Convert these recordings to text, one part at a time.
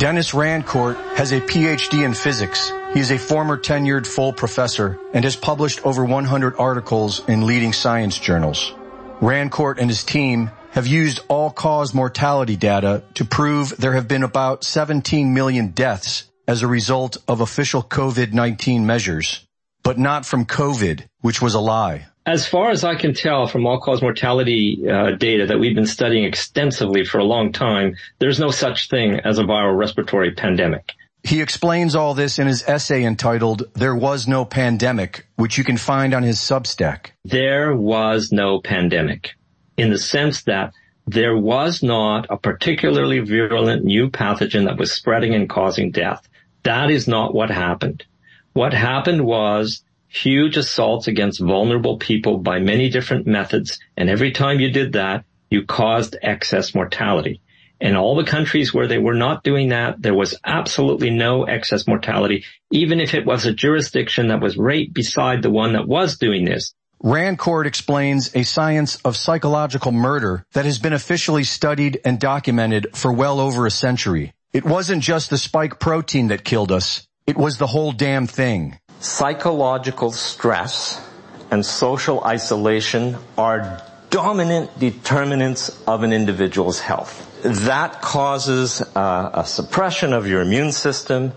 Denis Rancourt has a PhD in physics. He is a former tenured full professor and has published over 100 articles in leading science journals. Rancourt and his team have used all-cause mortality data to prove there have been about 17 million deaths as a result of official COVID-19 measures, but not from COVID, which was a lie. As far as I can tell from all-cause mortality uh, data that we've been studying extensively for a long time, there's no such thing as a viral respiratory pandemic. He explains all this in his essay entitled There Was No Pandemic, which you can find on his Substack. There was no pandemic in the sense that there was not a particularly virulent new pathogen that was spreading and causing death. That is not what happened. What happened was huge assaults against vulnerable people by many different methods. And every time you did that, you caused excess mortality. In all the countries where they were not doing that, there was absolutely no excess mortality, even if it was a jurisdiction that was right beside the one that was doing this. Rancourt explains a science of psychological murder that has been officially studied and documented for well over a century. It wasn't just the spike protein that killed us. It was the whole damn thing. Psychological stress and social isolation are dominant determinants of an individual's health. That causes uh, a suppression of your immune system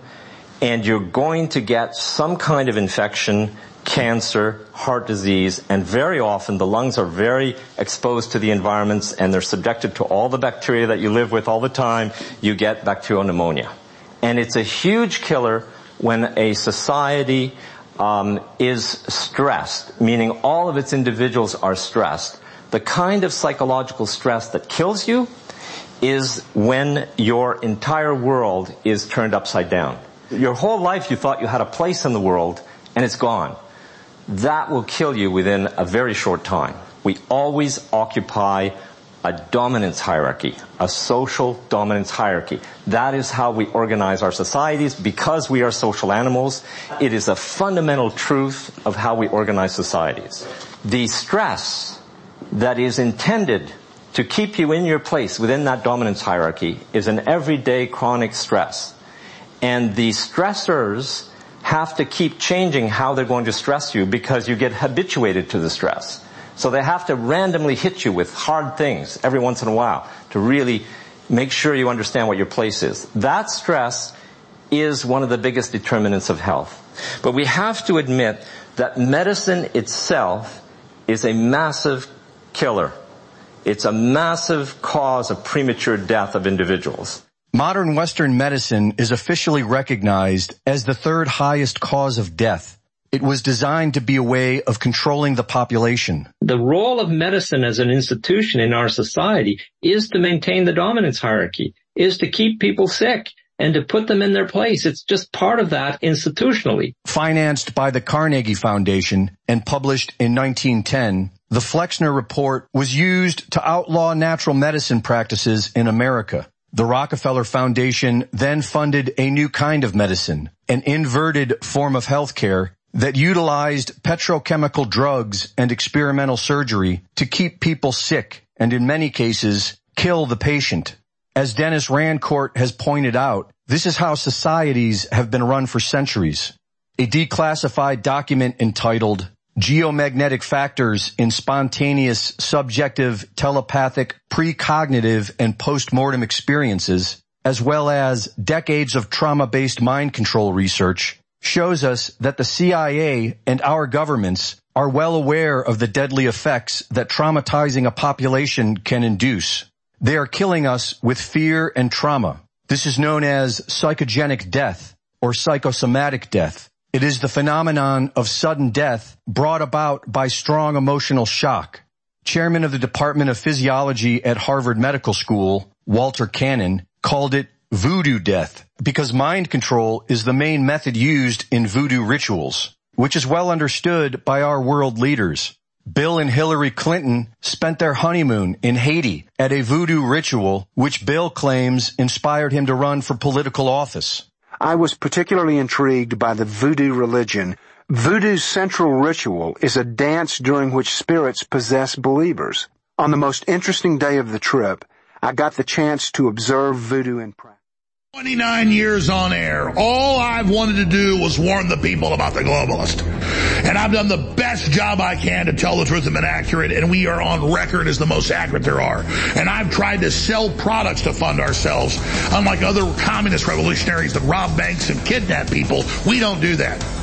and you're going to get some kind of infection, cancer, heart disease, and very often the lungs are very exposed to the environments and they're subjected to all the bacteria that you live with all the time. You get bacterial pneumonia. And it's a huge killer when a society um, is stressed, meaning all of its individuals are stressed. The kind of psychological stress that kills you is when your entire world is turned upside down. Your whole life you thought you had a place in the world and it's gone. That will kill you within a very short time. We always occupy a dominance hierarchy, a social dominance hierarchy. That is how we organize our societies because we are social animals. It is a fundamental truth of how we organize societies. The stress that is intended to keep you in your place within that dominance hierarchy is an everyday chronic stress. And the stressors have to keep changing how they're going to stress you because you get habituated to the stress. So they have to randomly hit you with hard things every once in a while to really make sure you understand what your place is. That stress is one of the biggest determinants of health. But we have to admit that medicine itself is a massive killer. It's a massive cause of premature death of individuals. Modern Western medicine is officially recognized as the third highest cause of death it was designed to be a way of controlling the population. The role of medicine as an institution in our society is to maintain the dominance hierarchy, is to keep people sick and to put them in their place. It's just part of that institutionally. Financed by the Carnegie Foundation and published in 1910, the Flexner Report was used to outlaw natural medicine practices in America. The Rockefeller Foundation then funded a new kind of medicine, an inverted form of healthcare that utilized petrochemical drugs and experimental surgery to keep people sick and in many cases kill the patient. As Denis Rancourt has pointed out, this is how societies have been run for centuries. A declassified document entitled Geomagnetic Factors in Spontaneous, Subjective, Telepathic, Precognitive, and Postmortem Experiences, as well as decades of trauma-based mind control research, shows us that the CIA and our governments are well aware of the deadly effects that traumatizing a population can induce. They are killing us with fear and trauma. This is known as psychogenic death or psychosomatic death. It is the phenomenon of sudden death brought about by strong emotional shock. Chairman of the Department of Physiology at Harvard Medical School, Walter Cannon, called it voodoo death because mind control is the main method used in voodoo rituals, which is well understood by our world leaders. Bill and Hillary Clinton spent their honeymoon in Haiti at a voodoo ritual which Bill claims inspired him to run for political office. I was particularly intrigued by the voodoo religion. Voodoo's central ritual is a dance during which spirits possess believers. On the most interesting day of the trip, I got the chance to observe voodoo in practice. 29 years on air. All I've wanted to do was warn the people about the globalist. And I've done the best job I can to tell the truth and been accurate, and we are on record as the most accurate there are. And I've tried to sell products to fund ourselves. Unlike other communist revolutionaries that rob banks and kidnap people, we don't do that.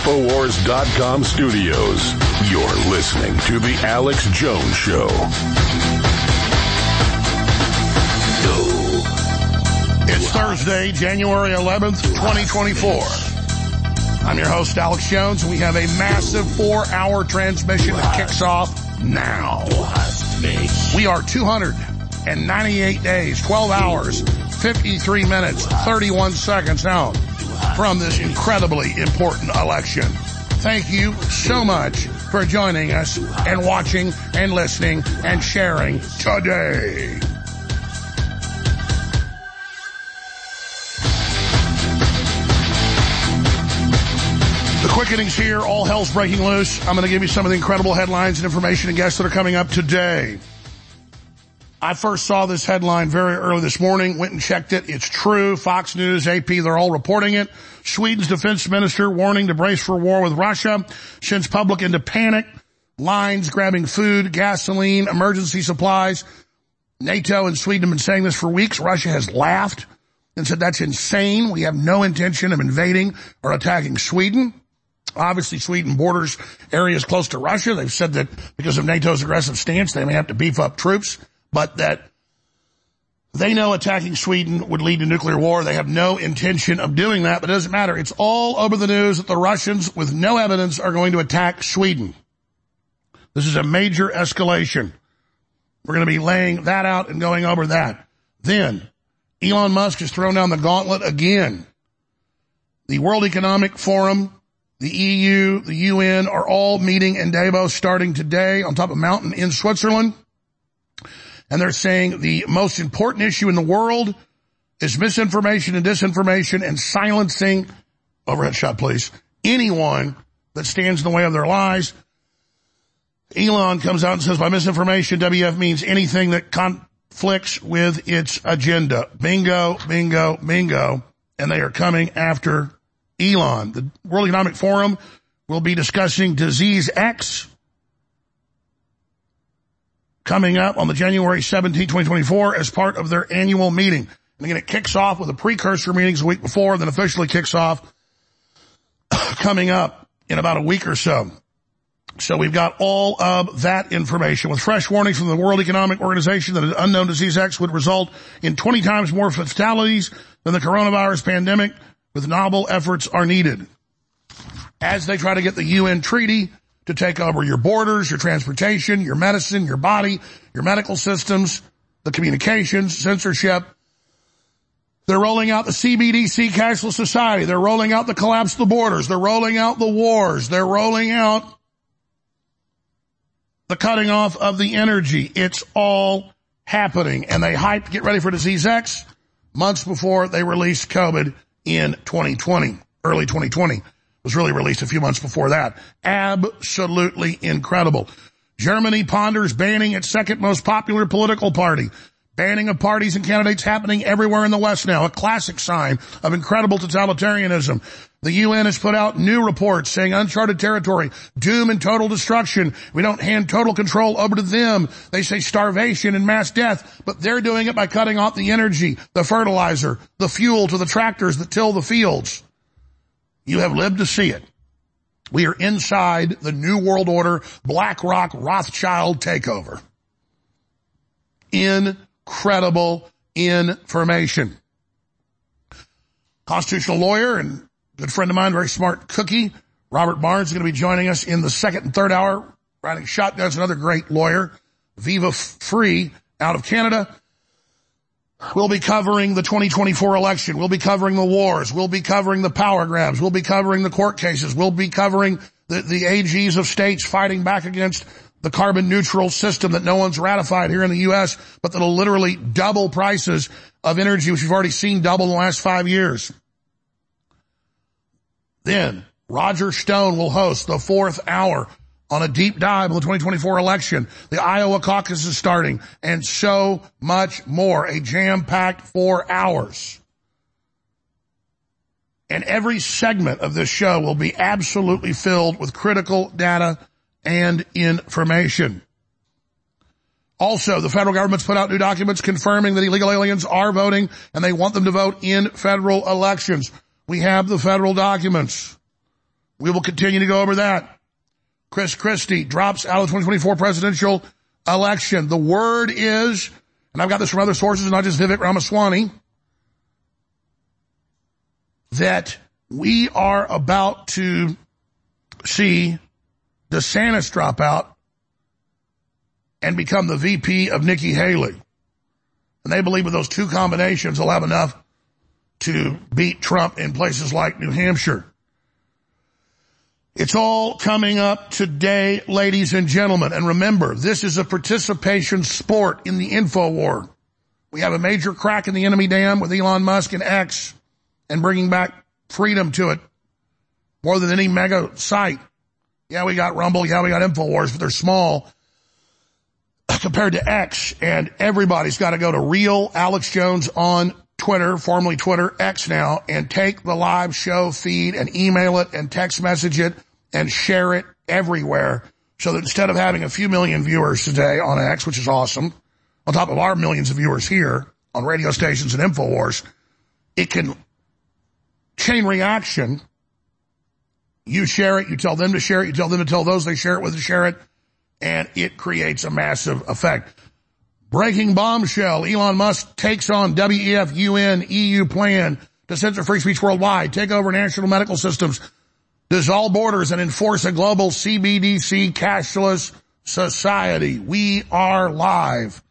Infowars.com studios, you're listening to The Alex Jones Show. It's Thursday, January 11th, 2024. I'm your host, Alex Jones, we have a massive four-hour transmission that kicks off now. We are 298 days, 12 hours, 53 minutes, 31 seconds out from this incredibly important election. Thank you so much for joining us and watching and listening and sharing today. The quickening's here. All hell's breaking loose. I'm going to give you some of the incredible headlines and information and guests that are coming up today. I first saw this headline very early this morning, went and checked it. It's true. Fox News, AP, they're all reporting it. Sweden's defense minister warning to brace for war with Russia, sends public into panic, lines grabbing food, gasoline, emergency supplies. NATO and Sweden have been saying this for weeks. Russia has laughed and said that's insane. We have no intention of invading or attacking Sweden. Obviously, Sweden borders areas close to Russia. They've said that because of NATO's aggressive stance, they may have to beef up troops but that they know attacking Sweden would lead to nuclear war. They have no intention of doing that, but it doesn't matter. It's all over the news that the Russians, with no evidence, are going to attack Sweden. This is a major escalation. We're going to be laying that out and going over that. Then, Elon Musk has thrown down the gauntlet again. The World Economic Forum, the EU, the UN are all meeting in Davos starting today on top of a mountain in Switzerland. And they're saying the most important issue in the world is misinformation and disinformation and silencing, overhead shot please, anyone that stands in the way of their lies. Elon comes out and says by misinformation, WEF means anything that conflicts with its agenda. Bingo, bingo, bingo. And they are coming after Elon. The World Economic Forum will be discussing disease X, coming up on the January 17, 2024 as part of their annual meeting. And again, it kicks off with the precursor meetings a week before, then officially kicks off coming up in about a week or so. So we've got all of that information with fresh warnings from the World Economic Organization that an unknown disease X would result in 20 times more fatalities than the coronavirus pandemic with novel efforts are needed. As they try to get the UN treaty to take over your borders, your transportation, your medicine, your body, your medical systems, the communications, censorship. They're rolling out the CBDC cashless society. They're rolling out the collapse of the borders. They're rolling out the wars. They're rolling out the cutting off of the energy. It's all happening. And they hyped, get ready for disease X months before they released COVID in 2020, early 2020 was really released a few months before that. Absolutely incredible. Germany ponders banning its second most popular political party. Banning of parties and candidates happening everywhere in the West now, a classic sign of incredible totalitarianism. The UN has put out new reports saying uncharted territory, doom and total destruction. We don't hand total control over to them. They say starvation and mass death, but they're doing it by cutting off the energy, the fertilizer, the fuel to the tractors that till the fields. You have lived to see it. We are inside the New World Order BlackRock Rothschild takeover. Incredible information. Constitutional lawyer and good friend of mine, very smart cookie, Robert Barnes is going to be joining us in the second and third hour, riding shotguns, another great lawyer, Viva Frei out of Canada. We'll be covering the 2024 election. We'll be covering the wars. We'll be covering the power grabs. We'll be covering the court cases. We'll be covering the, the AGs of states fighting back against the carbon neutral system that no one's ratified here in the U.S., but that'll literally double prices of energy, which we've already seen double in the last five years. Then Roger Stone will host the fourth hour on a deep dive of the 2024 election. The Iowa caucus is starting and so much more. A jam-packed four hours. And every segment of this show will be absolutely filled with critical data and information. Also, the federal government's put out new documents confirming that illegal aliens are voting and they want them to vote in federal elections. We have the federal documents. We will continue to go over that. Chris Christie drops out of the 2024 presidential election. The word is, and I've got this from other sources, not just Vivek Ramaswamy, that we are about to see DeSantis drop out and become the VP of Nikki Haley. And they believe with those two combinations, they'll have enough to beat Trump in places like New Hampshire. It's all coming up today, ladies and gentlemen. And remember, this is a participation sport in the info war. We have a major crack in the enemy dam with Elon Musk and X and bringing back freedom to it more than any mega site. Yeah, we got Rumble. Yeah, we got InfoWars, but they're small compared to X and everybody's got to go to real Alex Jones on Twitter, formerly Twitter, X now, and take the live show feed and email it and text message it and share it everywhere so that instead of having a few million viewers today on X, which is awesome, on top of our millions of viewers here on radio stations and InfoWars, it can chain reaction. You share it, you tell them to share it, you tell them to tell those they share it with to share it, and it creates a massive effect. Breaking bombshell. Elon Musk takes on WEF UN EU plan to censor free speech worldwide, take over national medical systems, dissolve borders and enforce a global CBDC cashless society. We are live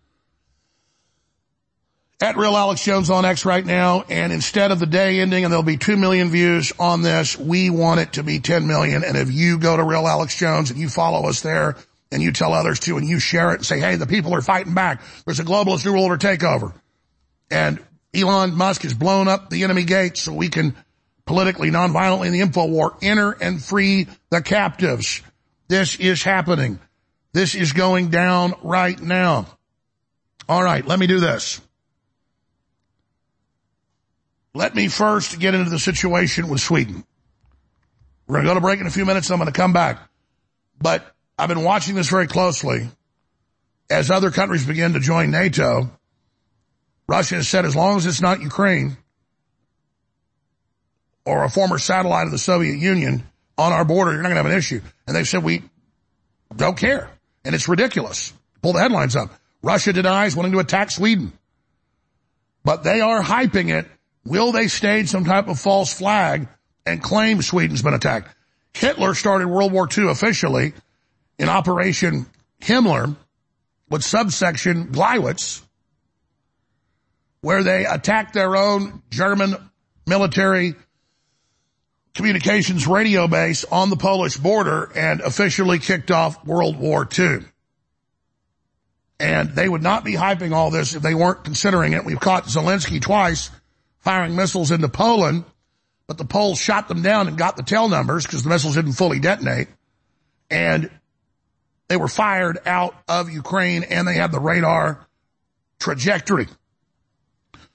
at Real Alex Jones on X right now. And instead of the day ending and there'll be 2 million views on this, we want it to be 10 million. And if you go to Real Alex Jones and you follow us there, and you tell others to and you share it and say, hey, the people are fighting back. There's a globalist new order takeover. And Elon Musk has blown up the enemy gates so we can politically, nonviolently in the info war enter and free the captives. This is happening. This is going down right now. All right, let me do this. Let me first get into the situation with Sweden. We're going to go to break in a few minutes. I'm going to come back. But I've been watching this very closely. As other countries begin to join NATO, Russia has said as long as it's not Ukraine or a former satellite of the Soviet Union on our border, you're not going to have an issue. And they've said we don't care. And it's ridiculous. Pull the headlines up. Russia denies wanting to attack Sweden. But they are hyping it. Will they stage some type of false flag and claim Sweden's been attacked? Hitler started World War II officially in Operation Himmler with subsection Gleiwitz, where they attacked their own German military communications radio base on the Polish border and officially kicked off World War II. And they would not be hyping all this if they weren't considering it. We've caught Zelensky twice firing missiles into Poland, but the Poles shot them down and got the tail numbers because the missiles didn't fully detonate. And they were fired out of Ukraine and they had the radar trajectory.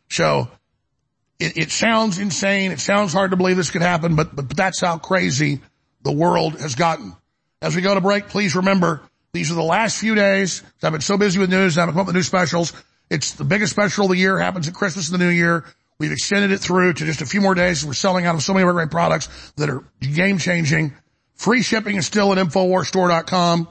So it, it, sounds insane. It sounds hard to believe this could happen, but, but that's how crazy the world has gotten. As we go to break, please remember these are the last few days. I've been so busy with news. I haven't come up with new specials. It's the biggest special of the year. Happens at Christmas and the New Year. We've extended it through to just a few more days. We're selling out of so many of our great products that are game changing Free shipping is still at InfoWarsStore.com.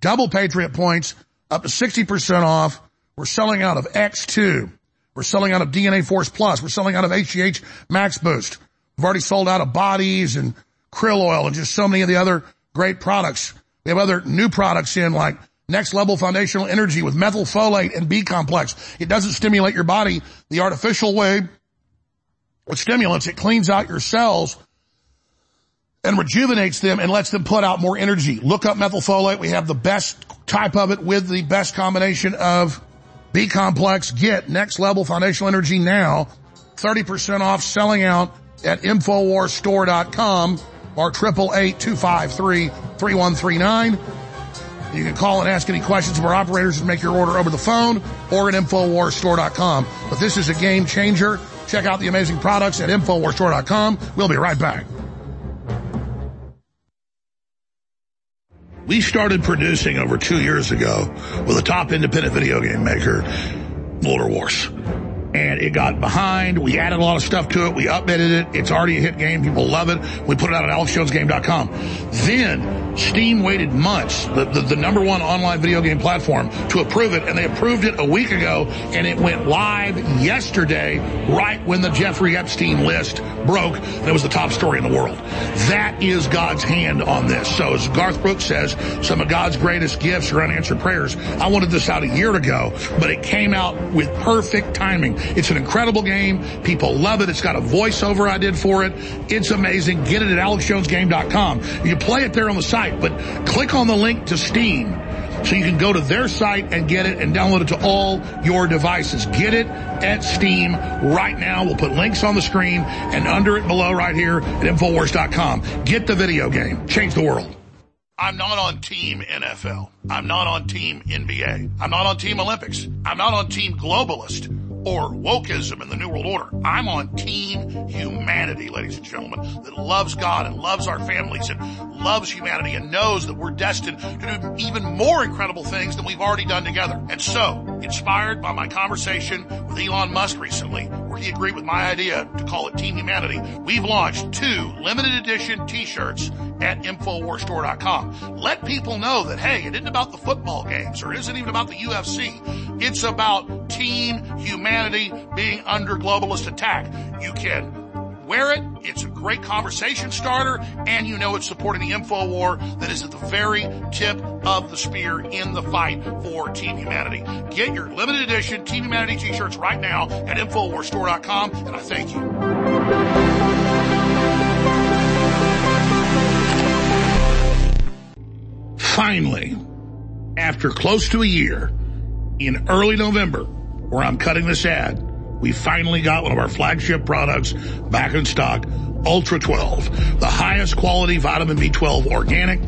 Double Patriot points, up to 60% off. We're selling out of X2. We're selling out of DNA Force Plus. We're selling out of HGH Max Boost. We've already sold out of bodies and krill oil and just so many of the other great products. We have other new products in like next level foundational energy with methylfolate and B complex. It doesn't stimulate your body the artificial way with stimulants. It cleans out your cells and rejuvenates them and lets them put out more energy. Look up methylfolate. We have the best type of it with the best combination of B complex. Get next level foundational energy now. 30% off selling out at InfoWarsStore.com or 888-253-3139. You can call and ask any questions of our operators and make your order over the phone or at InfoWarsStore.com. But this is a game changer. Check out the amazing products at InfoWarsStore.com. We'll be right back. We started producing over two years ago with a top independent video game maker, Motor Wars and it got behind. We added a lot of stuff to it. We updated it. It's already a hit game. People love it. We put it out at AlexJonesGame.com. Then Steam waited months, the, the, the, number one online video game platform, to approve it, and they approved it a week ago, and it went live yesterday, right when the Jeffrey Epstein list broke, and it was the top story in the world. That is God's hand on this. So as Garth Brooks says, some of God's greatest gifts are unanswered prayers. I wanted this out a year ago, but it came out with perfect timing. It's an incredible game. People love it. It's got a voiceover I did for it. It's amazing. Get it at alexjonesgame.com. You play it there on the site, but click on the link to Steam so you can go to their site and get it and download it to all your devices. Get it at Steam right now. We'll put links on the screen and under it below right here at Infowars.com. Get the video game. Change the world. I'm not on team NFL. I'm not on team NBA. I'm not on team Olympics. I'm not on team globalist or wokeism in the New World Order. I'm on team humanity, ladies and gentlemen, that loves God and loves our families and loves humanity and knows that we're destined to do even more incredible things than we've already done together. And so, inspired by my conversation with Elon Musk recently, where he agreed with my idea to call it Team Humanity, we've launched two limited edition t-shirts at InfoWarsStore.com. Let people know that, hey, it isn't about the football games or it isn't even about the UFC. It's about team humanity being under globalist attack. You can wear it. It's a great conversation starter and you know it's supporting the info war that is at the very tip of the spear in the fight for Team Humanity. Get your limited edition Team Humanity t-shirts right now at InfoWarsStore.com and I thank you. Finally, after close to a year, in early November, where I'm cutting this ad, we finally got one of our flagship products back in stock, Ultra 12, the highest quality vitamin B12 organic.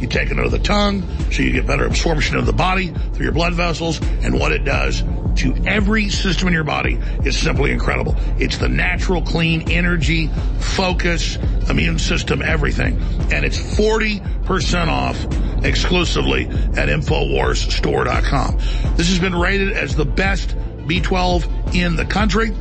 You take it under the tongue so you get better absorption of the body through your blood vessels and what it does to every system in your body is simply incredible. It's the natural, clean energy, focus, immune system, everything. And it's 40% off exclusively at InfoWarsStore.com. This has been rated as the best B12 in the country.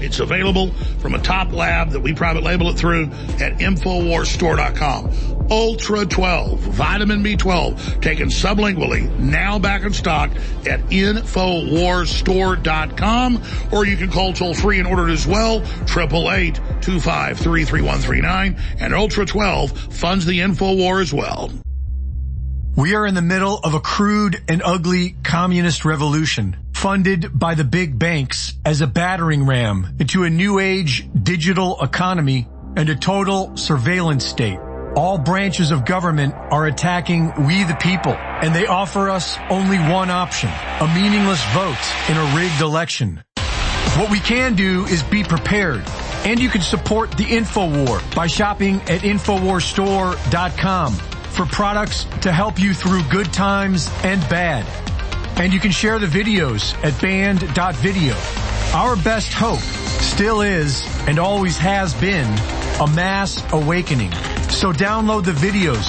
It's available from a top lab that we private label it through at InfoWarsStore.com. Ultra 12, vitamin B12, taken sublingually, now back in stock at InfoWarsStore.com, or you can call toll free and order it as well, 888-253-3139, and Ultra 12 funds the InfoWar as well. We are in the middle of a crude and ugly communist revolution funded by the big banks as a battering ram into a new age digital economy and a total surveillance state. All branches of government are attacking we the people and they offer us only one option, a meaningless vote in a rigged election. What we can do is be prepared and you can support the InfoWar by shopping at InfoWarsStore.com for products to help you through good times and bad. And you can share the videos at banned.video. Our best hope still is and always has been a mass awakening. So download the videos,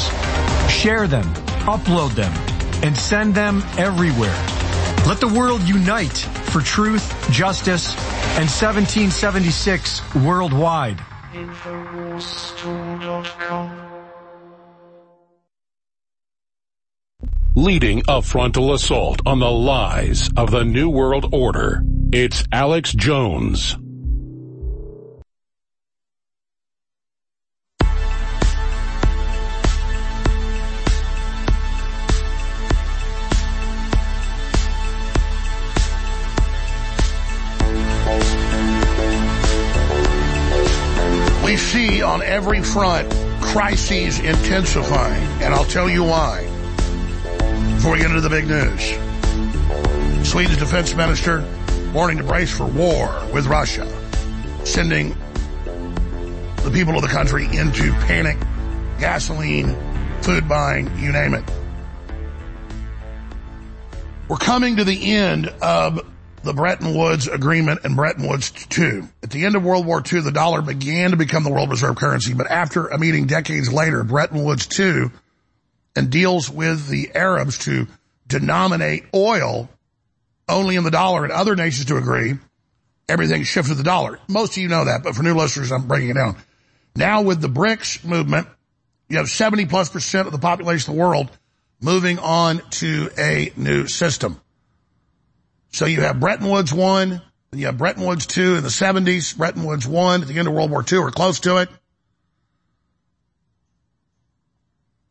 share them, upload them, and send them everywhere. Let the world unite for truth, justice, and 1776 worldwide. Leading a frontal assault on the lies of the New World Order. It's Alex Jones. We see on every front crises intensifying, and I'll tell you why. Before we get into the big news. Sweden's defense minister warning to brace for war with Russia, sending the people of the country into panic, gasoline, food buying, you name it. We're coming to the end of the Bretton Woods Agreement and Bretton Woods II. At the end of World War II, the dollar began to become the world reserve currency, but after a meeting decades later, Bretton Woods II, and deals with the Arabs to denominate oil only in the dollar and other nations to agree, everything shifted to the dollar. Most of you know that, but for new listeners, I'm breaking it down. Now with the BRICS movement, you have 70 plus percent of the population of the world moving on to a new system. So you have Bretton Woods 1, you have Bretton Woods 2 in the 70s, Bretton Woods 1 at the end of World War II or close to it.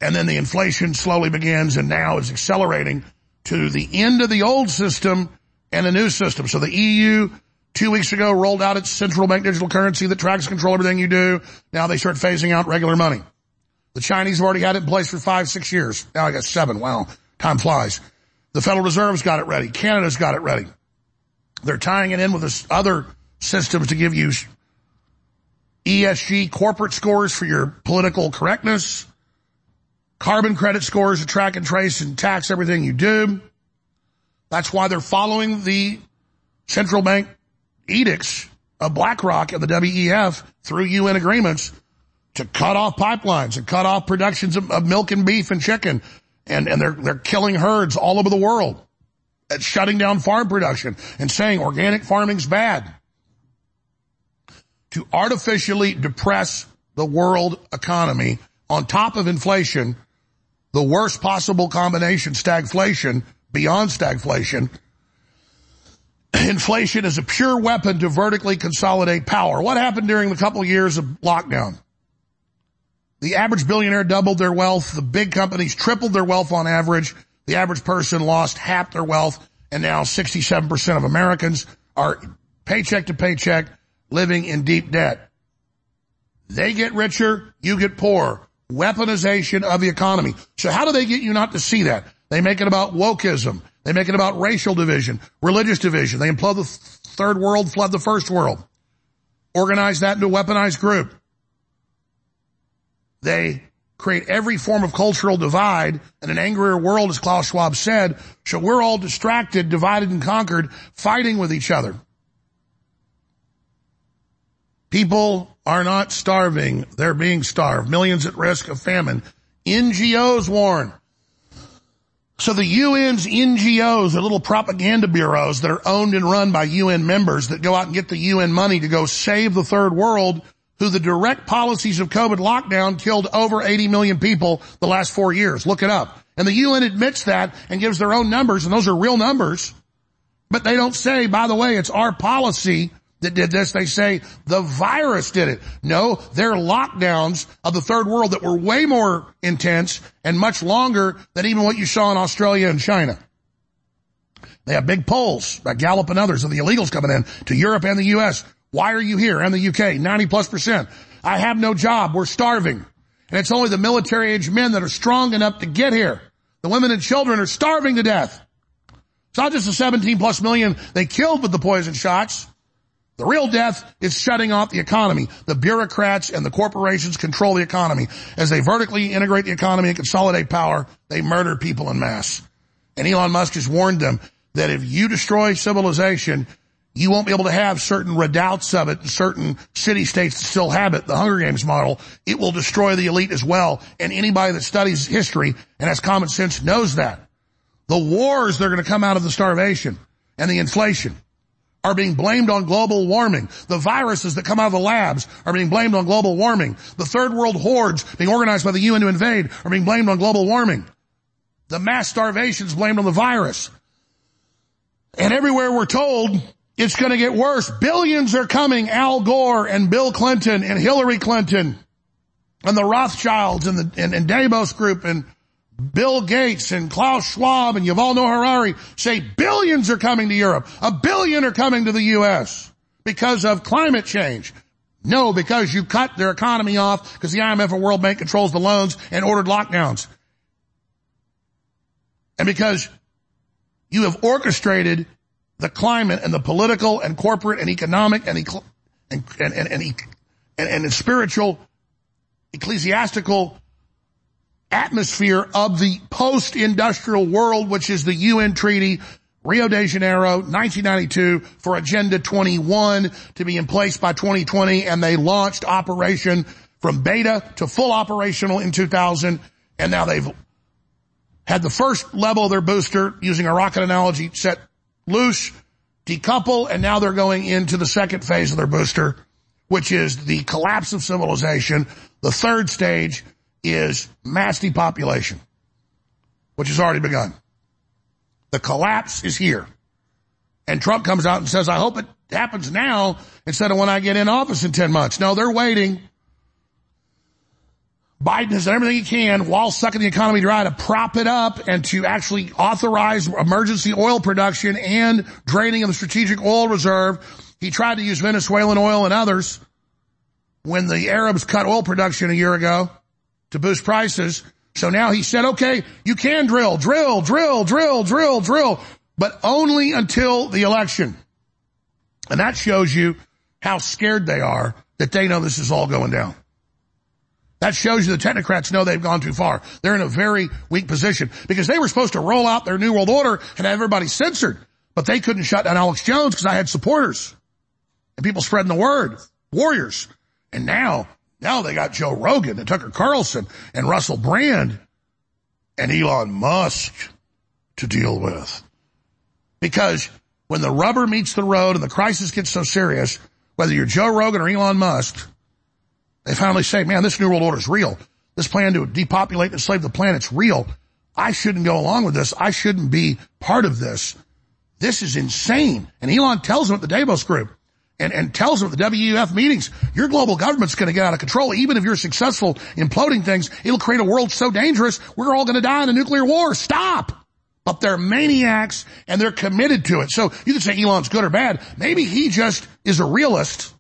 And then the inflation slowly begins and now is accelerating to the end of the old system and a new system. So the EU two weeks ago rolled out its central bank digital currency that tracks control everything you do. Now they start phasing out regular money. The Chinese have already had it in place for five, six years. Now I got seven. Wow. Time flies. The Federal Reserve's got it ready. Canada's got it ready. They're tying it in with this other systems to give you ESG corporate scores for your political correctness, carbon credit scores to track and trace and tax everything you do. That's why they're following the central bank edicts of BlackRock and the WEF through UN agreements to cut off pipelines and cut off productions of, of milk and beef and chicken. And, and they're, they're killing herds all over the world at shutting down farm production and saying organic farming's bad. To artificially depress the world economy on top of inflation, the worst possible combination, stagflation, beyond stagflation, inflation is a pure weapon to vertically consolidate power. What happened during the couple of years of lockdown? The average billionaire doubled their wealth. The big companies tripled their wealth on average. The average person lost half their wealth. And now 67% of Americans are paycheck to paycheck living in deep debt. They get richer, you get poorer. Weaponization of the economy. So how do they get you not to see that? They make it about wokeism. They make it about racial division, religious division. They implode the third world, flood the first world. Organize that into a weaponized group. They create every form of cultural divide and an angrier world, as Klaus Schwab said. So we're all distracted, divided and conquered, fighting with each other. People are not starving. They're being starved. Millions at risk of famine. NGOs warn. So the UN's NGOs are little propaganda bureaus that are owned and run by UN members that go out and get the UN money to go save the third world who the direct policies of COVID lockdown killed over 80 million people the last four years. Look it up. And the UN admits that and gives their own numbers and those are real numbers. But they don't say, by the way, it's our policy that did this. They say the virus did it. No, they're lockdowns of the third world that were way more intense and much longer than even what you saw in Australia and China. They have big polls by Gallup and others of the illegals coming in to Europe and the U.S. Why are you here? And the UK, 90 plus percent. I have no job. We're starving. And it's only the military age men that are strong enough to get here. The women and children are starving to death. It's not just the 17 plus million they killed with the poison shots. The real death is shutting off the economy. The bureaucrats and the corporations control the economy. As they vertically integrate the economy and consolidate power, they murder people in mass. And Elon Musk has warned them that if you destroy civilization, you won't be able to have certain redoubts of it, certain city states that still have it, the Hunger Games model. It will destroy the elite as well. And anybody that studies history and has common sense knows that. The wars that are going to come out of the starvation and the inflation are being blamed on global warming. The viruses that come out of the labs are being blamed on global warming. The third world hordes being organized by the UN to invade are being blamed on global warming. The mass starvation is blamed on the virus. And everywhere we're told it's going to get worse. Billions are coming. Al Gore and Bill Clinton and Hillary Clinton and the Rothschilds and the and, and Davos Group and Bill Gates and Klaus Schwab and Yuval Noah Harari say billions are coming to Europe. A billion are coming to the U.S. because of climate change. No, because you cut their economy off because the IMF and World Bank controls the loans and ordered lockdowns. And because you have orchestrated the climate and the political and corporate and economic and, and, and, and, and, and, and spiritual, ecclesiastical atmosphere of the post-industrial world, which is the UN treaty, Rio de Janeiro, 1992 for Agenda 21 to be in place by 2020. And they launched operation from beta to full operational in 2000. And now they've had the first level of their booster using a rocket analogy set loose, decouple, and now they're going into the second phase of their booster, which is the collapse of civilization. The third stage is mass depopulation, which has already begun. The collapse is here. And Trump comes out and says, I hope it happens now instead of when I get in office in 10 months. No, they're waiting. Biden has done everything he can while sucking the economy dry to prop it up and to actually authorize emergency oil production and draining of the strategic oil reserve. He tried to use Venezuelan oil and others when the Arabs cut oil production a year ago to boost prices. So now he said, okay, you can drill, drill, drill, drill, drill, drill, but only until the election. And that shows you how scared they are that they know this is all going down. That shows you the technocrats know they've gone too far. They're in a very weak position because they were supposed to roll out their new world order and have everybody censored, but they couldn't shut down Alex Jones because I had supporters and people spreading the word, warriors. And now, now they got Joe Rogan and Tucker Carlson and Russell Brand and Elon Musk to deal with. Because when the rubber meets the road and the crisis gets so serious, whether you're Joe Rogan or Elon Musk, they finally say, man, this New World Order is real. This plan to depopulate and enslave the planet's real. I shouldn't go along with this. I shouldn't be part of this. This is insane. And Elon tells them at the Davos group and, and tells them at the WEF meetings, your global government's going to get out of control. Even if you're successful imploding things, it'll create a world so dangerous, we're all going to die in a nuclear war. Stop! But they're maniacs and they're committed to it. So you can say Elon's good or bad. Maybe he just is a realist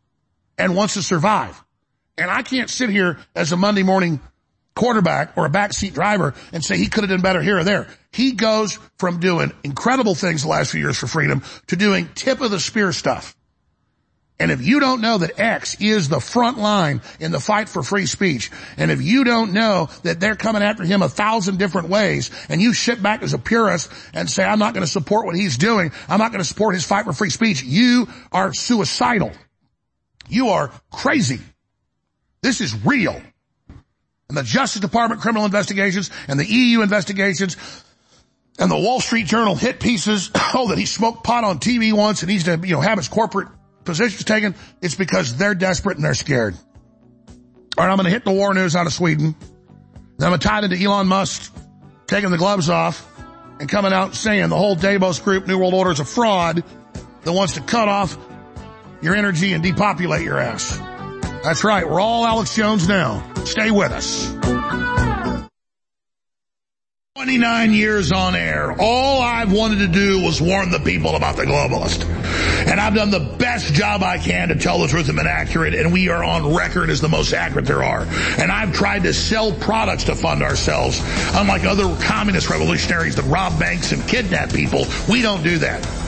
and wants to survive. And I can't sit here as a Monday morning quarterback or a backseat driver and say he could have done better here or there. He goes from doing incredible things the last few years for freedom to doing tip of the spear stuff. And if you don't know that X is the front line in the fight for free speech, and if you don't know that they're coming after him a thousand different ways, and you sit back as a purist and say, I'm not going to support what he's doing, I'm not going to support his fight for free speech, you are suicidal. You are crazy. This is real. And the Justice Department criminal investigations and the EU investigations and the Wall Street Journal hit pieces, oh, that he smoked pot on TV once and needs to, you know, have his corporate positions taken. It's because they're desperate and they're scared. All right, I'm going to hit the war news out of Sweden. Then I'm going to tie it into Elon Musk taking the gloves off and coming out saying the whole Davos group, New World Order is a fraud that wants to cut off your energy and depopulate your ass. That's right. We're all Alex Jones now. Stay with us. 29 years on air. All I've wanted to do was warn the people about the globalist. And I've done the best job I can to tell the truth and been accurate, and we are on record as the most accurate there are. And I've tried to sell products to fund ourselves. Unlike other communist revolutionaries that rob banks and kidnap people, we don't do that.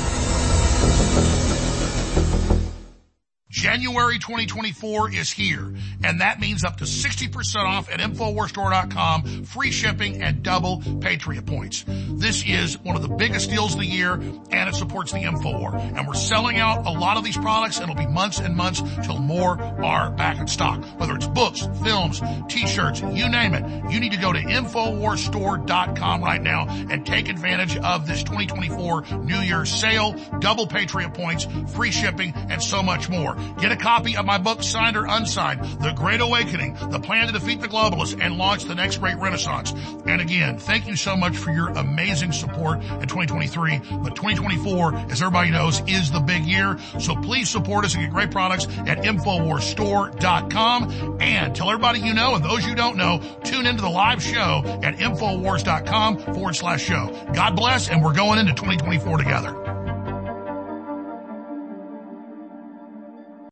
January 2024 is here, and that means up to 60% off at InfoWarsStore.com, free shipping, and double Patriot points. This is one of the biggest deals of the year, and it supports the InfoWar. And we're selling out a lot of these products, and it'll be months and months till more are back in stock. Whether it's books, films, t-shirts, you name it, you need to go to InfoWarsStore.com right now and take advantage of this 2024 New Year's sale, double Patriot points, free shipping, and so much more. Get a copy of my book, signed or unsigned, The Great Awakening, The Plan to Defeat the Globalists and Launch the Next Great Renaissance. And again, thank you so much for your amazing support in 2023. But 2024, as everybody knows, is the big year. So please support us and get great products at InfoWarsStore.com. And tell everybody you know and those you don't know, tune into the live show at InfoWars.com forward slash show. God bless, and we're going into 2024 together.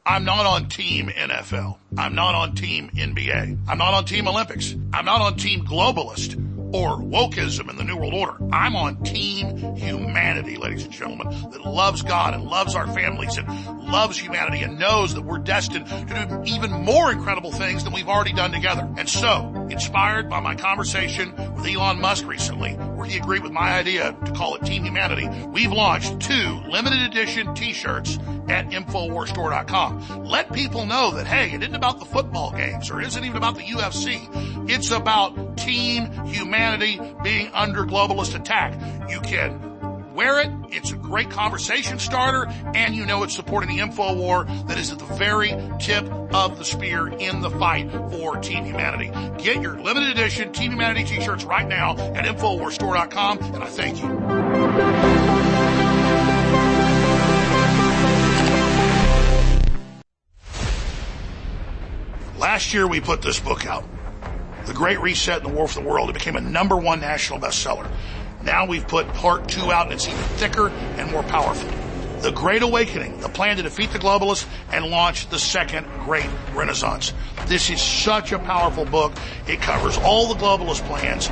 I'm not on team NFL. I'm not on team NBA. I'm not on team Olympics. I'm not on team globalist or wokeism in the New World Order. I'm on team humanity, ladies and gentlemen, that loves God and loves our families and loves humanity and knows that we're destined to do even more incredible things than we've already done together. And so, inspired by my conversation with Elon Musk recently, where he agreed with my idea to call it Team Humanity, we've launched two limited edition t-shirts at InfoWarsStore.com. Let people know that, hey, it isn't about the football games or it isn't even about the UFC. It's about team humanity being under globalist attack. You can wear it. It's a great conversation starter and you know it's supporting the info war that is at the very tip of the spear in the fight for Team Humanity. Get your limited edition Team Humanity t-shirts right now at InfoWarsStore.com and I thank you. Last year we put this book out. The Great Reset and the War for the World. It became a number one national bestseller. Now we've put part two out and it's even thicker and more powerful. The Great Awakening, the plan to defeat the globalists and launch the second great renaissance. This is such a powerful book. It covers all the globalist plans,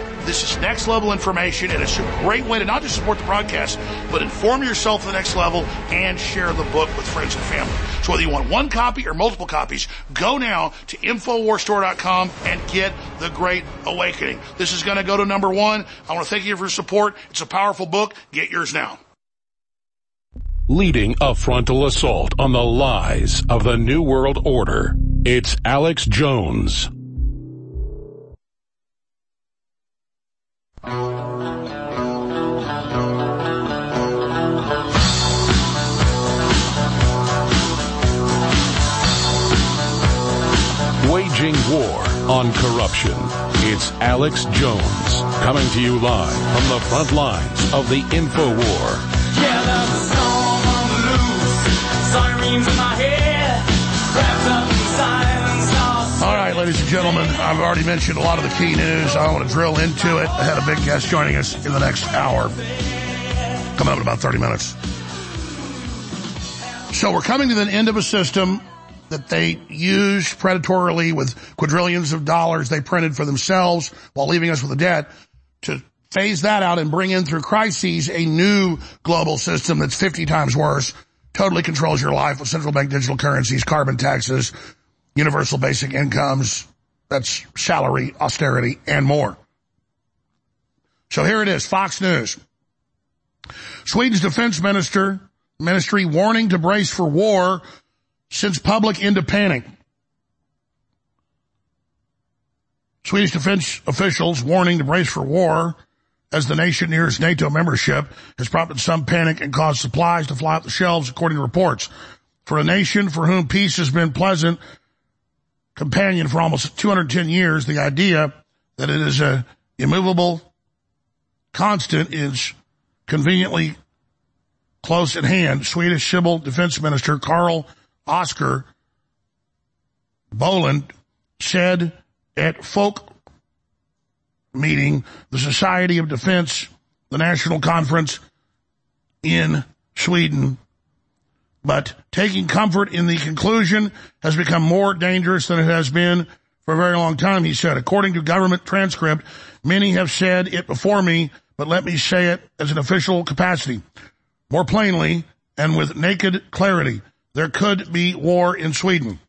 This is next level information, and it's a great way to not just support the broadcast, but inform yourself to the next level and share the book with friends and family. So whether you want one copy or multiple copies, go now to InfoWarsStore.com and get The Great Awakening. This is going to go to number one. I want to thank you for your support. It's a powerful book. Get yours now. Leading a frontal assault on the lies of the New World Order, it's Alex Jones. Waging war on corruption. It's Alex Jones coming to you live from the front lines of the info war. Yeah, there's a storm on the loose. Sirens in my head. Wrapped up right, ladies and gentlemen, I've already mentioned a lot of the key news. I want to drill into it. I had a big guest joining us in the next hour, coming up in about 30 minutes. So we're coming to the end of a system that they used predatorily with quadrillions of dollars they printed for themselves while leaving us with a debt to phase that out and bring in through crises a new global system that's 50 times worse, totally controls your life with central bank digital currencies, carbon taxes, universal basic incomes, that's salary, austerity, and more. So here it is, Fox News. Sweden's defense minister, ministry warning to brace for war since public into panic. Swedish defense officials warning to brace for war as the nation nears NATO membership has prompted some panic and caused supplies to fly off the shelves according to reports. For a nation for whom peace has been pleasant companion for almost 210 years, the idea that it is a immovable constant is conveniently close at hand. Swedish Civil Defense Minister Carl Oscar Boland said at folk meeting, the Society of Defense, the National Conference in Sweden. But taking comfort in the conclusion has become more dangerous than it has been for a very long time, he said. According to government transcript, many have said it before me, but let me say it as an official capacity. More plainly, and with naked clarity, there could be war in Sweden.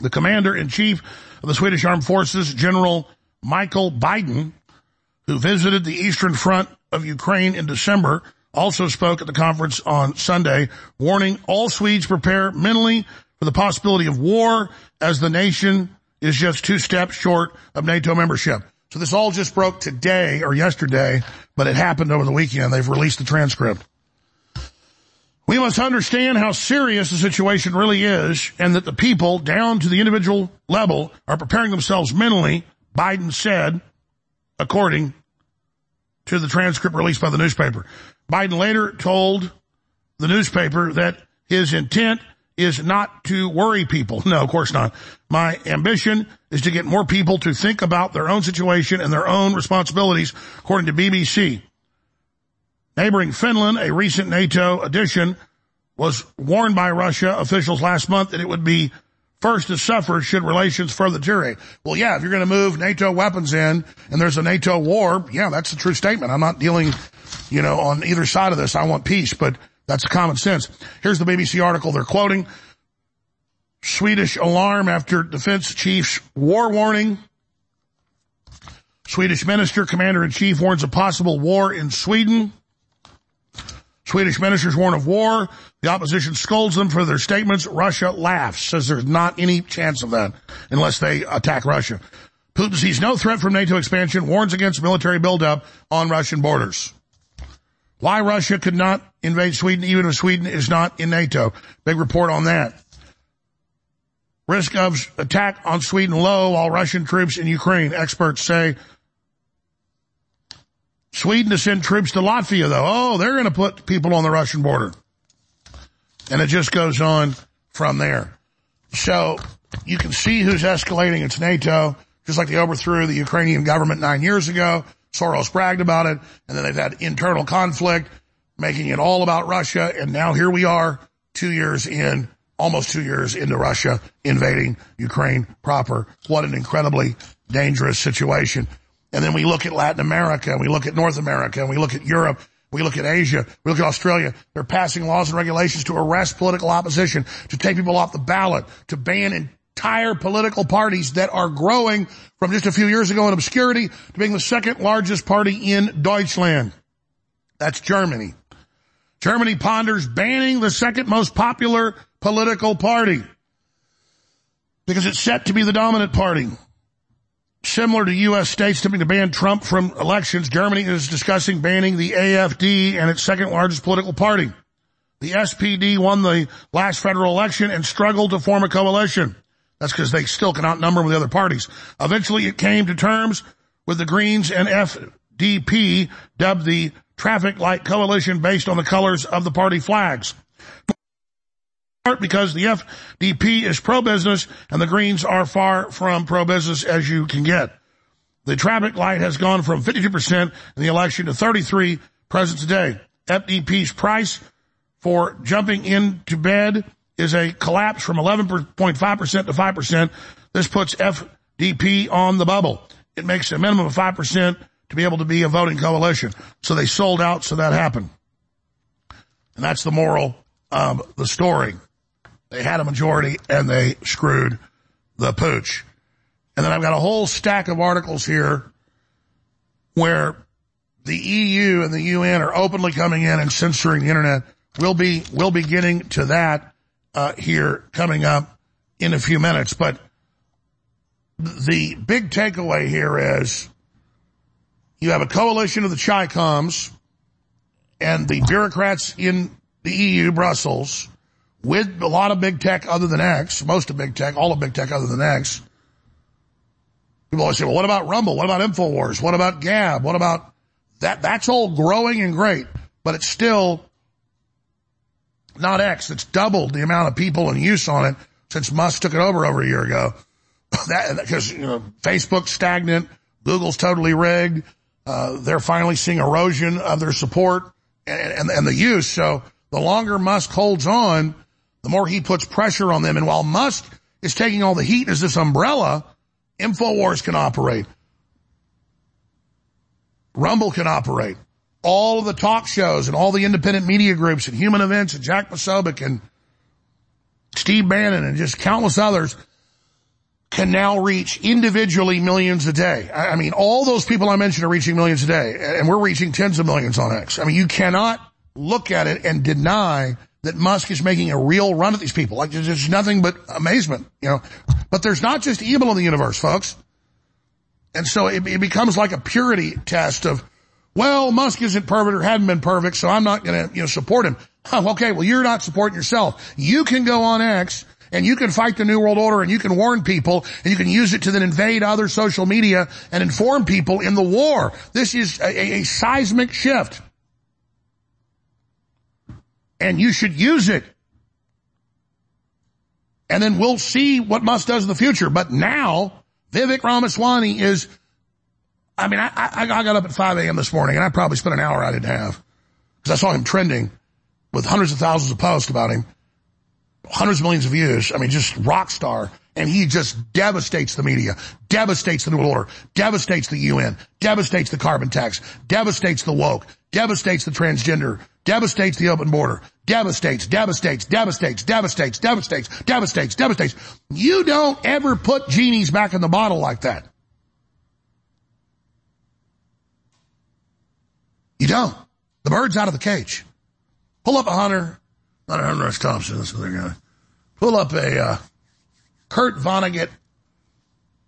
The commander in chief of the Swedish armed forces, General Micael Bydén, who visited the eastern front of Ukraine in December, also spoke at the conference on Sunday, warning all Swedes prepare mentally for the possibility of war as the nation is just two steps short of NATO membership. So this all just broke today or yesterday, but it happened over the weekend. They've released the transcript. We must understand how serious the situation really is and that the people down to the individual level are preparing themselves mentally, Bydén said, according to the transcript released by the newspaper. Bydén later told the newspaper that his intent is not to worry people. No, of course not. My ambition is to get more people to think about their own situation and their own responsibilities, according to BBC. Neighboring Finland, a recent NATO addition, was warned by Russia officials last month that it would be first to suffer should relations further deteriorate. Well, yeah, if you're going to move NATO weapons in and there's a NATO war, yeah, that's a true statement. I'm not dealing, you know, on either side of this. I want peace, but that's common sense. Here's the BBC article they're quoting. Swedish alarm after defense chief's war warning. Swedish minister, commander in chief warns of possible war in Sweden. Swedish ministers warn of war. The opposition scolds them for their statements. Russia laughs, says there's not any chance of that unless they attack Russia. Putin sees no threat from NATO expansion, warns against military buildup on Russian borders. Why Russia could not invade Sweden even if Sweden is not in NATO. Big report on that. Risk of attack on Sweden low while Russian troops in Ukraine. Experts say Sweden to send troops to Latvia though. Oh, they're going to put people on the Russian border. And it just goes on from there. So you can see who's escalating. It's NATO, just like they overthrew the Ukrainian government nine years ago. Soros bragged about it. And then they've had internal conflict, making it all about Russia. And now here we are two years in, almost two years into Russia invading Ukraine proper. What an incredibly dangerous situation. And then we look at Latin America, and we look at North America, and we look at Europe, we look at Asia, we look at Australia. They're passing laws and regulations to arrest political opposition, to take people off the ballot, to ban entire political parties that are growing from just a few years ago in obscurity to being the second largest party in Deutschland. That's Germany. Germany ponders banning the second most popular political party because it's set to be the dominant party. Similar to U.S. states attempting to ban Trump from elections, Germany is discussing banning the AFD and its second largest political party. The SPD won the last federal election and struggled to form a coalition. That's because they still can outnumber with the other parties. Eventually it came to terms with the Greens and FDP, dubbed the traffic light coalition based on the colors of the party flags. Because the FDP is pro-business and the Greens are far from pro-business as you can get. The traffic light has gone from 52% in the election to 33 present today. FDP's price for jumping into bed is a collapse from 11.5% to 5%. This puts FDP on the bubble. It makes a minimum of 5% to be able to be a voting coalition. So they sold out, so that happened. And that's the moral of the story. They had a majority and they screwed the pooch. And then I've got a whole stack of articles here where the EU and the UN are openly coming in and censoring the internet. We'll be, we'll be getting to that, uh, here coming up in a few minutes. But the big takeaway here is you have a coalition of the Chicoms and the bureaucrats in the EU, Brussels, with a lot of big tech other than X, most of big tech, all of big tech other than X. People always say, well, what about Rumble? What about InfoWars? What about Gab? What about that? That's all growing and great, but it's still not X. It's doubled the amount of people and use on it since Musk took it over over a year ago. that, because, you know, Facebook's stagnant. Google's totally rigged. Uh, they're finally seeing erosion of their support and, and, and the use. So the longer Musk holds on, the more he puts pressure on them. And while Musk is taking all the heat as this umbrella, InfoWars can operate. Rumble can operate. All of the talk shows and all the independent media groups and human events and Jack Posobiec and Steve Bannon and just countless others can now reach individually millions a day. I I mean, all those people I mentioned are reaching millions a day, and we're reaching tens of millions on X. I mean, you cannot look at it and deny that Musk is making a real run at these people. Like, there's nothing but amazement, you know. But there's not just evil in the universe, folks. And so it, it becomes like a purity test of, well, Musk isn't perfect or hadn't been perfect, so I'm not going to, you know, support him. Okay, well, you're not supporting yourself. You can go on X and you can fight the New World Order and you can warn people and you can use it to then invade other social media and inform people in the war. This is a, a seismic shift. And you should use it. And then we'll see what Musk does in the future. But now, Vivek Ramaswamy is, I mean, I, I, I got up at 5 a.m. this morning and I probably spent an hour I didn't have. Because I saw him trending with hundreds of thousands of posts about him hundreds of millions of views. I mean, just rock star. And he just devastates the media, devastates the New Order, devastates the UN, devastates the carbon tax, devastates the woke, devastates the transgender, devastates the open border, devastates, devastates, devastates, devastates, devastates, devastates, devastates. You don't ever put genies back in the bottle like that. You don't. The bird's out of the cage. Pull up a hunter, not a Hunter S. Thompson, this other guy. Pull up a uh, Kurt Vonnegut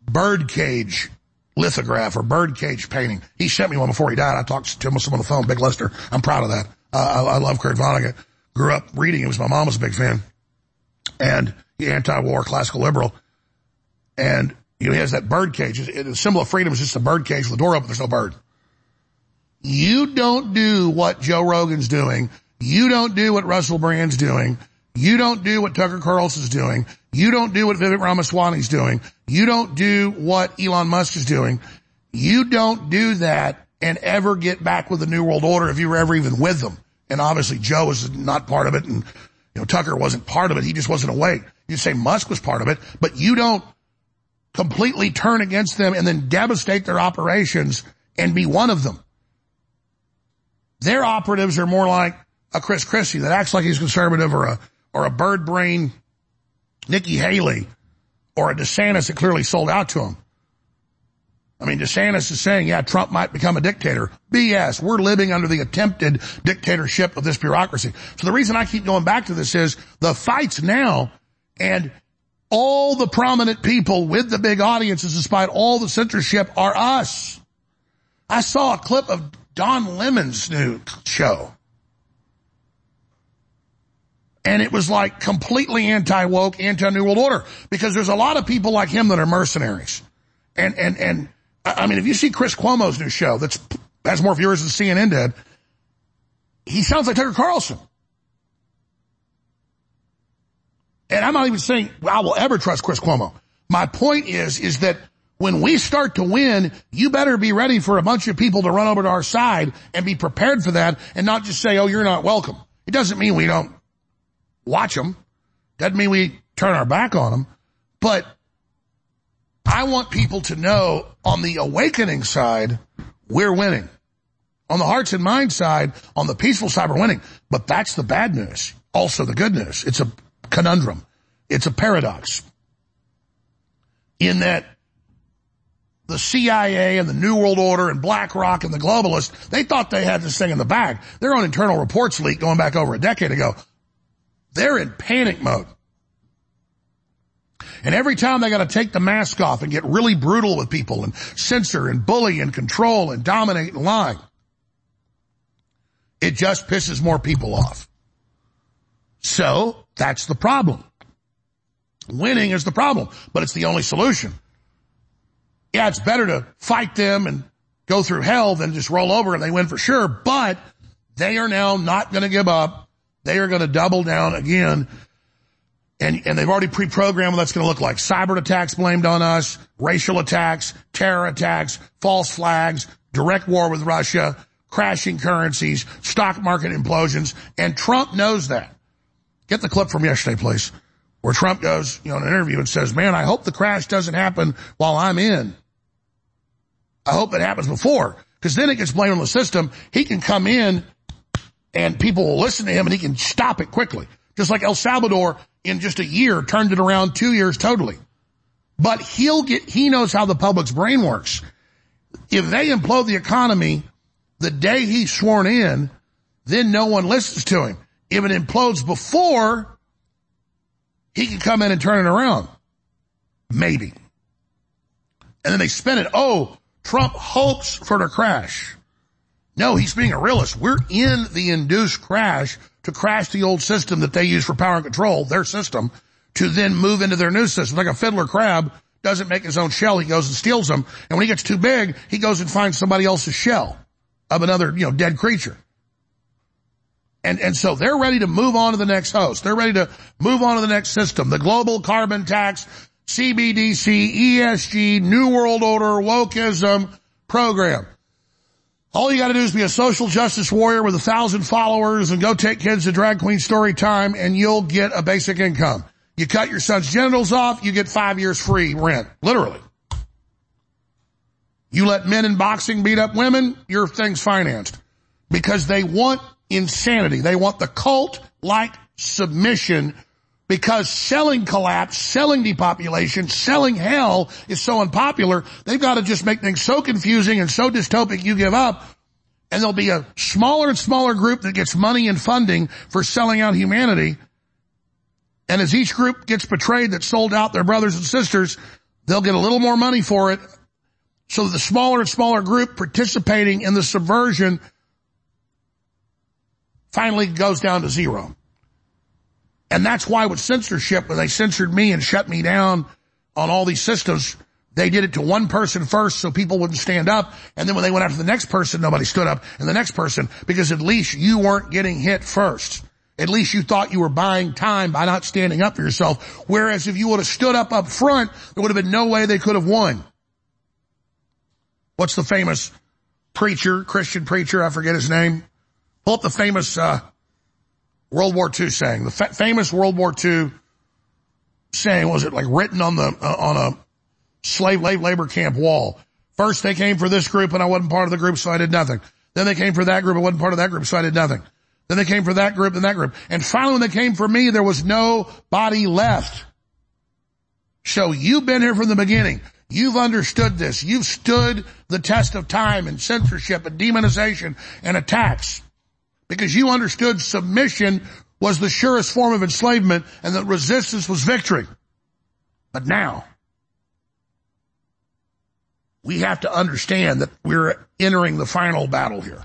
birdcage lithograph or birdcage painting. He sent me one before he died. I talked to him on the phone. Big Lester. I'm proud of that. I, I love Kurt Vonnegut. Grew up reading it. Was my mom was a big fan, and he anti-war, classical liberal, and you know, he has that bird cage. The symbol of freedom is just a bird cage with the door open. There's no bird. You don't do what Joe Rogan's doing. You don't do what Russell Brand's doing. You don't do what Tucker Carlson's doing. You don't do what Vivek Ramaswamy's doing. You don't do what Elon Musk is doing. You don't do that and ever get back with the New World Order if you were ever even with them. And obviously Joe is not part of it and, you know, Tucker wasn't part of it. He just wasn't awake. You say Musk was part of it, but you don't completely turn against them and then devastate their operations and be one of them. Their operatives are more like a Chris Christie that acts like he's conservative or a, or a bird brain Nikki Haley or a DeSantis that clearly sold out to him. I mean, DeSantis is saying, yeah, Trump might become a dictator. BS. We're living under the attempted dictatorship of this bureaucracy. So the reason I keep going back to this is the fights now and all the prominent people with the big audiences, despite all the censorship, are us. I saw a clip of Don Lemon's new show. And it was like completely anti-woke, anti-New World Order because there's a lot of people like him that are mercenaries. And, and, and I mean, if you see Chris Cuomo's new show that's has more viewers than CNN did, he sounds like Tucker Carlson. And I'm not even saying I will ever trust Chris Cuomo. My point is, is that when we start to win, you better be ready for a bunch of people to run over to our side and be prepared for that and not just say, oh, you're not welcome. It doesn't mean we don't watch them. Doesn't mean we turn our back on them. But I want people to know on the awakening side, we're winning. On the hearts and minds side, on the peaceful side, we're winning. But that's the bad news. Also the good news. It's a conundrum. It's a paradox. In that the CIA and the New World Order and BlackRock and the globalists, they thought they had this thing in the bag. Their own internal reports leaked going back over a decade ago. They're in panic mode. And every time they got to take the mask off and get really brutal with people and censor and bully and control and dominate and lie, it just pisses more people off. So that's the problem. Winning is the problem, but it's the only solution. Yeah, it's better to fight them and go through hell than just roll over and they win for sure, but they are now not going to give up they are going to double down again. And, and they've already pre-programmed what that's going to look like. Cyber attacks blamed on us, racial attacks, terror attacks, false flags, direct war with Russia, crashing currencies, stock market implosions, and Trump knows that. Get the clip from yesterday, please, where Trump goes, you know, in an interview and says, man, I hope the crash doesn't happen while I'm in. I hope it happens before, because then it gets blamed on the system. He can come in and people will listen to him and he can stop it quickly. Just like El Salvador in just a year turned it around two years totally. But he'll get, he knows how the public's brain works. If they implode the economy the day he's sworn in, then no one listens to him. If it implodes before, he can come in and turn it around. Maybe. And then they spin it. Oh, Trump hopes for the crash. No, he's being a realist. We're in the induced crash to crash the old system that they use for power and control, their system, to then move into their new system. Like a fiddler crab doesn't make his own shell, he goes and steals them. And when he gets too big, he goes and finds somebody else's shell of another, you know, dead creature. And, and so they're ready to move on to the next host. They're ready to move on to the next system. The global carbon tax, CBDC, ESG, New World Order, wokeism program. All you gotta do is be a social justice warrior with a thousand followers and go take kids to drag queen story time and you'll get a basic income. You cut your son's genitals off, you get five years free rent. Literally. You let men in boxing beat up women, your thing's financed. Because they want insanity. They want the cult-like submission because selling collapse, selling depopulation, selling hell is so unpopular, they've got to just make things so confusing and so dystopic you give up. And there'll be a smaller and smaller group that gets money and funding for selling out humanity. And as each group gets betrayed that sold out their brothers and sisters, they'll get a little more money for it. So the smaller and smaller group participating in the subversion finally goes down to zero. And that's why with censorship, when they censored me and shut me down on all these systems, they did it to one person first so people wouldn't stand up. And then when they went after the next person, nobody stood up and the next person because at least you weren't getting hit first. At least you thought you were buying time by not standing up for yourself. Whereas if you would have stood up up front, there would have been no way they could have won. What's the famous preacher, Christian preacher? I forget his name. Pull up the famous, uh, World War II saying, the fa- famous World War II saying, was it like written on the, uh, on a slave labor camp wall? First they came for this group and I wasn't part of the group so I did nothing. Then they came for that group, I wasn't part of that group so I did nothing. Then they came for that group and that group. And finally when they came for me, there was no body left. So you've been here from the beginning. You've understood this. You've stood the test of time and censorship and demonization and attacks because you understood submission was the surest form of enslavement and that resistance was victory. But now, we have to understand that we're entering the final battle here.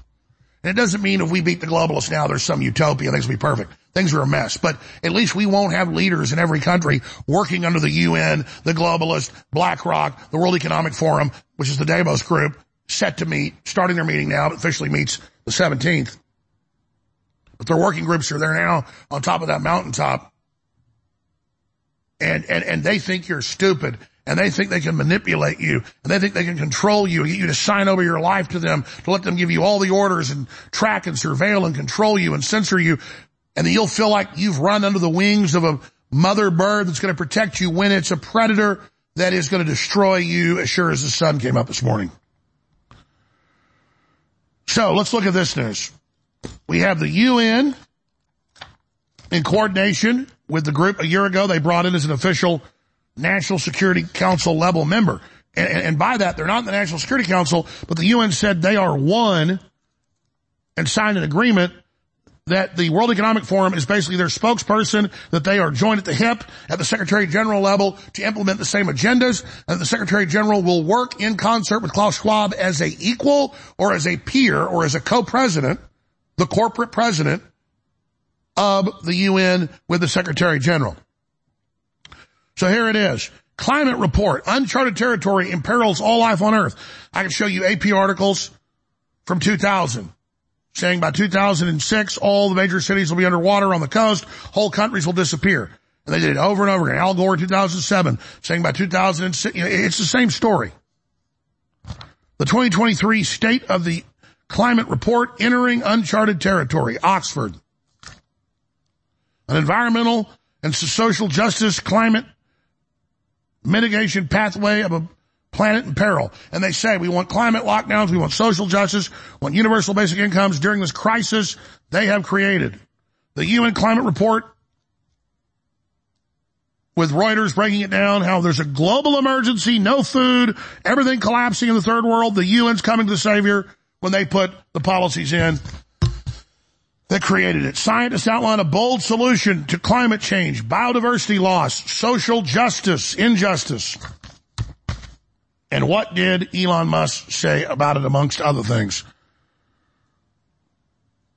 And it doesn't mean if we beat the globalists now, there's some utopia, things will be perfect. Things are a mess. But at least we won't have leaders in every country working under the UN, the globalist, BlackRock, the World Economic Forum, which is the Davos group, set to meet, starting their meeting now, officially meets the 17th. But their working groups are there now on top of that mountaintop. And, and, and they think you're stupid and they think they can manipulate you and they think they can control you, and get you to sign over your life to them, to let them give you all the orders and track and surveil and control you and censor you. And then you'll feel like you've run under the wings of a mother bird that's going to protect you when it's a predator that is going to destroy you as sure as the sun came up this morning. So let's look at this news. We have the UN in coordination with the group a year ago. They brought in as an official National Security Council level member. And, and, by that, they're not in the National Security Council, but the UN said they are one and signed an agreement that the World Economic Forum is basically their spokesperson, that they are joined at the hip at the Secretary General level to implement the same agendas, and the Secretary General will work in concert with Klaus Schwab as a equal or as a peer or as a co-president, the corporate president of the UN with the Secretary General. So here it is. Climate report. Uncharted territory imperils all life on Earth. I can show you AP articles from 2000 saying by 2006 all the major cities will be underwater on the coast. Whole countries will disappear. And they did it over and over again. Al Gore in 2007 saying by 2006, you know, it's the same story. The 2023 State of the climate report entering uncharted territory, Oxford. An environmental and social justice climate mitigation pathway of a planet in peril. And they say we want climate lockdowns, we want social justice, we want universal basic incomes during this crisis they have created. The UN climate report with Reuters breaking it down, how there's a global emergency, no food, everything collapsing in the third world, the UN's coming to the savior when they put the policies in that created it. Scientists outline a bold solution to climate change, biodiversity loss, social justice, injustice. And what did Elon Musk say about it amongst other things?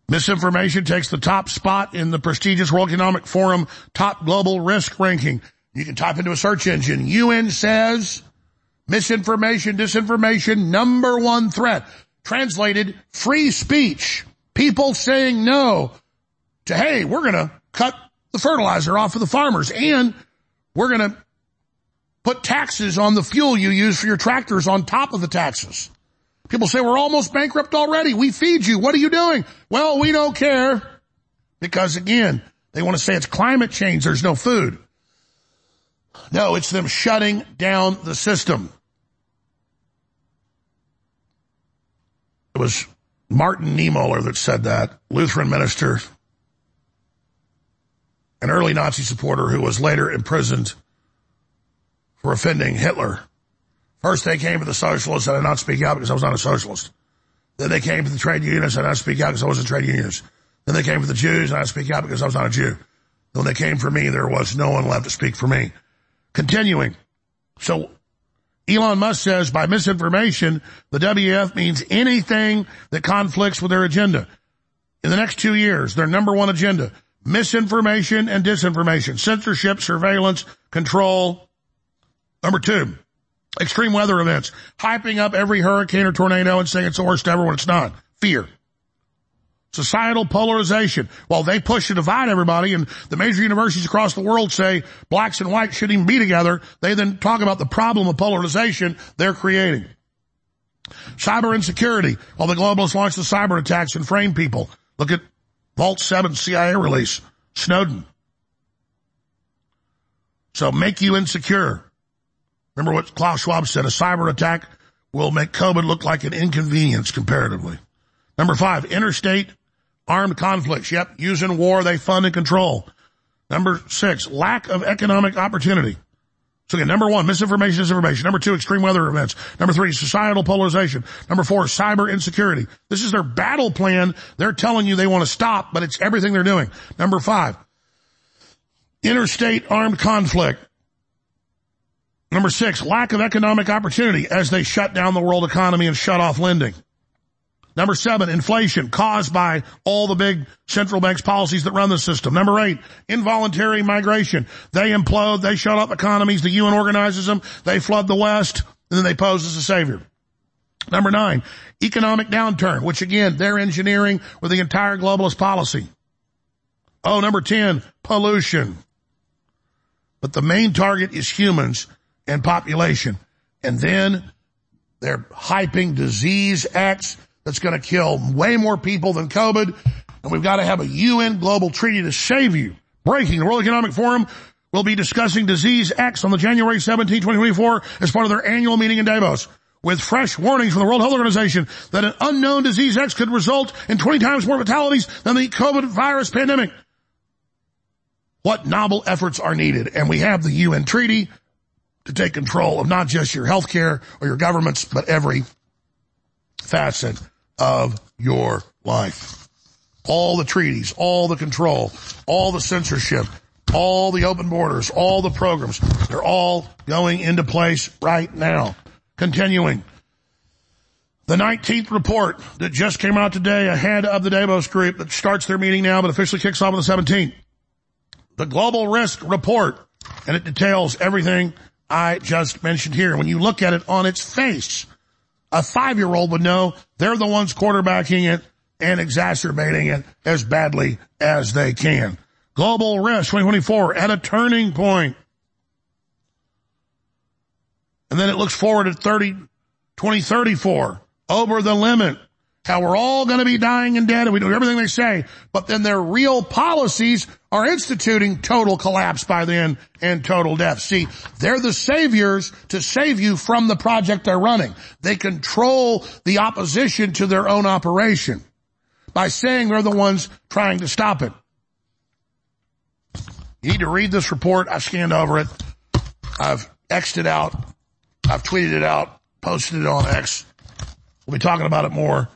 Misinformation takes the top spot in the prestigious World Economic Forum top global risk ranking. You can type into a search engine. UN says misinformation, disinformation, number one threat. Translated, free speech. People saying no to, hey, we're going to cut the fertilizer off of the farmers and we're going to put taxes on the fuel you use for your tractors on top of the taxes. People say we're almost bankrupt already. We feed you. What are you doing? Well, we don't care. Because again, they want to say it's climate change. There's no food. No, it's them shutting down the system. It was Martin Niemöller that said that, Lutheran minister, an early Nazi supporter who was later imprisoned for offending Hitler. First they came to the socialists and I did not speak out because I was not a socialist. Then they came to the trade unionists and I did not speak out because I wasn't a trade unionist. Then they came for the Jews and I speak out because I was not a Jew. When they came for me, there was no one left to speak for me. Continuing. So Elon Musk says by misinformation, the WEF means anything that conflicts with their agenda. In the next two years, their number one agenda, misinformation and disinformation, censorship, surveillance, control. Number two, extreme weather events, hyping up every hurricane or tornado and saying it's the worst ever when it's not. Fear. Societal polarization. While they push to divide everybody and the major universities across the world say blacks and whites shouldn't even be together, they then talk about the problem of polarization they're creating. Cyber insecurity. While the globalists launch the cyber attacks and frame people. Look at Vault 7 CIA release. Snowden. So make you insecure. Remember what Klaus Schwab said, a cyber attack will make COVID look like an inconvenience comparatively. Number five, interstate Armed conflicts. Yep. Using war, they fund and control. Number six, lack of economic opportunity. So again, number one, misinformation, disinformation. Number two, extreme weather events. Number three, societal polarization. Number four, cyber insecurity. This is their battle plan. They're telling you they want to stop, but it's everything they're doing. Number five, interstate armed conflict. Number six, lack of economic opportunity as they shut down the world economy and shut off lending. Number seven, inflation caused by all the big central banks policies that run the system. Number eight, involuntary migration. They implode, they shut up economies, the UN organizes them, they flood the West, and then they pose as a savior. Number nine, economic downturn, which again, they're engineering with the entire globalist policy. Oh, number 10, pollution. But the main target is humans and population. And then they're hyping disease X that's going to kill way more people than COVID. And we've got to have a UN global treaty to save you. Breaking the World Economic Forum will be discussing disease X on the January 17, 2024 as part of their annual meeting in Davos with fresh warnings from the World Health Organization that an unknown disease X could result in 20 times more fatalities than the COVID virus pandemic. What novel efforts are needed? And we have the UN treaty to take control of not just your healthcare or your governments, but every facet of your life. All the treaties, all the control, all the censorship, all the open borders, all the programs, they're all going into place right now. Continuing. The 19th report that just came out today ahead of the Davos group that starts their meeting now but officially kicks off on the 17th. The global risk report and it details everything I just mentioned here. When you look at it on its face, a five-year-old would know they're the ones quarterbacking it and exacerbating it as badly as they can. Global risk 2024 at a turning point. And then it looks forward at 30, 2034 over the limit. how we're all going to be dying and dead and we do everything they say, but then their real policies are instituting total collapse by then and total death. See, they're the saviors to save you from the project they're running. They control the opposition to their own operation by saying they're the ones trying to stop it. You need to read this report. I've scanned over it. I've X'd it out. I've tweeted it out, posted it on X. We'll be talking about it more.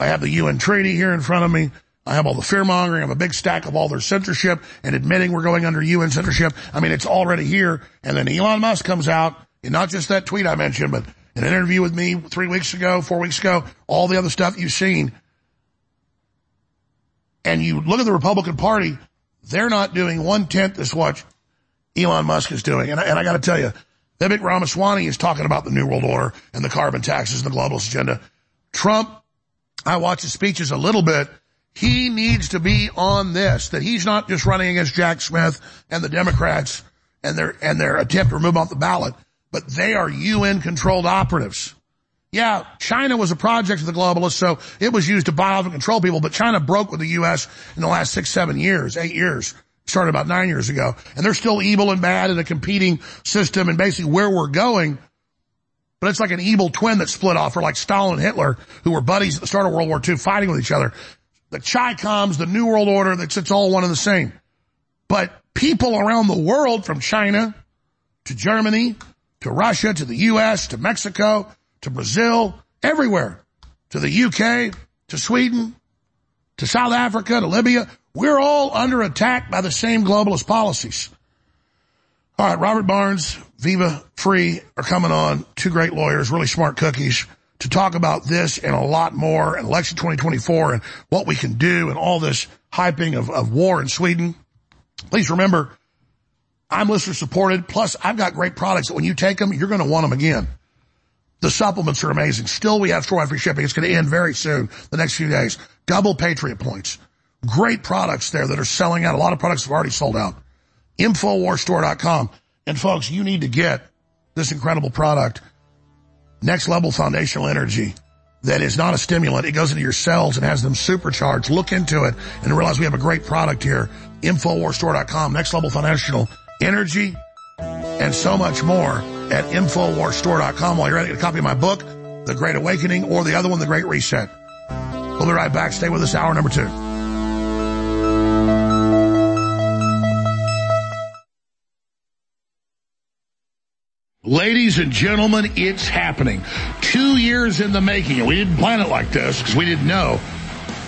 I have the UN treaty here in front of me. I have all the fear mongering. I have a big stack of all their censorship and admitting we're going under UN censorship. I mean, it's already here. And then Elon Musk comes out, and not just that tweet I mentioned, but an interview with me three weeks ago, four weeks ago, all the other stuff you've seen. And you look at the Republican Party, they're not doing one tenth as much Elon Musk is doing. And I, and I got to tell you, Vivek Ramaswamy is talking about the New World Order and the carbon taxes and the globalist agenda. Trump, I watch his speeches a little bit. He needs to be on this, that he's not just running against Jack Smith and the Democrats and their, and their attempt to remove him off the ballot, but they are UN controlled operatives. Yeah, China was a project of the globalists, so it was used to buy off and control people, but China broke with the U.S. in the last six, seven years, eight years. Started about nine years ago. And they're still evil and bad in a competing system and basically where we're going. But it's like an evil twin that split off, or like Stalin and Hitler, who were buddies at the start of World War II fighting with each other. The Chi-Coms, the New World Order, that's it's all one and the same. But people around the world, from China to Germany to Russia to the U.S. to Mexico to Brazil, everywhere, to the UK, to Sweden, to South Africa, to Libya, we're all under attack by the same globalist policies. All right, Robert Barnes, Viva Frei are coming on. Two great lawyers, really smart cookies to talk about this and a lot more and election 2024 and what we can do and all this hyping of, of war in Sweden. Please remember, I'm listener supported. Plus I've got great products that when you take them, you're going to want them again. The supplements are amazing. Still, we have store free shipping. It's going to end very soon, the next few days. Double Patriot points. Great products there that are selling out. A lot of products have already sold out. Infowarstore.com. And folks, you need to get this incredible product, next level foundational energy that is not a stimulant. It goes into your cells and has them supercharged. Look into it and realize we have a great product here. Infowarstore.com, next level foundational energy and so much more at InfoWarsStore.com. While you're at it, get a copy of my book, The Great Awakening, or the other one, The Great Reset. We'll be right back. Stay with us, hour number two. Ladies and gentlemen, it's happening. Two years in the making, and we didn't plan it like this because we didn't know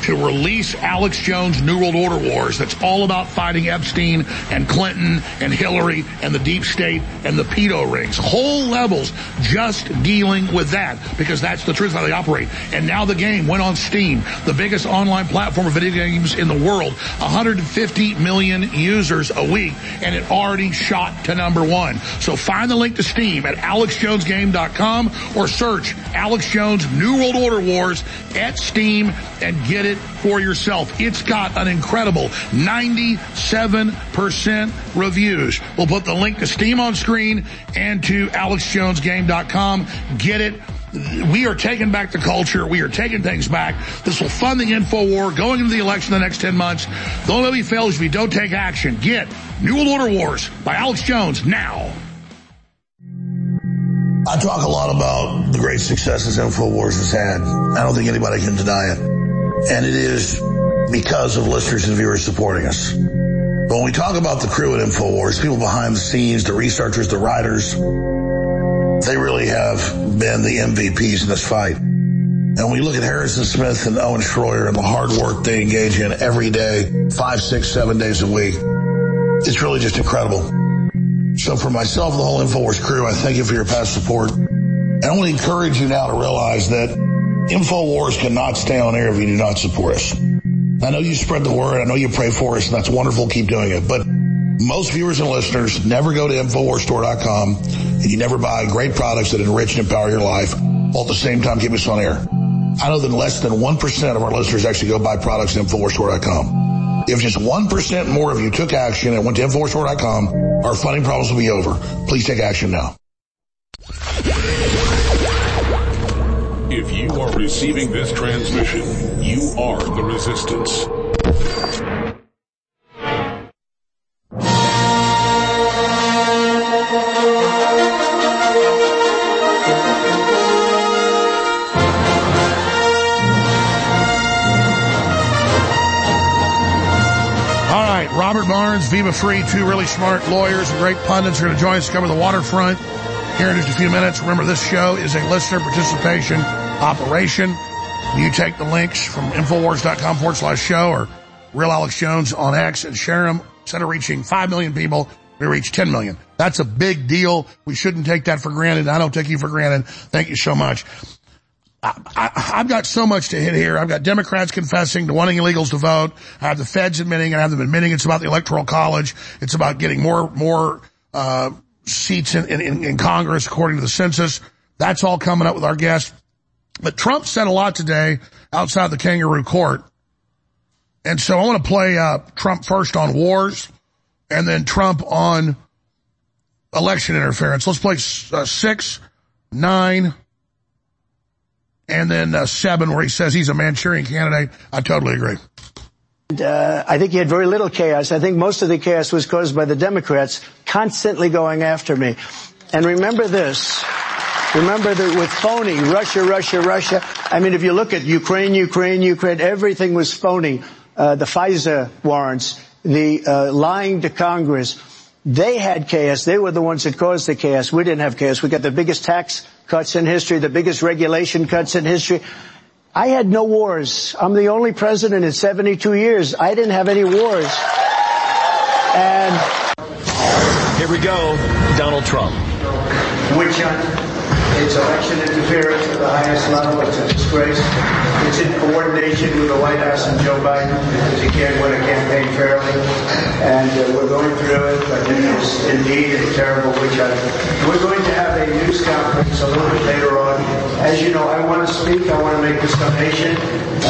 to release Alex Jones' New World Order Wars that's all about fighting Epstein and Clinton and Hillary and the deep state and the pedo rings. Whole levels just dealing with that because that's the truth how they operate. And now the game went on Steam, the biggest online platform of video games in the world. 150 million users a week and it already shot to number one. So find the link to Steam at alexjonesgame.com or search Alex Jones New World Order Wars at Steam and get it for yourself. It's got an incredible 97% reviews. We'll put the link to Steam on screen and to alexjonesgame.com. Get it. We are taking back the culture. We are taking things back. This will fund the info war going into the election in the next 10 months. Only way we fail if we don't take action. Get New World Order Wars by Alex Jones now. I talk a lot about the great successes InfoWars has had. I don't think anybody can deny it. And it is because of listeners and viewers supporting us. But when we talk about the crew at InfoWars, people behind the scenes, the researchers, the writers, they really have been the MVPs in this fight. And we look at Harrison Smith and Owen Schroyer and the hard work they engage in every day, five, six, seven days a week. It's really just incredible. So for myself and the whole InfoWars crew, I thank you for your past support. I want to encourage you now to realize that InfoWars cannot stay on air if you do not support us. I know you spread the word. I know you pray for us and that's wonderful. Keep doing it. But most viewers and listeners never go to InfoWarsStore.com and you never buy great products that enrich and empower your life while at the same time keep us on air. I know that less than 1% of our listeners actually go buy products at InfoWarsStore.com. If just 1% more of you took action and went to InfoWarsStore.com, our funding problems will be over. Please take action now. If you are receiving this transmission, you are the resistance. All right, Robert Barnes, Viva Frei, two really smart lawyers and great pundits are going to join us to cover the waterfront here in just a few minutes. Remember, this show is a listener participation operation. You take the links from Infowars.com forward slash show or Real Alex Jones on X and share them. Instead of reaching 5 million people, we reach 10 million. That's a big deal. We shouldn't take that for granted. I don't take you for granted. Thank you so much. I, I've got so much to hit here. I've got Democrats confessing to wanting illegals to vote. I have the feds admitting, and I have them admitting it's about the electoral college. It's about getting more, more, uh, seats in, in, in Congress according to the census. That's all coming up with our guest. But Trump said a lot today outside the kangaroo court. And so I want to play, uh, Trump first on wars and then Trump on election interference. Let's play uh, six, nine, and then uh, seven where he says he's a Manchurian candidate. I totally agree. And uh, I think he had very little chaos. I think most of the chaos was caused by the Democrats constantly going after me. And remember this. Remember that with phony, Russia, Russia, Russia. I mean, if you look at Ukraine, Ukraine, Ukraine, everything was phony. Uh, the FISA warrants, the uh, lying to Congress. They had chaos. They were the ones that caused the chaos. We didn't have chaos. We got the biggest tax cuts in history, the biggest regulation cuts in history. I had no wars. I'm the only president in 72 years. I didn't have any wars. And Here we go. Donald Trump. witch hunt. Uh, it's election interference at the highest level. It's a disgrace. It's in coordination with the White House and Joe Biden because he can't win a campaign fairly. And uh, we're going through it, but it is indeed a terrible witch hunt. We're going to have a news conference a little bit later on. As you know, I want to speak. I want to make the summation.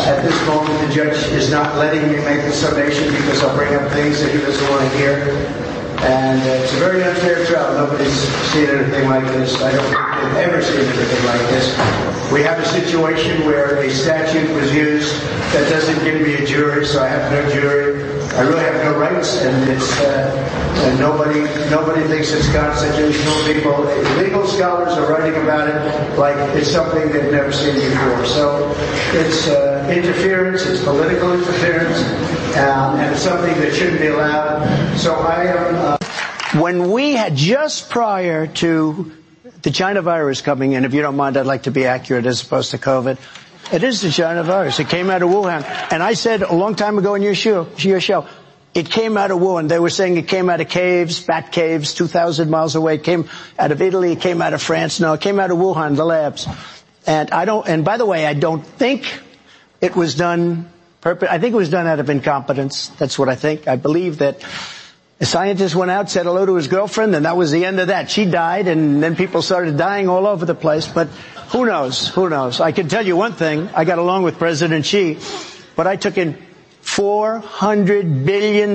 At this moment, the judge is not letting me make the summation because I'll bring up things that he doesn't want to hear. And uh, it's a very unfair trial. Nobody's seen anything like this. I don't think they've ever seen anything like this. We have a situation where a statute was used that doesn't give me a jury, so I have no jury. I really have no rights, and it's uh, and nobody nobody thinks it's constitutional. People, legal scholars are writing about it like it's something they've never seen before. So it's uh, interference, it's political interference, um, and it's something that shouldn't be allowed. So I am. Uh, when we had just prior to the China virus coming in, if you don't mind, I'd like to be accurate as opposed to COVID. It is the China virus. It came out of Wuhan. And I said a long time ago in your show, your show, it came out of Wuhan. They were saying it came out of caves, bat caves, 2,000 miles away. It came out of Italy. It came out of France. No, it came out of Wuhan, the labs. And I don't, and by the way, I don't think it was done, I think it was done out of incompetence. That's what I think. I believe that a scientist went out, said hello to his girlfriend, and that was the end of that. She died, and then people started dying all over the place. But who knows? Who knows? I can tell you one thing. I got along with President Xi, but I took in $400 billion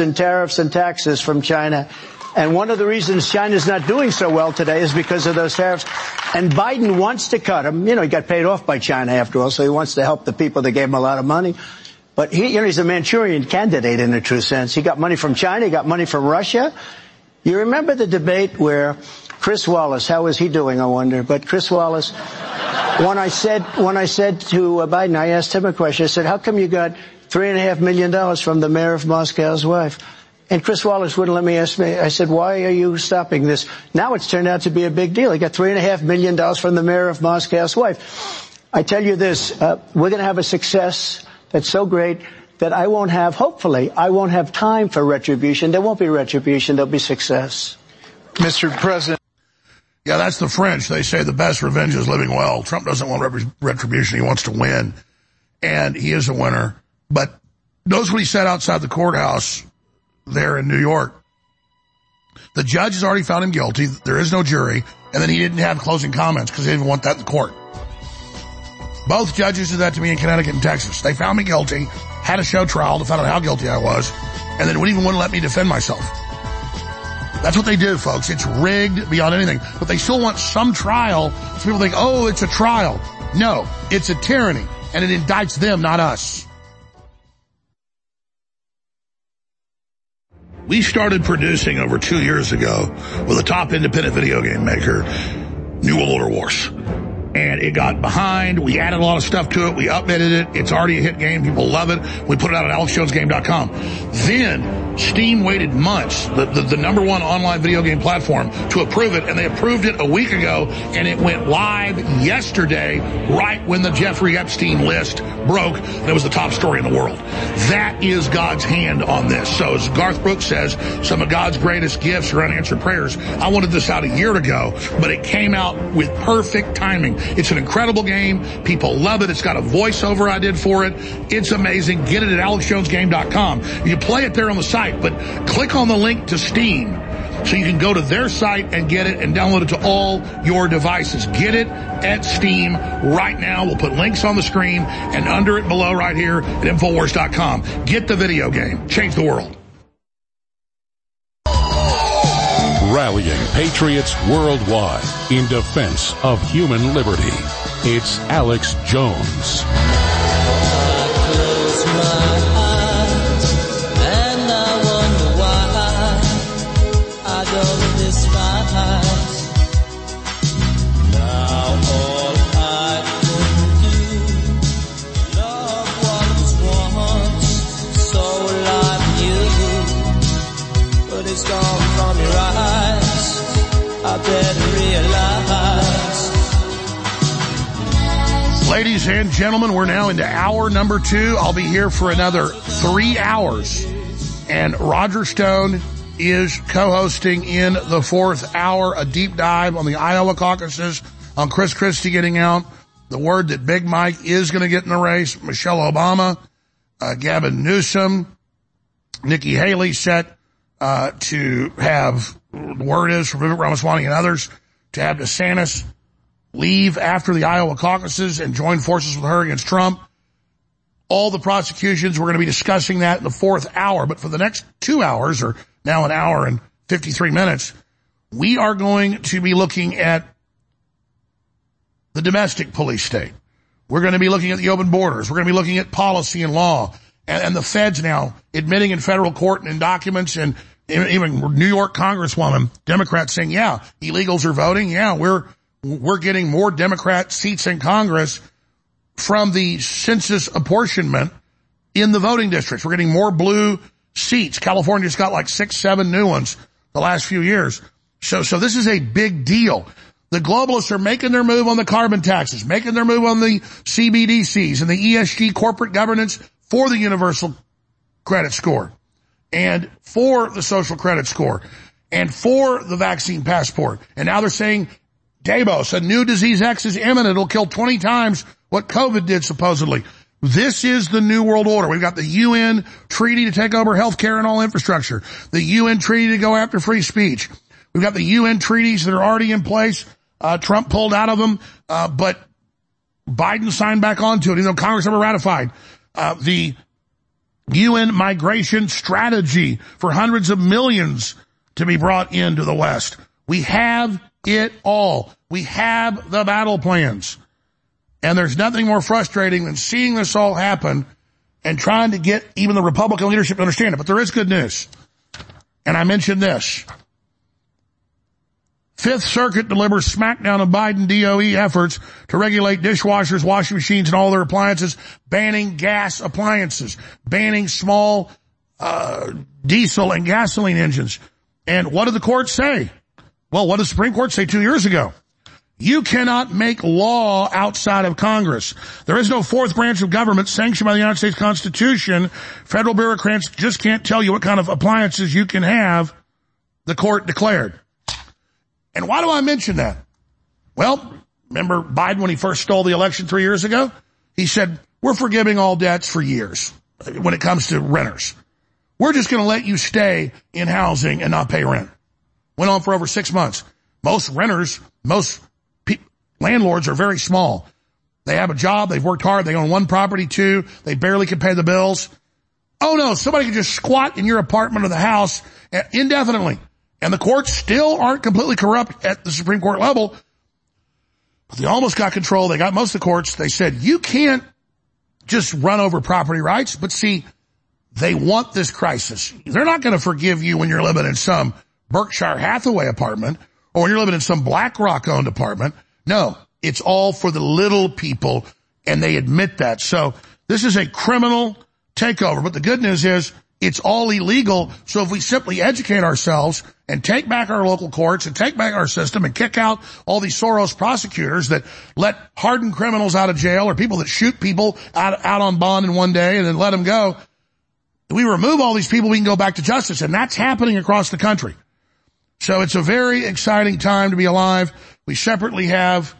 in tariffs and taxes from China. And one of the reasons China's not doing so well today is because of those tariffs. And Biden wants to cut them. You know, he got paid off by China after all, so he wants to help the people that gave him a lot of money. But he, you know, he's a Manchurian candidate in a true sense. He got money from China, he got money from Russia. You remember the debate where Chris Wallace, how is he doing, I wonder, but Chris Wallace, when I said, when I said to uh, Biden, I asked him a question, I said, how come you got three and a half million dollars from the mayor of Moscow's wife? And Chris Wallace wouldn't let me ask me. I said, why are you stopping this? Now it's turned out to be a big deal. He got three and a half million dollars from the mayor of Moscow's wife. I tell you this, uh, we're going to have a success that's so great that I won't have, hopefully, I won't have time for retribution. There won't be retribution. There'll be success. Mr. President. Yeah, that's the French. They say the best revenge is living well. Trump doesn't want retribution. He wants to win. And he is a winner. But notice what he said outside the courthouse there in New York. The judge has already found him guilty. There is no jury. And then he didn't have closing comments because they didn't want that in court. Both judges did that to me in Connecticut and Texas. They found me guilty, had a show trial to find out how guilty I was, and then wouldn't even want to let me defend myself. That's what they do, folks. It's rigged beyond anything. But they still want some trial. So people think, oh, it's a trial. No, it's a tyranny, and it indicts them, not us. We started producing over two years ago with a top independent video game maker, New World Order Wars. And it got behind. We added a lot of stuff to it. We updated it. It's already a hit game. People love it. We put it out at alexjonesgame.com. Then Steam waited months, the, the, the number one online video game platform, to approve it. And they approved it a week ago. And it went live yesterday, right when the Jeffrey Epstein list broke. It was the top story in the world. That is God's hand on this. So as Garth Brooks says, some of God's greatest gifts are unanswered prayers. I wanted this out a year ago, but it came out with perfect timing. It's an incredible game. People love it. It's got a voiceover I did for it. It's amazing. Get it at alexjonesgame.com. You play it there on the site, but click on the link to Steam so you can go to their site and get it and download it to all your devices. Get it at Steam right now. We'll put links on the screen and under it below right here at Infowars.com. Get the video game. Change the world. Rallying patriots worldwide in defense of human liberty. It's Alex Jones. You, gone from your eyes. I better realize. Ladies and gentlemen, we're now into hour number two. I'll be here for another three hours. And Roger Stone is co-hosting in the fourth hour a deep dive on the Iowa caucuses, on Chris Christie getting out, the word that Big Mike is going to get in the race, Michelle Obama, uh, Gavin Newsom, Nikki Haley set uh, to have, the word is from Vivek Ramaswamy and others, to have DeSantis leave after the Iowa caucuses and join forces with her against Trump. All the prosecutions, we're going to be discussing that in the fourth hour. But for the next two hours, or now an hour and 53 minutes, we are going to be looking at the domestic police state. We're going to be looking at the open borders. We're going to be looking at policy and law and, and the feds now admitting in federal court and in documents and even New York Congresswoman, Democrats saying, yeah, illegals are voting. Yeah, we're, we're getting more Democrat seats in Congress from the census apportionment in the voting districts. We're getting more blue seats. California's got like six, seven new ones the last few years. So, so this is a big deal. The globalists are making their move on the carbon taxes, making their move on the CBDCs and the ESG corporate governance for the universal credit score and for the social credit score and for the vaccine passport. And now they're saying Davos, a new disease X is imminent. It'll kill 20 times what COVID did supposedly. This is the new world order. We've got the UN treaty to take over healthcare and all infrastructure. The UN treaty to go after free speech. We've got the UN treaties that are already in place. Uh, Trump pulled out of them, uh, but Biden signed back onto it. You know, Congress never ratified. Uh, the UN migration strategy for hundreds of millions to be brought into the West. We have it all. We have the battle plans. And there's nothing more frustrating than seeing this all happen and trying to get even the Republican leadership to understand it. But there is good news. And I mentioned this. Fifth Circuit delivers smackdown of Biden DOE efforts to regulate dishwashers, washing machines, and all their appliances, banning gas appliances, banning small uh, diesel and gasoline engines. And what did the court say? Well, what did the Supreme Court say two years ago? You cannot make law outside of Congress. There is no fourth branch of government sanctioned by the United States Constitution. Federal bureaucrats just can't tell you what kind of appliances you can have, the court declared. And why do I mention that? Well, remember Biden when he first stole the election three years ago? He said, we're forgiving all debts for years when it comes to renters. We're just going to let you stay in housing and not pay rent. Went on for over six months. Most renters, most pe- landlords are very small. They have a job, they've worked hard, they own one property, two, they barely can pay the bills. Oh no, somebody can just squat in your apartment or the house eh, indefinitely. And the courts still aren't completely corrupt at the Supreme Court level. But they almost got control. They got most of the courts. They said, you can't just run over property rights. But see, they want this crisis. They're not going to forgive you when you're living in some Berkshire Hathaway apartment or when you're living in some BlackRock owned apartment. No, it's all for the little people and they admit that. So this is a criminal takeover. But the good news is it's all illegal. So if we simply educate ourselves and take back our local courts and take back our system and kick out all these Soros prosecutors that let hardened criminals out of jail or people that shoot people out, out on bond in one day and then let them go. We remove all these people, we can go back to justice. And that's happening across the country. So it's a very exciting time to be alive. We separately have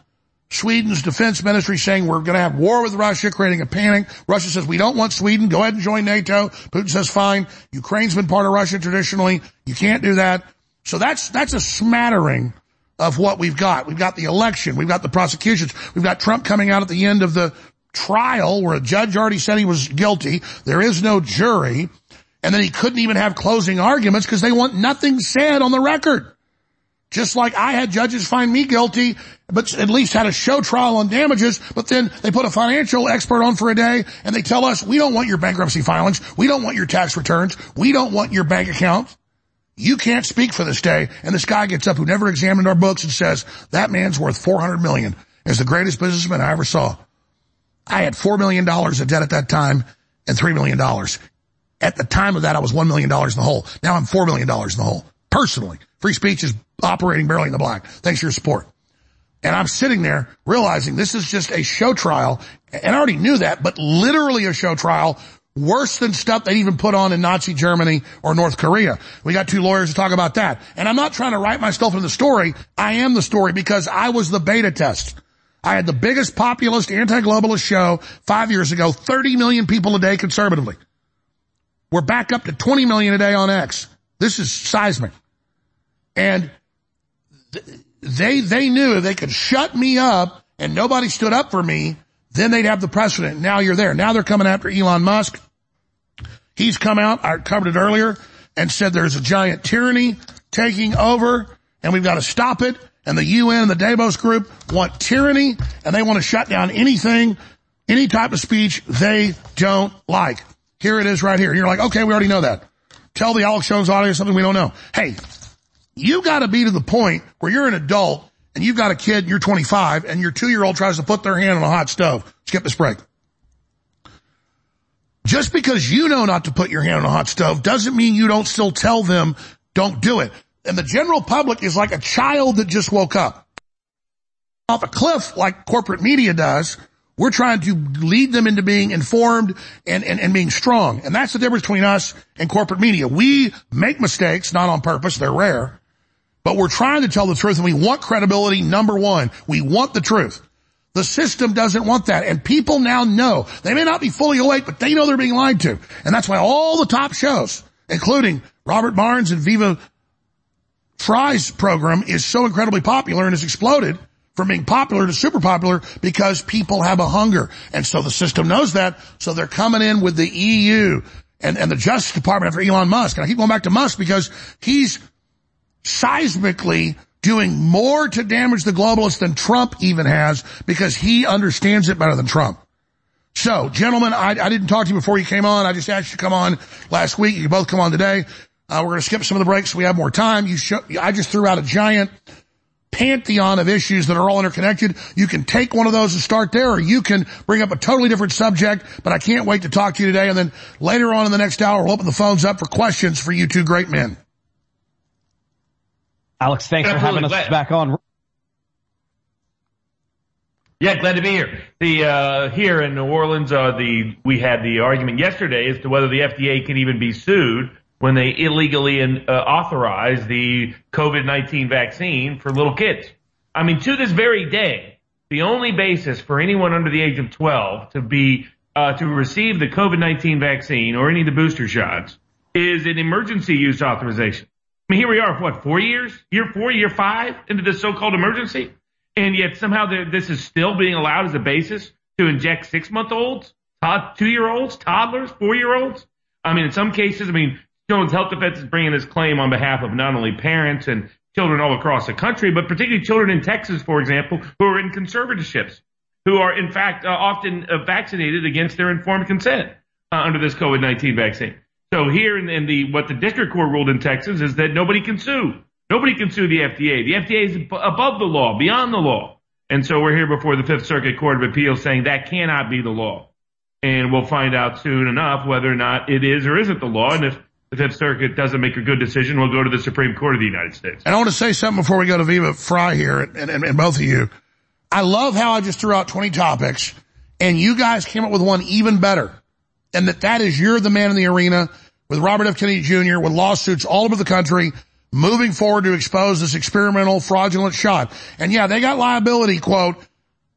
Sweden's defense ministry saying we're going to have war with Russia, creating a panic. Russia says we don't want Sweden. Go ahead and join NATO. Putin says fine. Ukraine's been part of Russia traditionally. You can't do that. So that's, that's a smattering of what we've got. We've got the election. We've got the prosecutions. We've got Trump coming out at the end of the trial where a judge already said he was guilty. There is no jury. And then he couldn't even have closing arguments because they want nothing said on the record. Just like I had judges find me guilty, but at least had a show trial on damages, but then they put a financial expert on for a day and they tell us, we don't want your bankruptcy filings. We don't want your tax returns. We don't want your bank accounts. You can't speak for this day. And this guy gets up who never examined our books and says, that man's worth 400 million is the greatest businessman I ever saw. I had $4 million of debt at that time and $3 million. At the time of that, I was $1 million in the hole. Now I'm $4 million in the hole. Personally. Free speech is operating barely in the black. Thanks for your support. And I'm sitting there realizing this is just a show trial. And I already knew that, but literally a show trial worse than stuff they even put on in Nazi Germany or North Korea. We got two lawyers to talk about that. And I'm not trying to write myself into the story. I am the story because I was the beta test. I had the biggest populist anti-globalist show five years ago, 30 million people a day conservatively. We're back up to 20 million a day on X. This is seismic. And they, they knew if they could shut me up and nobody stood up for me, then they'd have the precedent. Now you're there. Now they're coming after Elon Musk. He's come out, I covered it earlier, and said there's a giant tyranny taking over and we've got to stop it. And the UN and the Davos group want tyranny and they want to shut down anything, any type of speech they don't like. Here it is right here. You're like, okay, we already know that. Tell the Alex Jones audience something we don't know. Hey, you gotta be to the point where you're an adult and you've got a kid, you're 25 and your two year old tries to put their hand on a hot stove. Skip this break. Just because you know not to put your hand on a hot stove doesn't mean you don't still tell them don't do it. And the general public is like a child that just woke up. Off a cliff like corporate media does, we're trying to lead them into being informed and, and, and being strong. And that's the difference between us and corporate media. We make mistakes, not on purpose, they're rare. But we're trying to tell the truth and we want credibility, number one. We want the truth. The system doesn't want that. And people now know. They may not be fully awake, but they know they're being lied to. And that's why all the top shows, including Robert Barnes and Viva Frei's program is so incredibly popular and has exploded from being popular to super popular because people have a hunger. And so the system knows that. So they're coming in with the EU and, and the Justice Department after Elon Musk. And I keep going back to Musk because he's seismically doing more to damage the globalists than Trump even has because he understands it better than Trump. So, gentlemen, I, I didn't talk to you before you came on. I just asked you to come on last week. You both come on today. Uh, we're going to skip some of the breaks so we have more time. You show, I just threw out a giant pantheon of issues that are all interconnected. You can take one of those and start there, or you can bring up a totally different subject, but I can't wait to talk to you today. And then later on in the next hour, we'll open the phones up for questions for you two great men. Alex, thanks for having us Glad- back on. Yeah, glad to be here. The uh, here in New Orleans, uh, the we had the argument yesterday as to whether the FDA can even be sued when they illegally uh, authorize the COVID-19 vaccine for little kids. I mean, to this very day, the only basis for anyone under the age of 12 to be uh, to receive the COVID-19 vaccine or any of the booster shots is an emergency use authorization. I mean, here we are, what, four years? Year four, year five into this so-called emergency? And yet somehow this is still being allowed as a basis to inject six-month-olds, two-year-olds, toddlers, four-year-olds. I mean, in some cases, I mean, Children's Health Defense is bringing this claim on behalf of not only parents and children all across the country, but particularly children in Texas, for example, who are in conservatorships, who are in fact uh, often uh, vaccinated against their informed consent uh, under this COVID-19 vaccine. So here in, in the what the district court ruled in Texas is that nobody can sue. Nobody can sue the FDA. The FDA is above the law, beyond the law. And so we're here before the Fifth Circuit Court of Appeals saying that cannot be the law. And we'll find out soon enough whether or not it is or isn't the law. And if the Fifth Circuit doesn't make a good decision, we'll go to the Supreme Court of the United States. And I want to say something before we go to Viva Frei here and, and, and both of you. I love how I just threw out 20 topics and you guys came up with one even better. And that that is you're the man in the arena with Robert F. Kennedy Jr. with lawsuits all over the country moving forward to expose this experimental fraudulent shot. And yeah, they got liability quote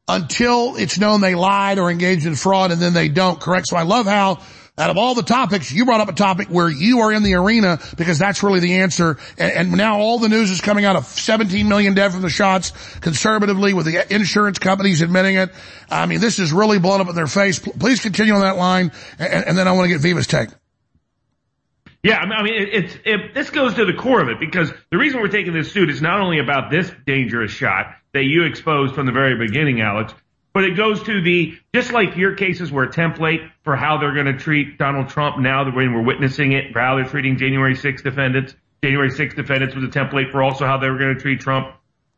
until it's known they lied or engaged in fraud and then they don't, correct? So I love how out of all the topics, you brought up a topic where you are in the arena because that's really the answer. And, and now all the news is coming out of 17 million dead from the shots conservatively with the insurance companies admitting it. I mean, this is really blown up in their face. Please continue on that line. And, and then I want to get Viva's take. Yeah, I mean, it, it's it, this goes to the core of it because the reason we're taking this suit is not only about this dangerous shot that you exposed from the very beginning, Alex, but it goes to the just like your cases were a template for how they're going to treat Donald Trump now that when we're witnessing it, for how they're treating January 6 defendants. January 6 defendants was a template for also how they were going to treat Trump.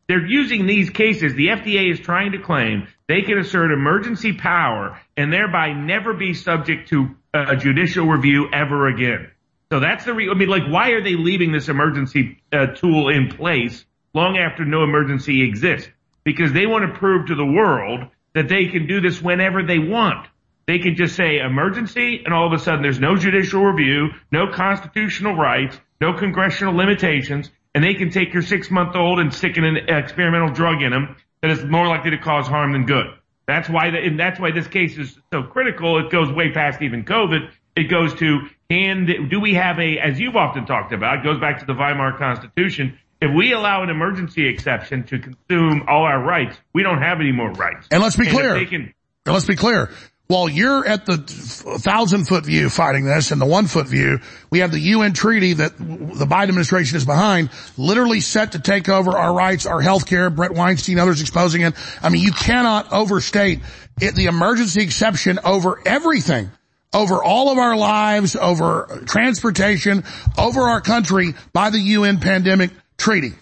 They're using these cases. The FDA is trying to claim they can assert emergency power and thereby never be subject to a judicial review ever again. So that's the re- I mean, like, why are they leaving this emergency uh, tool in place long after no emergency exists? Because they want to prove to the world that they can do this whenever they want. They can just say emergency and all of a sudden there's no judicial review, no constitutional rights, no congressional limitations, and they can take your six month old and stick an experimental drug in them that is more likely to cause harm than good. That's why the, and that's why this case is so critical. It goes way past even COVID. It goes to and do we have a, as you've often talked about, it goes back to the Weimar Constitution. If we allow an emergency exception to consume all our rights, we don't have any more rights. And let's be And clear. can- And let's be clear. While you're at the thousand foot view fighting this and the one foot view, we have the UN treaty that the Biden administration is behind, literally set to take over our rights, our health care, Bret Weinstein, others exposing it. I mean, you cannot overstate it, the emergency exception over everything, over all of our lives, over transportation, over our country by the UN pandemic treaty.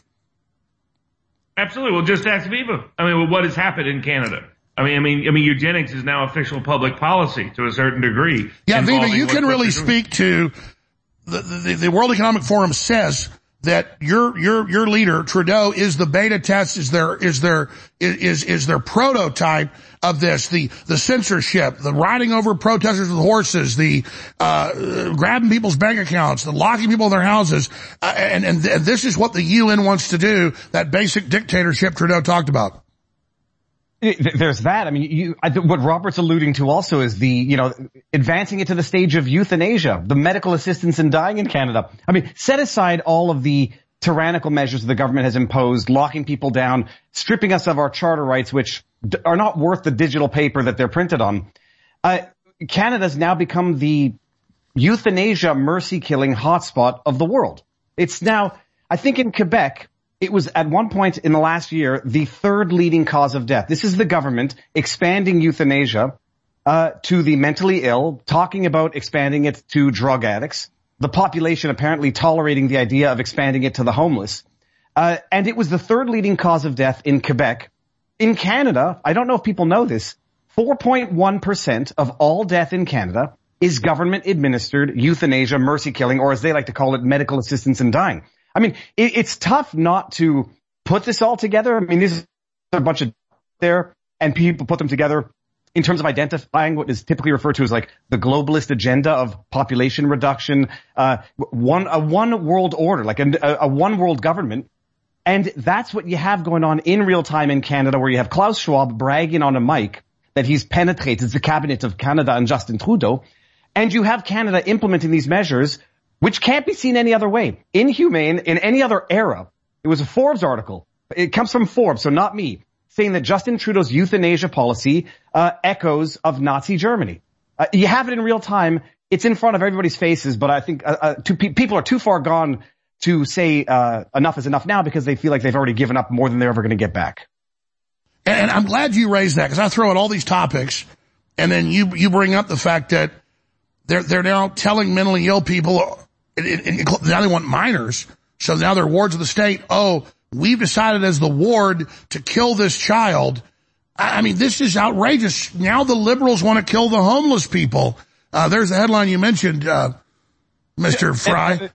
Absolutely. Well, just ask Viva. I mean, well, what has happened in Canada? I mean, I mean, I mean, eugenics is now official public policy to a certain degree. Yeah, Viva, you can really speak to the, the, the World Economic Forum says that your, your, your leader, Trudeau, is the beta test, is their, is their, is, is their prototype of this, the, the censorship, the riding over protesters with horses, the, uh, grabbing people's bank accounts, the locking people in their houses, uh, and, and, and this is what the UN wants to do, that basic dictatorship Trudeau talked about. Th- There's that. I mean, you, I, what Robert's alluding to also is the, you know, advancing it to the stage of euthanasia, the medical assistance in dying in Canada. I mean, set aside all of the tyrannical measures the government has imposed, locking people down, stripping us of our charter rights, which d- are not worth the digital paper that they're printed on. Uh, Canada's now become the euthanasia mercy killing hotspot of the world. It's now, I think in Quebec, it was at one point in the last year the third leading cause of death. This is the government expanding euthanasia uh, to the mentally ill, talking about expanding it to drug addicts. The population apparently tolerating the idea of expanding it to the homeless. Uh, and it was the third leading cause of death in Quebec. In Canada, I don't know if people know this, 4.1% of all death in Canada is government administered euthanasia, mercy killing, or as they like to call it, medical assistance in dying. I mean, it, it's tough not to put this all together. I mean, these are a bunch of there and people put them together in terms of identifying what is typically referred to as like the globalist agenda of population reduction, uh, one, a one world order, like a, a one world government. And that's what you have going on in real time in Canada where you have Klaus Schwab bragging on a mic that he's penetrated the cabinet of Canada and Justin Trudeau. And you have Canada implementing these measures, which can't be seen any other way. Inhumane in any other era. It was a Forbes article. It comes from Forbes, so not me, saying that Justin Trudeau's euthanasia policy uh, echoes of Nazi Germany. Uh, you have it in real time. It's in front of everybody's faces, but I think uh, uh, pe- people are too far gone to say uh, enough is enough now because they feel like they've already given up more than they're ever going to get back. And I'm glad you raised that because I throw out all these topics and then you, you bring up the fact that they're, they're now telling mentally ill people, it, it, it, now they want minors. So now they're wards of the state. Oh, we've decided as the ward to kill this child. I mean, this is outrageous. Now the liberals want to kill the homeless people. Uh, there's the headline you mentioned, uh, Mr. Frei.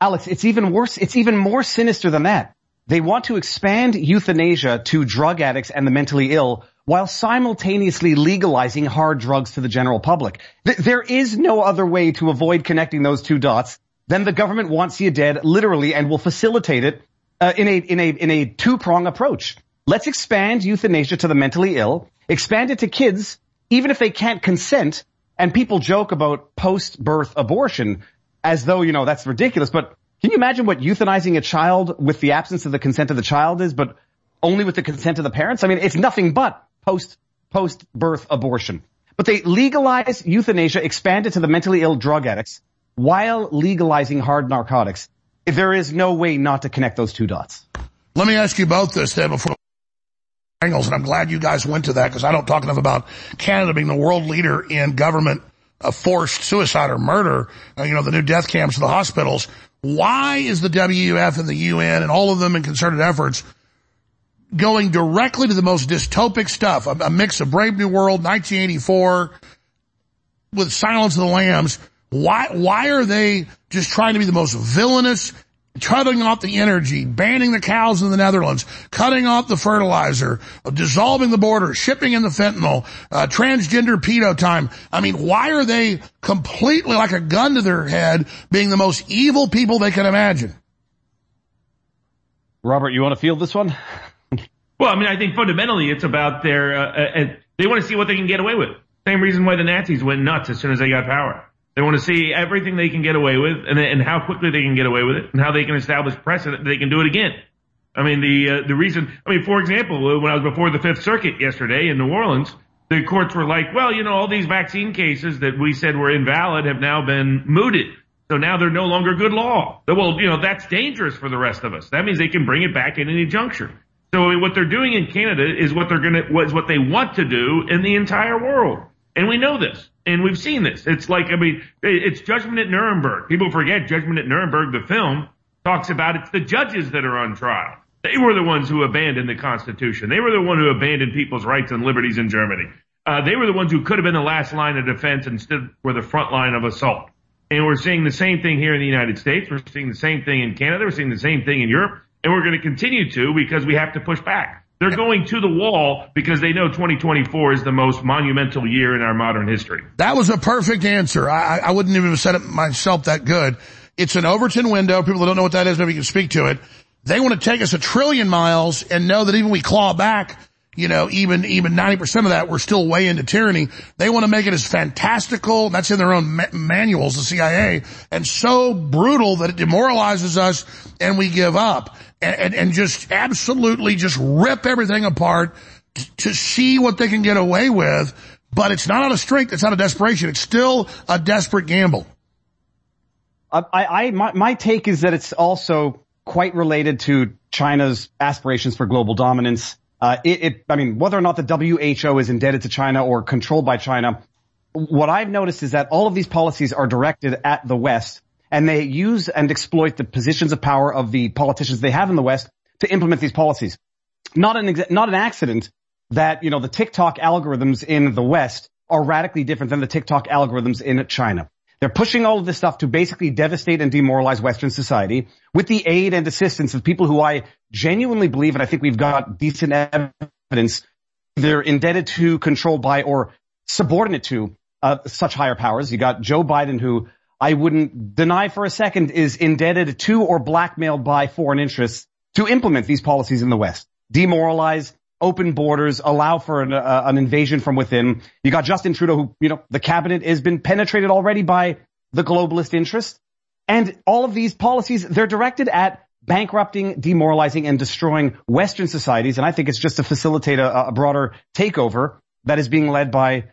Alex, it's even worse. It's even more sinister than that. They want to expand euthanasia to drug addicts and the mentally ill while simultaneously legalizing hard drugs to the general public. Th- there is no other way to avoid connecting those two dots than the government wants you dead literally and will facilitate it uh, in a in a in a two prong approach. Let's expand euthanasia to the mentally ill, expand it to kids even if they can't consent. And people joke about post birth abortion as though you know that's ridiculous, but can you imagine what euthanizing a child with the absence of the consent of the child is, but only with the consent of the parents? I mean, it's nothing but post, post birth abortion. But they legalize euthanasia, expand it to the mentally ill drug addicts while legalizing hard narcotics. There is no way not to connect those two dots. Let me ask you both this then before angles, and I'm glad you guys went to that because I don't talk enough about Canada being the world leader in government uh, forced suicide or murder, uh, you know, the new death camps, the hospitals. Why is the WEF and the UN and all of them in concerted efforts going directly to the most dystopic stuff, a, a mix of Brave New World, 1984, with Silence of the Lambs. Why, why are they just trying to be the most villainous, cutting off the energy, banning the cows in the Netherlands, cutting off the fertilizer, dissolving the border, shipping in the fentanyl, uh, transgender pedo time. I mean, why are they completely like a gun to their head being the most evil people they can imagine? Robert, you want to field this one? Well, I mean, I think fundamentally it's about their, uh, uh, they want to see what they can get away with. Same reason why the Nazis went nuts as soon as they got power. They want to see everything they can get away with and, and how quickly they can get away with it and how they can establish precedent that they can do it again. I mean, the, uh, the reason, I mean, for example, when I was before the Fifth Circuit yesterday in New Orleans, the courts were like, well, you know, all these vaccine cases that we said were invalid have now been mooted. So now they're no longer good law. Well, you know, that's dangerous for the rest of us. That means they can bring it back at any juncture. So what they're doing in Canada is what they're gonna, what they want to do in the entire world. And we know this. And we've seen this. It's like, I mean, it's Judgment at Nuremberg. People forget Judgment at Nuremberg, the film, talks about it's the judges that are on trial. They were the ones who abandoned the Constitution. They were the one who abandoned people's rights and liberties in Germany. Uh, they were the ones who could have been the last line of defense and stood were the front line of assault. And we're seeing the same thing here in the United States. We're seeing the same thing in Canada. We're seeing the same thing in Europe and we're going to continue to because we have to push back. They're going to the wall because they know 2024 is the most monumental year in our modern history. That was a perfect answer. I, I wouldn't even have said it myself that good. It's an Overton window. People that don't know what that is, maybe you can speak to it. They want to take us a trillion miles and know that even we claw back, you know, even, even 90% of that, we're still way into tyranny. They want to make it as fantastical, that's in their own ma- manuals, the CIA, and so brutal that it demoralizes us and we give up and, and, and just absolutely just rip everything apart t- to see what they can get away with. But it's not out of strength. It's out of desperation. It's still a desperate gamble. I, I, my, my take is that it's also quite related to China's aspirations for global dominance. Uh, it, it, I mean, whether or not the WHO is indebted to China or controlled by China, what I've noticed is that all of these policies are directed at the West and they use and exploit the positions of power of the politicians they have in the West to implement these policies. Not an, not an accident that, you know, the TikTok algorithms in the West are radically different than the TikTok algorithms in China. They're pushing all of this stuff to basically devastate and demoralize Western society with the aid and assistance of people who I genuinely believe, and I think we've got decent evidence, they're indebted to, controlled by, or subordinate to uh, such higher powers. You got Joe Biden, who I wouldn't deny for a second is indebted to or blackmailed by foreign interests to implement these policies in the West. Demoralize, open borders, allow for an, uh, an invasion from within. You got Justin Trudeau who, you know, the cabinet has been penetrated already by the globalist interest. And all of these policies, they're directed at bankrupting, demoralizing, and destroying Western societies. And I think it's just to facilitate a, a broader takeover that is being led by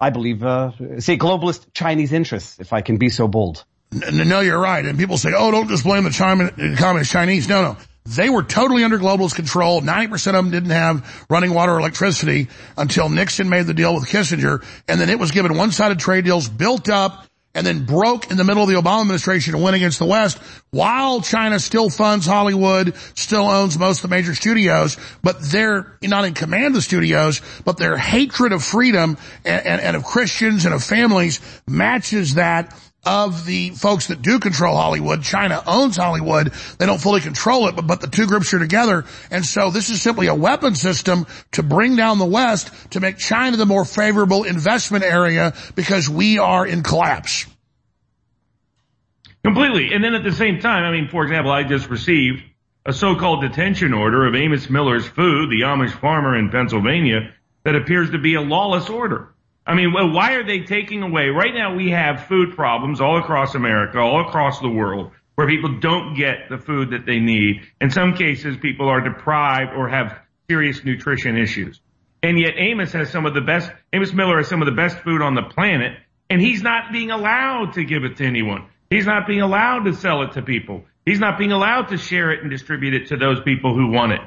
I believe, uh, say globalist Chinese interests, if I can be so bold. No, you're right. And people say, oh, don't just blame the China, communist Chinese. No, no. They were totally under globalist control. 90% of them didn't have running water or electricity until Nixon made the deal with Kissinger. And then it was given one-sided trade deals built up and then broke in the middle of the Obama administration and went against the West while China still funds Hollywood, still owns most of the major studios, but they're not in command of the studios, but their hatred of freedom and, and, and of Christians and of families matches that of the folks that do control Hollywood. China owns Hollywood. They don't fully control it, but, but the two groups are together. And so this is simply a weapon system to bring down the West to make China the more favorable investment area because we are in collapse. Completely. And then at the same time, I mean, for example, I just received a so-called detention order of Amos Miller's Food, the Amish farmer in Pennsylvania, that appears to be a lawless order. I mean, well, why are they taking away? Right now we have food problems all across America, all across the world, where people don't get the food that they need. In some cases, people are deprived or have serious nutrition issues. And yet Amos has some of the best, Amos Miller has some of the best food on the planet, and he's not being allowed to give it to anyone. He's not being allowed to sell it to people. He's not being allowed to share it and distribute it to those people who want it.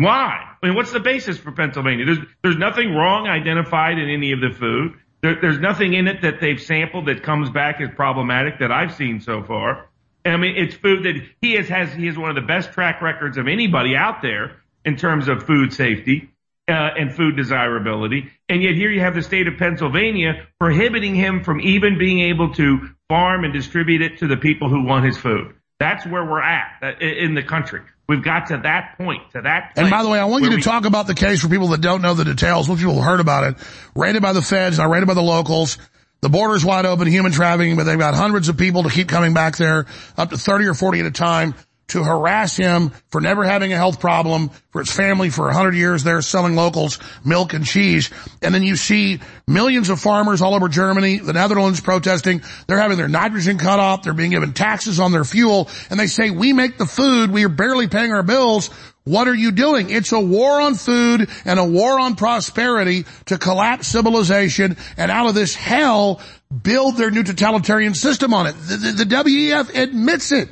Why? I mean, what's the basis for Pennsylvania? There's, there's nothing wrong identified in any of the food. There, there's nothing in it that they've sampled that comes back as problematic that I've seen so far. I mean, it's food that he has, has, he has one of the best track records of anybody out there in terms of food safety. Uh, and food desirability. And yet here you have the state of Pennsylvania prohibiting him from even being able to farm and distribute it to the people who want his food. That's where we're at uh, in the country. We've got to that point, to that And by the way, I want you to we- talk about the case for people that don't know the details. Most people have heard about it. Raided by the feds, not raided by the locals. The border's wide open, human trafficking, but they've got hundreds of people to keep coming back there, up to 30 or 40 at a time, to harass him for never having a health problem, for his family for 100 years there selling locals milk and cheese. And then you see millions of farmers all over Germany, the Netherlands protesting. They're having their nitrogen cut off. They're being given taxes on their fuel. And they say, we make the food. We are barely paying our bills. What are you doing? It's a war on food and a war on prosperity to collapse civilization and out of this hell build their new totalitarian system on it. The, the, the WEF admits it.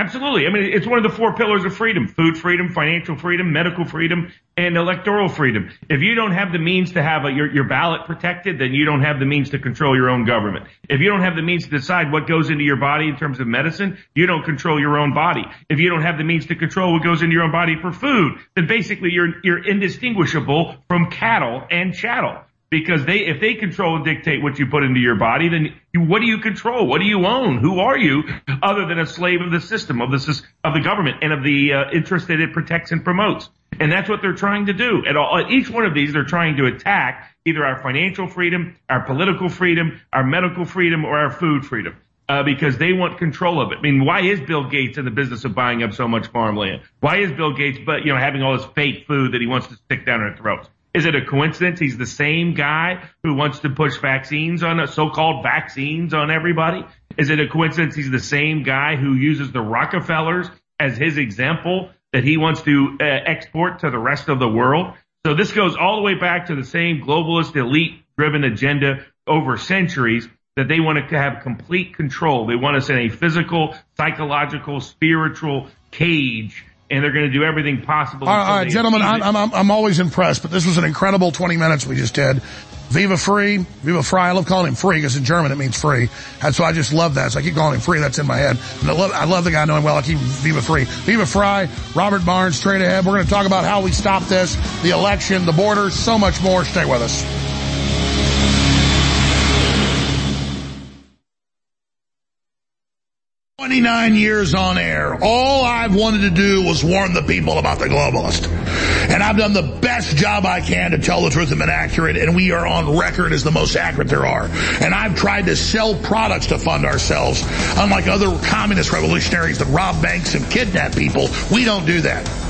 Absolutely. I mean, it's one of the four pillars of freedom. Food freedom, financial freedom, medical freedom, and electoral freedom. If you don't have the means to have a, your, your ballot protected, then you don't have the means to control your own government. If you don't have the means to decide what goes into your body in terms of medicine, you don't control your own body. If you don't have the means to control what goes into your own body for food, then basically you're, you're indistinguishable from cattle and chattel. Because they, if they control and dictate what you put into your body, then what do you control? What do you own? Who are you other than a slave of the system, of the, of the government and of the uh, interest that it protects and promotes? And that's what they're trying to do. At, all, at each one of these, they're trying to attack either our financial freedom, our political freedom, our medical freedom, or our food freedom. Uh, because they want control of it. I mean, why is Bill Gates in the business of buying up so much farmland? Why is Bill Gates, but you know, having all this fake food that he wants to stick down our throats? Is it a coincidence he's the same guy who wants to push vaccines on so-called vaccines on everybody? Is it a coincidence he's the same guy who uses the Rockefellers as his example that he wants to uh, export to the rest of the world? So this goes all the way back to the same globalist elite driven agenda over centuries that they want to have complete control. They want us in a physical, psychological, spiritual cage and they're going to do everything possible. All right, all right gentlemen, I'm. I'm, I'm always impressed, but this was an incredible 20 minutes we just did. Viva Free, Viva Frei. I love calling him free because in German it means free. And so I just love that. So I keep calling him free. That's in my head. And I love, I love the guy knowing well. I keep Viva Free. Viva Frei, Robert Barnes, straight ahead. We're going to talk about how we stop this, the election, the borders, so much more. Stay with us. 29 years on air. All I've wanted to do was warn the people about the globalist. And I've done the best job I can to tell the truth and been accurate, and we are on record as the most accurate there are. And I've tried to sell products to fund ourselves. Unlike other communist revolutionaries that rob banks and kidnap people, we don't do that.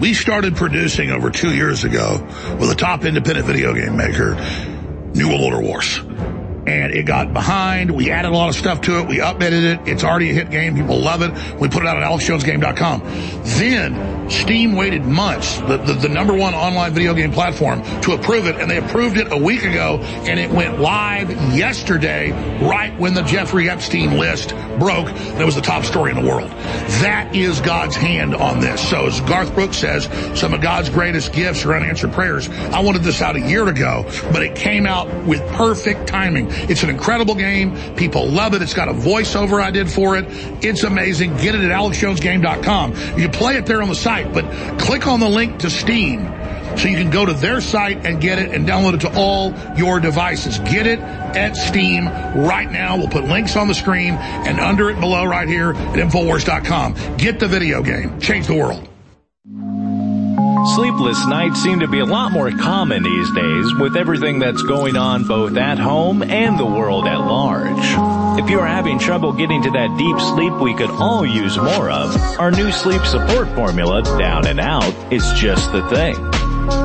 We started producing over two years ago with a top independent video game maker, New World Order Wars. And it got behind. We added a lot of stuff to it. We updated it. It's already a hit game. People love it. We put it out at AlexJonesGame.com. Then Steam waited months, the, the, the number one online video game platform, to approve it. And they approved it a week ago. And it went live yesterday, right when the Jeffrey Epstein list broke. And it was the top story in the world. That is God's hand on this. So as Garth Brooks says, some of God's greatest gifts are unanswered prayers. I wanted this out a year ago, but it came out with perfect timing. It's an incredible game. People love it. It's got a voiceover I did for it. It's amazing. Get it at AlexJonesGame.com. You play it there on the site, but click on the link to Steam so you can go to their site and get it and download it to all your devices. Get it at Steam right now. We'll put links on the screen and under it below right here at Infowars.com. Get the video game. Change the world. Sleepless nights seem to be a lot more common these days with everything that's going on both at home and the world at large. If you're having trouble getting to that deep sleep we could all use more of, our new sleep support formula, Down and Out, is just the thing.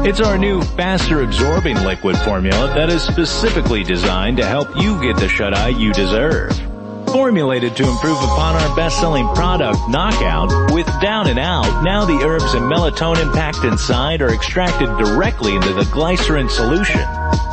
It's our new faster absorbing liquid formula that is specifically designed to help you get the shut-eye you deserve. Formulated to improve upon our best-selling product, Knockout, with Down and Out, now the herbs and melatonin packed inside are extracted directly into the glycerin solution.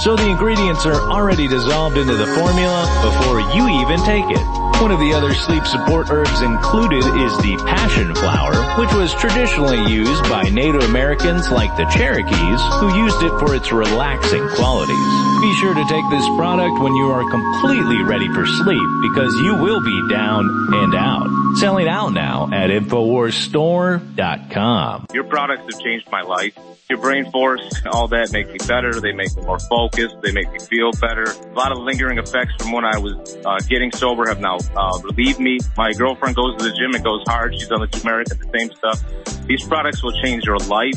So the ingredients are already dissolved into the formula before you even take it. One of the other sleep support herbs included is the passion flower, which was traditionally used by Native Americans like the Cherokees, who used it for its relaxing qualities. Be sure to take this product when you are completely ready for sleep because you will be down and out. Selling out now at InfoWarsStore.com. Your products have changed my life. Your brain force, all that makes me better. They make me more focused. They make me feel better. A lot of lingering effects from when I was uh, getting sober have now uh, me. My girlfriend goes to the gym and goes hard. She's on the turmeric and the same stuff. These products will change your life.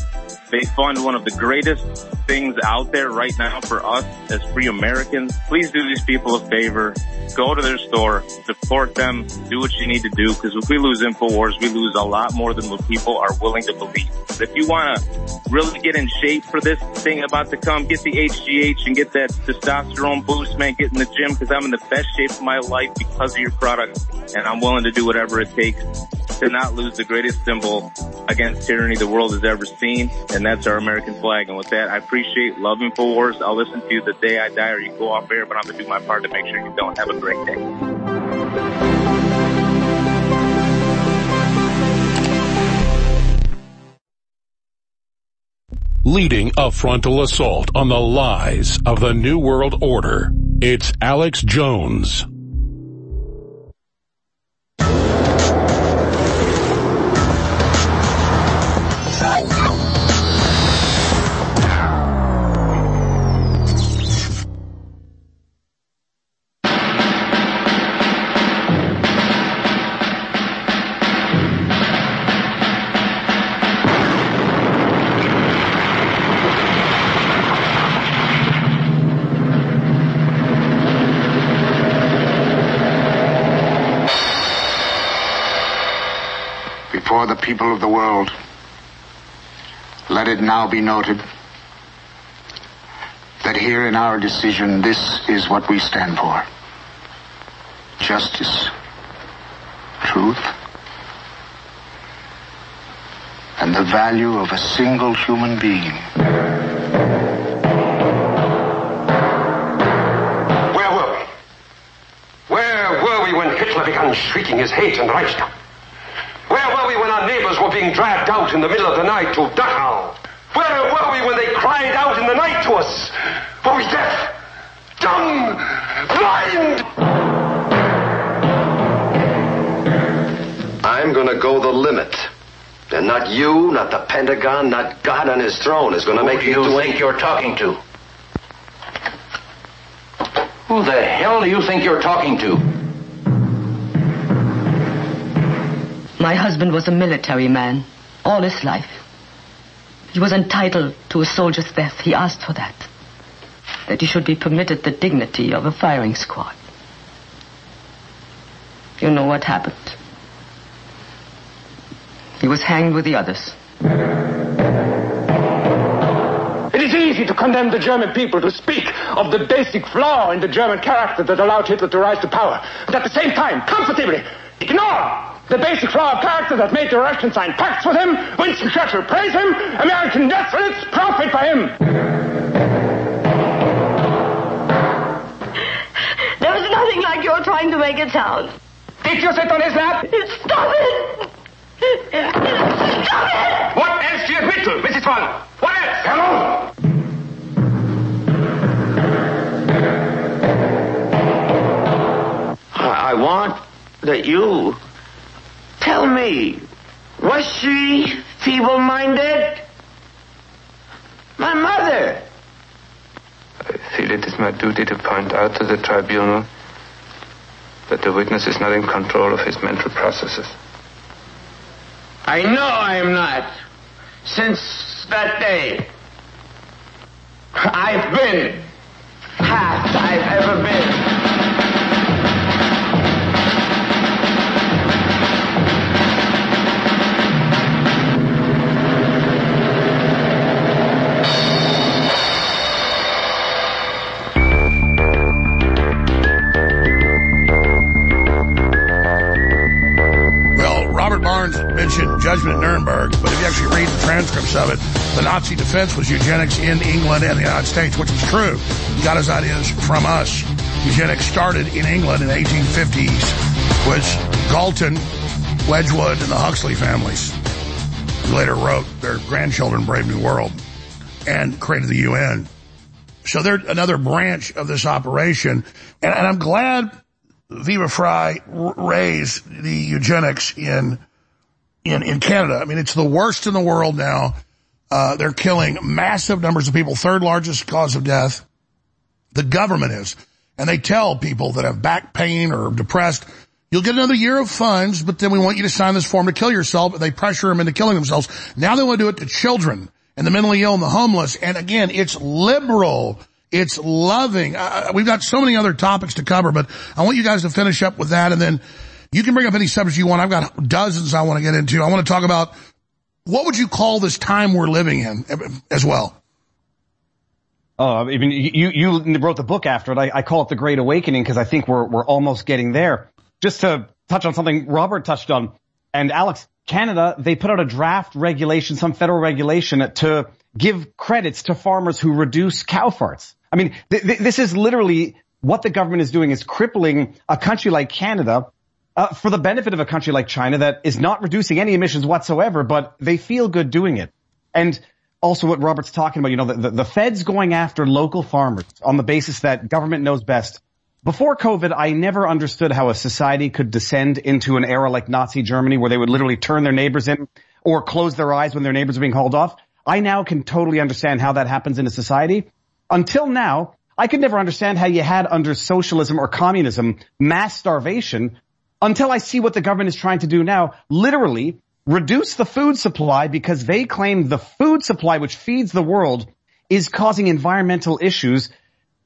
They fund one of the greatest things out there right now for us as free Americans. Please do these people a favor. Go to their store, support them, do what you need to do, because if we lose InfoWars, we lose a lot more than what people are willing to believe. If you want to really get in shape for this thing about to come, get the HGH and get that testosterone boost, man, get in the gym, because I'm in the best shape of my life because of your product, and I'm willing to do whatever it takes to not lose the greatest symbol against tyranny the world has ever seen, and that's our American flag. And with that, I appreciate Love InfoWars. I'll listen to you the day I die or you go off air, but I'm going to do my part to make sure you don't. Have a great day. Leading a frontal assault on the lies of the New World Order. It's Alex Jones. Of the world, let it now be noted that here in our decision, this is what we stand for. Justice, truth, and the value of a single human being. Where were we? Where were we when Hitler began shrieking his hate in Reichstag? Where were we when our neighbors were being dragged out in the middle of the night to Dachau? Where were we when they cried out in the night to us? Were we deaf? Dumb? Blind? I'm gonna go the limit. And not you, not the Pentagon, not God on his throne is gonna make Who do you think you're talking to? Who the hell do you think you're talking to? My husband was a military man all his life. He was entitled to a soldier's death. He asked for that. That he should be permitted the dignity of a firing squad. You know what happened. He was hanged with the others. It is easy to condemn the German people to speak of the basic flaw in the German character that allowed Hitler to rise to power, but at the same time, comfortably ignore the basic flaw of character that made the Russians sign pacts with him, Winston Churchill praise him, American nationalists profit by him. There is nothing like you're trying to make it sound. Did you sit on his lap? Stop it! Stop it! What else do you admit to, Mrs. Fung? What else? Hello? I I want that you tell me, was she feeble-minded? My mother. I feel it is my duty to point out to the tribunal that the witness is not in control of his mental processes. I know I am not. Since that day, I've been half I've ever been. Mentioned judgment Nuremberg, but if you actually read the transcripts of it, the Nazi defense was eugenics in England and the United States, which was true. He got his ideas from us. Eugenics started in England in the 1850s, was Galton, Wedgwood, and the Huxley families, later wrote their grandchildren Brave New World and created the UN. So they're another branch of this operation. And, and I'm glad Viva Frei raised the eugenics in, in, in Canada. I mean, it's the worst in the world now. Uh, they're killing massive numbers of people, third largest cause of death. The government is. And they tell people that have back pain or depressed, you'll get another year of funds, but then we want you to sign this form to kill yourself. But they pressure them into killing themselves. Now they want to do it to children and the mentally ill and the homeless. And again, it's liberal. It's loving. Uh, we've got so many other topics to cover, but I want you guys to finish up with that and then you can bring up any subject you want. I've got dozens I want to get into. I want to talk about what would you call this time we're living in as well? Oh, mean, you, you wrote the book after it. I, I call it the Great Awakening because I think we're, we're almost getting there. Just to touch on something Robert touched on and Alex, Canada, they put out a draft regulation, some federal regulation to give credits to farmers who reduce cow farts. I mean, th- th- this is literally what the government is doing is crippling a country like Canada uh, for the benefit of a country like China that is not reducing any emissions whatsoever, but they feel good doing it. And also what Robert's talking about, you know, the, the, the feds going after local farmers on the basis that government knows best. Before COVID, I never understood how a society could descend into an era like Nazi Germany where they would literally turn their neighbors in or close their eyes when their neighbors are being hauled off. I now can totally understand how that happens in a society. Until now, I could never understand how you had under socialism or communism mass starvation until I see what the government is trying to do now. Literally reduce the food supply because they claim the food supply which feeds the world is causing environmental issues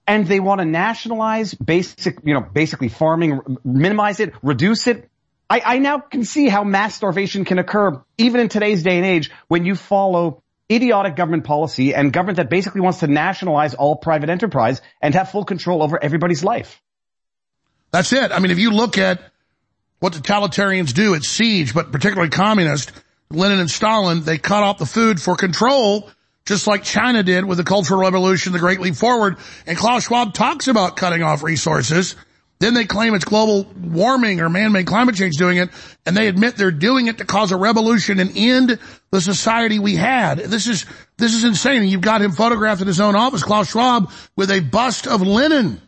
and they want to nationalize basic, you know, basically farming, minimize it, reduce it. I, I now can see how mass starvation can occur even in today's day and age when you follow idiotic government policy and government that basically wants to nationalize all private enterprise and have full control over everybody's life. That's it. I mean, if you look at what totalitarians do at siege, but particularly communist, Lenin and Stalin, they cut off the food for control, just like China did with the Cultural Revolution, the Great Leap Forward. And Klaus Schwab talks about cutting off resources. Then they claim it's global warming or man-made climate change doing it, and they admit they're doing it to cause a revolution and end the society we had. This is, this is insane. You've got him photographed in his own office, Klaus Schwab, with a bust of Lenin.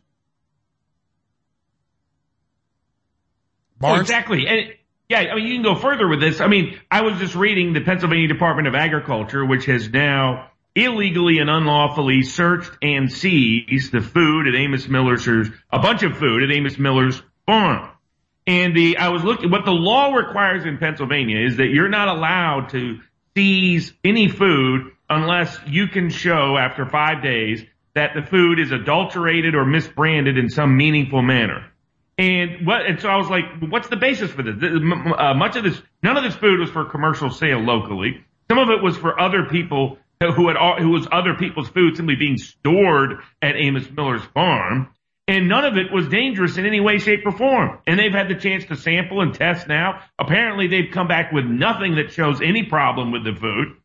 Oh, exactly. And yeah, I mean, you can go further with this. I mean, I was just reading the Pennsylvania Department of Agriculture, which has now illegally and unlawfully searched and seized the food at Amos Miller's, a bunch of food at Amos Miller's farm. And the, I was looking, what the law requires in Pennsylvania is that you're not allowed to seize any food unless you can show after five days that the food is adulterated or misbranded in some meaningful manner. And what, and so I was like, what's the basis for this? Uh, much of this, none of this food was for commercial sale locally. Some of it was for other people who had, who was other people's food simply being stored at Amos Miller's farm. And none of it was dangerous in any way, shape, or form. And they've had the chance to sample and test now. Apparently they've come back with nothing that shows any problem with the food.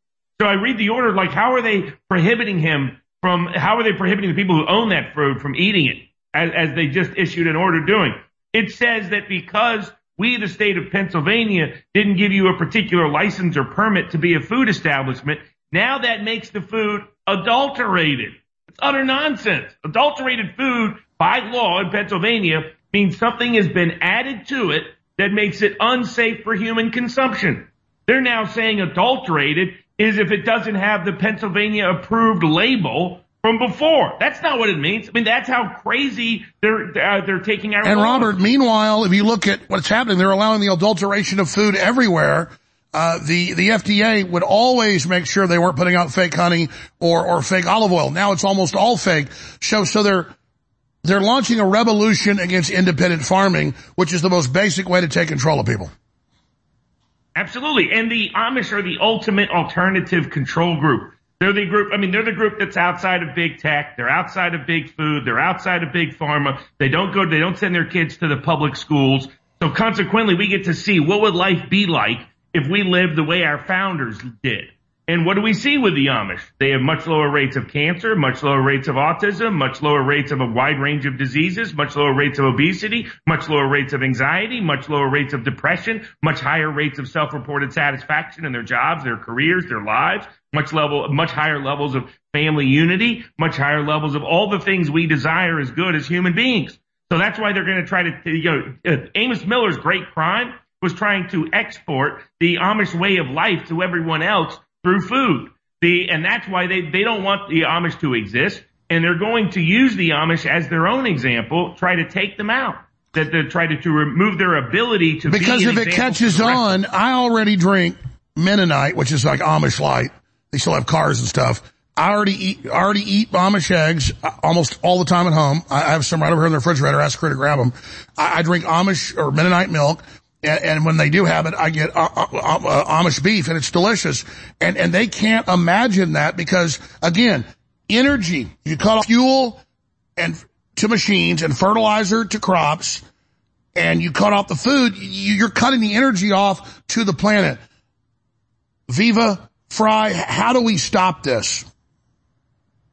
So I read the order, like how are they prohibiting him from, how are they prohibiting the people who own that food from eating it as, as they just issued an order doing? It says that because we, the state of Pennsylvania, didn't give you a particular license or permit to be a food establishment, now that makes the food adulterated. It's utter nonsense. Adulterated food by law in Pennsylvania means something has been added to it that makes it unsafe for human consumption. They're now saying adulterated is if it doesn't have the Pennsylvania approved label from before. That's not what it means. I mean, that's how crazy they're uh, they're taking our. And laws. Robert, meanwhile, if you look at what's happening, they're allowing the adulteration of food everywhere. Uh, the the FDA would always make sure they weren't putting out fake honey or or fake olive oil. Now it's almost all fake. So so they're they're launching a revolution against independent farming, which is the most basic way to take control of people. Absolutely. And the Amish are the ultimate alternative control group. They're the group, I mean, they're the group that's outside of big tech. They're outside of big food. They're outside of big pharma. They don't go, they don't send their kids to the public schools. So consequently, we get to see what would life be like if we lived the way our founders did. And what do we see with the Amish? They have much lower rates of cancer, much lower rates of autism, much lower rates of a wide range of diseases, much lower rates of obesity, much lower rates of anxiety, much lower rates of depression, much higher rates of self-reported satisfaction in their jobs, their careers, their lives, much level, much higher levels of family unity, much higher levels of all the things we desire as good as human beings. So that's why they're going to try to, you know, uh, Amos Miller's great crime was trying to export the Amish way of life to everyone else through food. The, and that's why they, they don't want the Amish to exist. And they're going to use the Amish as their own example, try to take them out. That they try to, to remove their ability to Because be if it catches on, I already drink Mennonite, which is like Amish light. They still have cars and stuff. I already eat, I already eat Amish eggs uh, almost all the time at home. I have some right over here in the refrigerator. Ask her to grab them. I, I drink Amish or Mennonite milk. And, and, when they do have it, I get uh, uh, uh, Amish beef and it's delicious. And, and they can't imagine that because again, energy, you cut off fuel and to machines and fertilizer to crops and you cut off the food, you're cutting the energy off to the planet. Viva, Frei, how do we stop this?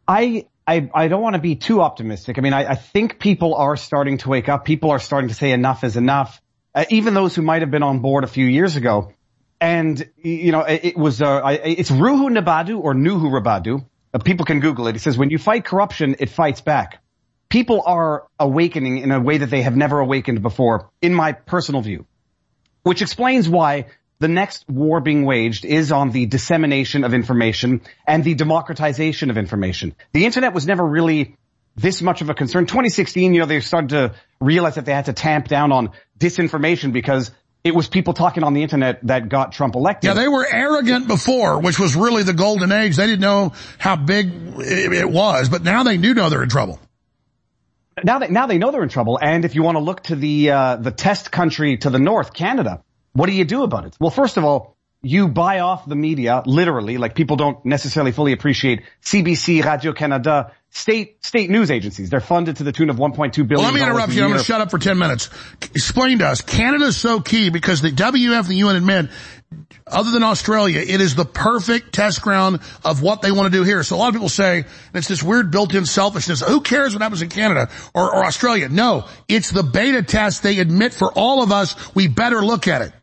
I I, I don't want to be too optimistic. I mean, I, I think people are starting to wake up. People are starting to say enough is enough uh, even those who might have been on board a few years ago. And, you know, it, it was, uh, it's Ruhu Nabadu or Nuhu Rabadu. Uh, people can Google it. He says, when you fight corruption, it fights back. People are awakening in a way that they have never awakened before, in my personal view. Which explains why the next war being waged is on the dissemination of information and the democratization of information. The internet was never really this much of a concern. 2016, you know, they started to realize that they had to tamp down on disinformation because it was people talking on the internet that got Trump elected. Yeah, they were arrogant before, which was really the golden age. They didn't know how big it was, but now they do know they're in trouble. Now they, now they know they're in trouble. And if you want to look to the, uh, the test country to the north, Canada, what do you do about it? Well, first of all, you buy off the media, literally, like people don't necessarily fully appreciate CBC, Radio Canada, state, state news agencies. They're funded to the tune of 1.2 billion. Well, let me interrupt you. I'm going to shut up for 10 minutes. Explain to us. Canada's so key because the WEF, the UN admit, other than Australia, it is the perfect test ground of what they want to do here. So a lot of people say it's this weird built-in selfishness. Who cares what happens in Canada or, or Australia? No, it's the beta test. They admit for all of us, we better look at it.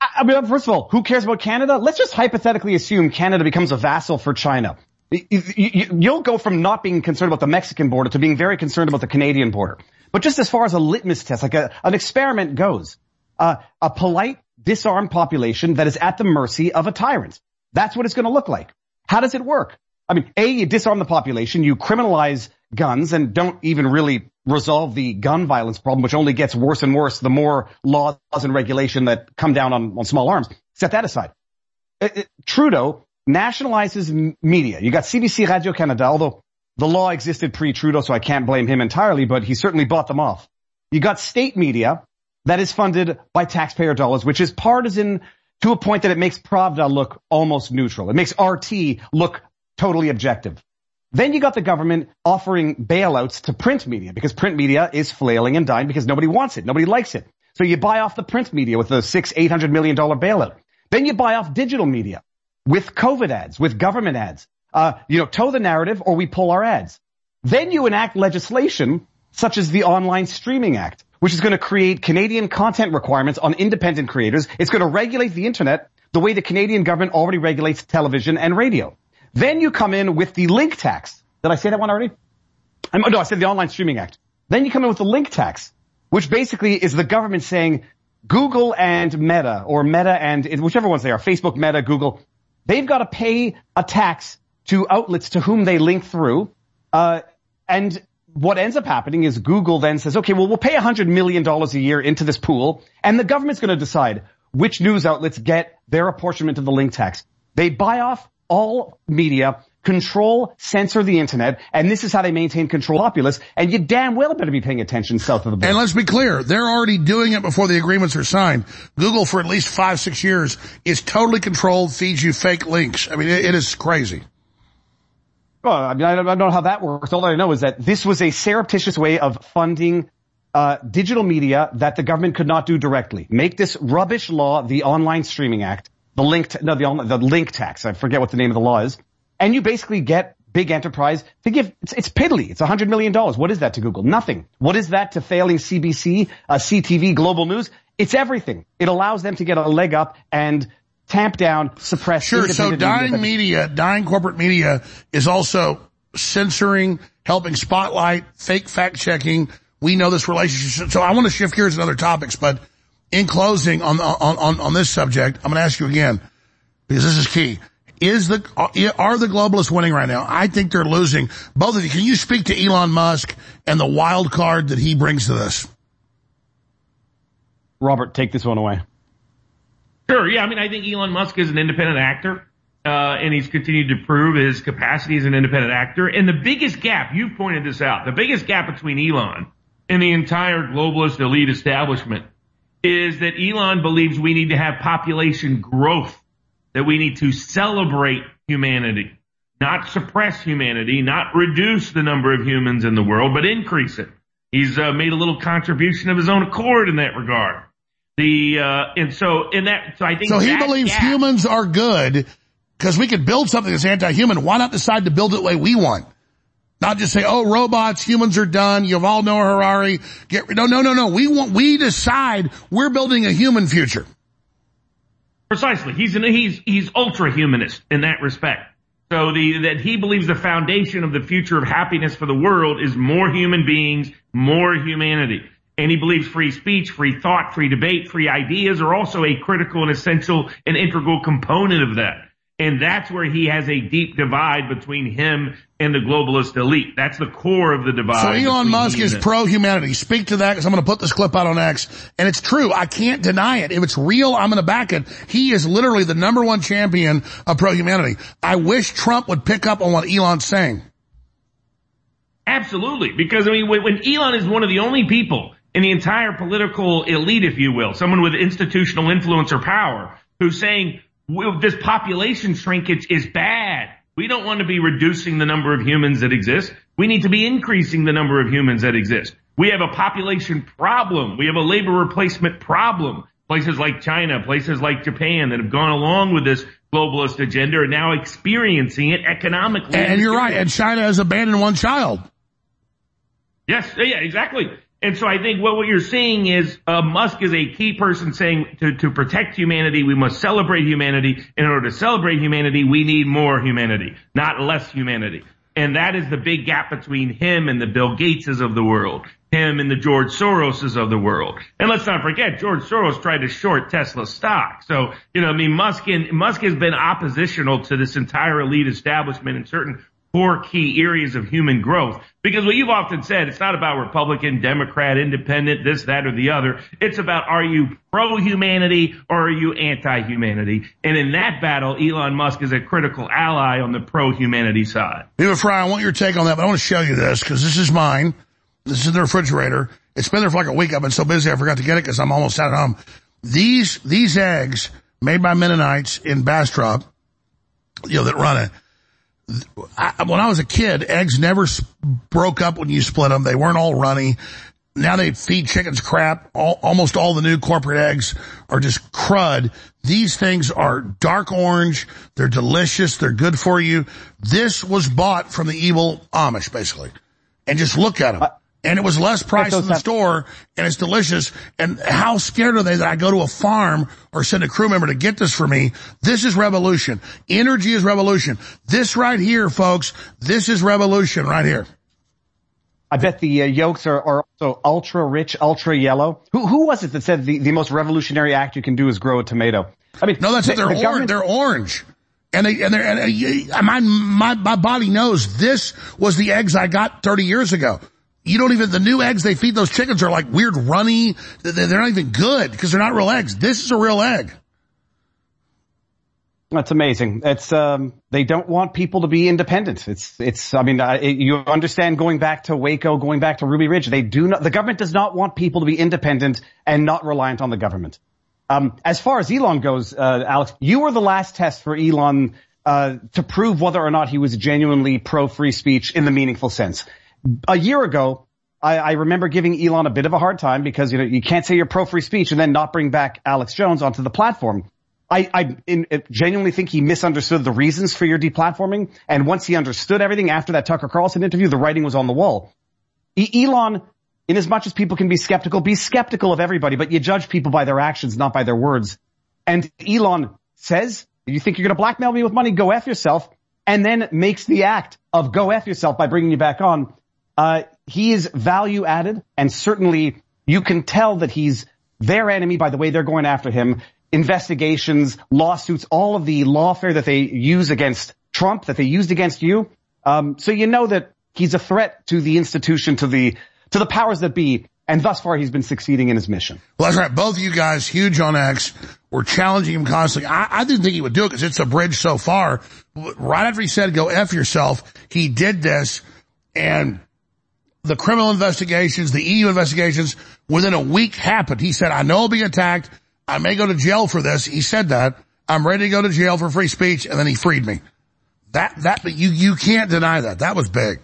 I mean, first of all, who cares about Canada? Let's just hypothetically assume Canada becomes a vassal for China. You'll go from not being concerned about the Mexican border to being very concerned about the Canadian border. But just as far as a litmus test, like a, an experiment goes, uh, a polite, disarmed population that is at the mercy of a tyrant. That's what it's going to look like. How does it work? I mean, A, you disarm the population, you criminalize guns and don't even really resolve the gun violence problem, which only gets worse and worse the more laws and regulation that come down on, on small arms. Set that aside. It, it, Trudeau nationalizes media. You got CBC Radio Canada, although the law existed pre-Trudeau, so I can't blame him entirely, but he certainly bought them off. You got state media that is funded by taxpayer dollars, which is partisan to a point that it makes Pravda look almost neutral. It makes RT look totally objective. Then you got the government offering bailouts to print media because print media is flailing and dying because nobody wants it. Nobody likes it. So you buy off the print media with a six, eight hundred million dollar bailout. Then you buy off digital media with COVID ads, with government ads. Uh, you know, toe the narrative or we pull our ads. Then you enact legislation such as the Online Streaming Act, which is going to create Canadian content requirements on independent creators. It's going to regulate the internet the way the Canadian government already regulates television and radio. Then you come in with the link tax. Did I say that one already? I'm, no, I said the Online Streaming Act. Then you come in with the link tax, which basically is the government saying Google and Meta, or Meta and whichever ones they are, Facebook, Meta, Google, they've got to pay a tax to outlets to whom they link through. Uh, and what ends up happening is Google then says, okay, well, we'll pay $100 million a year into this pool, and the government's going to decide which news outlets get their apportionment of the link tax. They buy off all media, control, censor the internet, and this is how they maintain control populace, and you damn well better be paying attention south of the border. And let's be clear, they're already doing it before the agreements are signed. Google for at least five, six years is totally controlled, feeds you fake links. I mean, it, it is crazy. Well, I mean, I don't, I don't know how that works. All I know is that this was a surreptitious way of funding uh, digital media that the government could not do directly. Make this rubbish law the Online Streaming Act, the link, t- no, the, the link tax. I forget what the name of the law is, and you basically get big enterprise to give. It's, it's piddly. It's a hundred million dollars. What is that to Google? Nothing. What is that to failing CBC, uh, CTV, Global News? It's everything. It allows them to get a leg up and tamp down, suppress. Sure. So dying media, dying corporate media is also censoring, helping spotlight, fake fact checking. We know this relationship. So I want to shift gears to other topics, but in closing on, on, on, on this subject, I'm going to ask you again, because this is key. Is the, are the globalists winning right now? I think they're losing. Both of you, can you speak to Elon Musk and the wild card that he brings to this? Robert, take this one away. Sure. Yeah. I mean, I think Elon Musk is an independent actor. Uh, and he's continued to prove his capacity as an independent actor. And the biggest gap, you've pointed this out, the biggest gap between Elon and the entire globalist elite establishment is that Elon believes we need to have population growth, that we need to celebrate humanity, not suppress humanity, not reduce the number of humans in the world, but increase it. He's uh, made a little contribution of his own accord in that regard. The uh, and so in that, so I think So he believes gap- humans are good because we could build something that's anti-human. Why not decide to build it the way we want? Not just say, oh, robots, humans are done. Yuval Noah Harari. Get, no, no, no, no. We want, we decide we're building a human future. Precisely. He's an, he's he's ultra humanist in that respect. So the that he believes the foundation of the future of happiness for the world is more human beings, more humanity. And he believes free speech, free thought, free debate, free ideas are also a critical and essential and integral component of that. And that's where he has a deep divide between him and the globalist elite. That's the core of the divide. So Elon Musk is pro-humanity. Speak to that because I'm going to put this clip out on X. And it's true. I can't deny it. If it's real, I'm going to back it. He is literally the number one champion of pro-humanity. I wish Trump would pick up on what Elon's saying. Absolutely, because I mean, when, Elon is one of the only people in the entire political elite, if you will, someone with institutional influence or power, who's saying this population shrinkage is bad. We don't want to be reducing the number of humans that exist. We need to be increasing the number of humans that exist. We have a population problem. We have a labor replacement problem. Places like China, places like Japan that have gone along with this globalist agenda are now experiencing it economically. And you're right. And China has abandoned one child. Yes, yeah, exactly. And so I think what, what you're seeing is uh, Musk is a key person saying to, to protect humanity, we must celebrate humanity. In order to celebrate humanity, we need more humanity, not less humanity. And that is the big gap between him and the Bill Gateses of the world. him and the George Soroses of the world. And let's not forget, George Soros tried to short Tesla stock. So, you know, I mean, Musk and, Musk has been oppositional to this entire elite establishment in certain core key areas of human growth. Because what you've often said, it's not about Republican, Democrat, Independent, this, that, or the other. It's about are you pro-humanity or are you anti-humanity? And in that battle, Elon Musk is a critical ally on the pro-humanity side. Viva Frei, I want your take on that, but I want to show you this because this is mine. This is in the refrigerator. It's been there for like a week. I've been so busy I forgot to get it because I'm almost out of home. These, these eggs made by Mennonites in Bastrop, you know, that run it. I, when I was a kid, eggs never broke up when you split them. They weren't all runny. Now they feed chickens crap. All, almost all the new corporate eggs are just crud. These things are dark orange. They're delicious. They're good for you. This was bought from the evil Amish, basically. And just look at them. And it was less price in the store, and it's delicious. And how scared are they that I go to a farm or send a crew member to get this for me? This is revolution. Energy is revolution. This right here, folks, this is revolution right here. I bet the uh, yolks are, are also ultra rich, ultra yellow. Who, who was it that said the, the most revolutionary act you can do is grow a tomato? I mean, No, that's it. They're the orange. They're orange. And they, and they're, and uh, my, my, my body knows this was the eggs I got 30 years ago. You don't even, the new eggs they feed those chickens are like weird runny. They're not even good because they're not real eggs. This is a real egg. That's amazing. It's um, they don't want people to be independent. It's it's. I mean, uh, it, you understand going back to Waco, going back to Ruby Ridge. They do not. The government does not want people to be independent and not reliant on the government. Um, as far as Elon goes, uh, Alex, you were the last test for Elon uh, to prove whether or not he was genuinely pro free speech in the meaningful sense. A year ago, I, I remember giving Elon a bit of a hard time because you know you can't say you're pro free speech and then not bring back Alex Jones onto the platform. I, I in, uh, genuinely think he misunderstood the reasons for your deplatforming. And once he understood everything after that Tucker Carlson interview, the writing was on the wall. E- Elon, in as much as people can be skeptical, be skeptical of everybody, but you judge people by their actions, not by their words. And Elon says, you think you're going to blackmail me with money? Go F yourself. And then makes the act of go F yourself by bringing you back on. Uh, he is value added and certainly you can tell that he's their enemy by the way they're going after him. Investigations, lawsuits, all of the lawfare that they use against Trump, that they used against you. Um, so you know that he's a threat to the institution, to the, to the powers that be. And thus far he's been succeeding in his mission. Well, that's right. Both of you guys, huge on X, were challenging him constantly. I, I didn't think he would do it because it's a bridge so far. Right after he said, go F yourself, he did this and the criminal investigations, the EU investigations, within a week happened. He said, I know I'll be attacked. I may go to jail for this. He said that. I'm ready to go to jail for free speech. And then he freed me. That, that, but you, you can't deny that. That was big.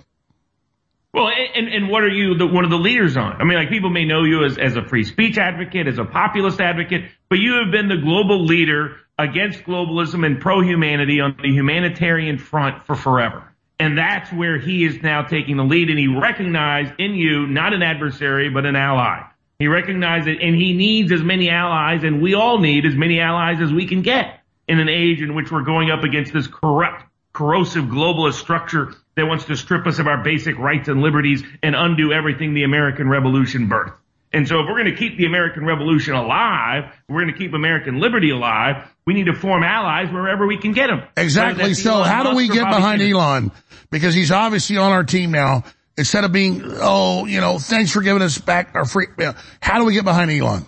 Well, and, and what are you the, one of the leaders on? I mean, like people may know you as, as a free speech advocate, as a populist advocate, but you have been the global leader against globalism and pro-humanity on the humanitarian front for forever. And that's where he is now taking the lead and he recognized in you not an adversary, but an ally. He recognized it and he needs as many allies and we all need as many allies as we can get in an age in which we're going up against this corrupt, corrosive globalist structure that wants to strip us of our basic rights and liberties and undo everything the American Revolution birthed. And so if we're going to keep the American Revolution alive, we're going to keep American liberty alive, we need to form allies wherever we can get them. Exactly. So how do we get behind Elon? Because he's obviously on our team now. Instead of being, oh, you know, thanks for giving us back our free, you know, how do we get behind Elon?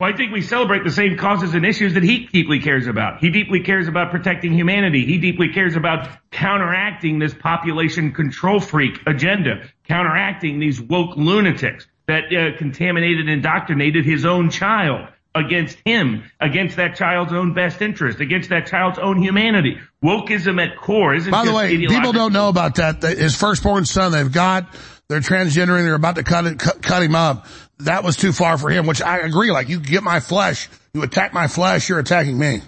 Well, I think we celebrate the same causes and issues that he deeply cares about. He deeply cares about protecting humanity. He deeply cares about counteracting this population control freak agenda, counteracting these woke lunatics that uh, contaminated and indoctrinated his own child against him, against that child's own best interest, against that child's own humanity. Wokeism at core isn't By the way, people don't know about that. That His firstborn son, they've got, they're transgendering, they're about to cut it, cut, cut him up. That was too far for him, which I agree. Like, you get my flesh, you attack my flesh, you're attacking me.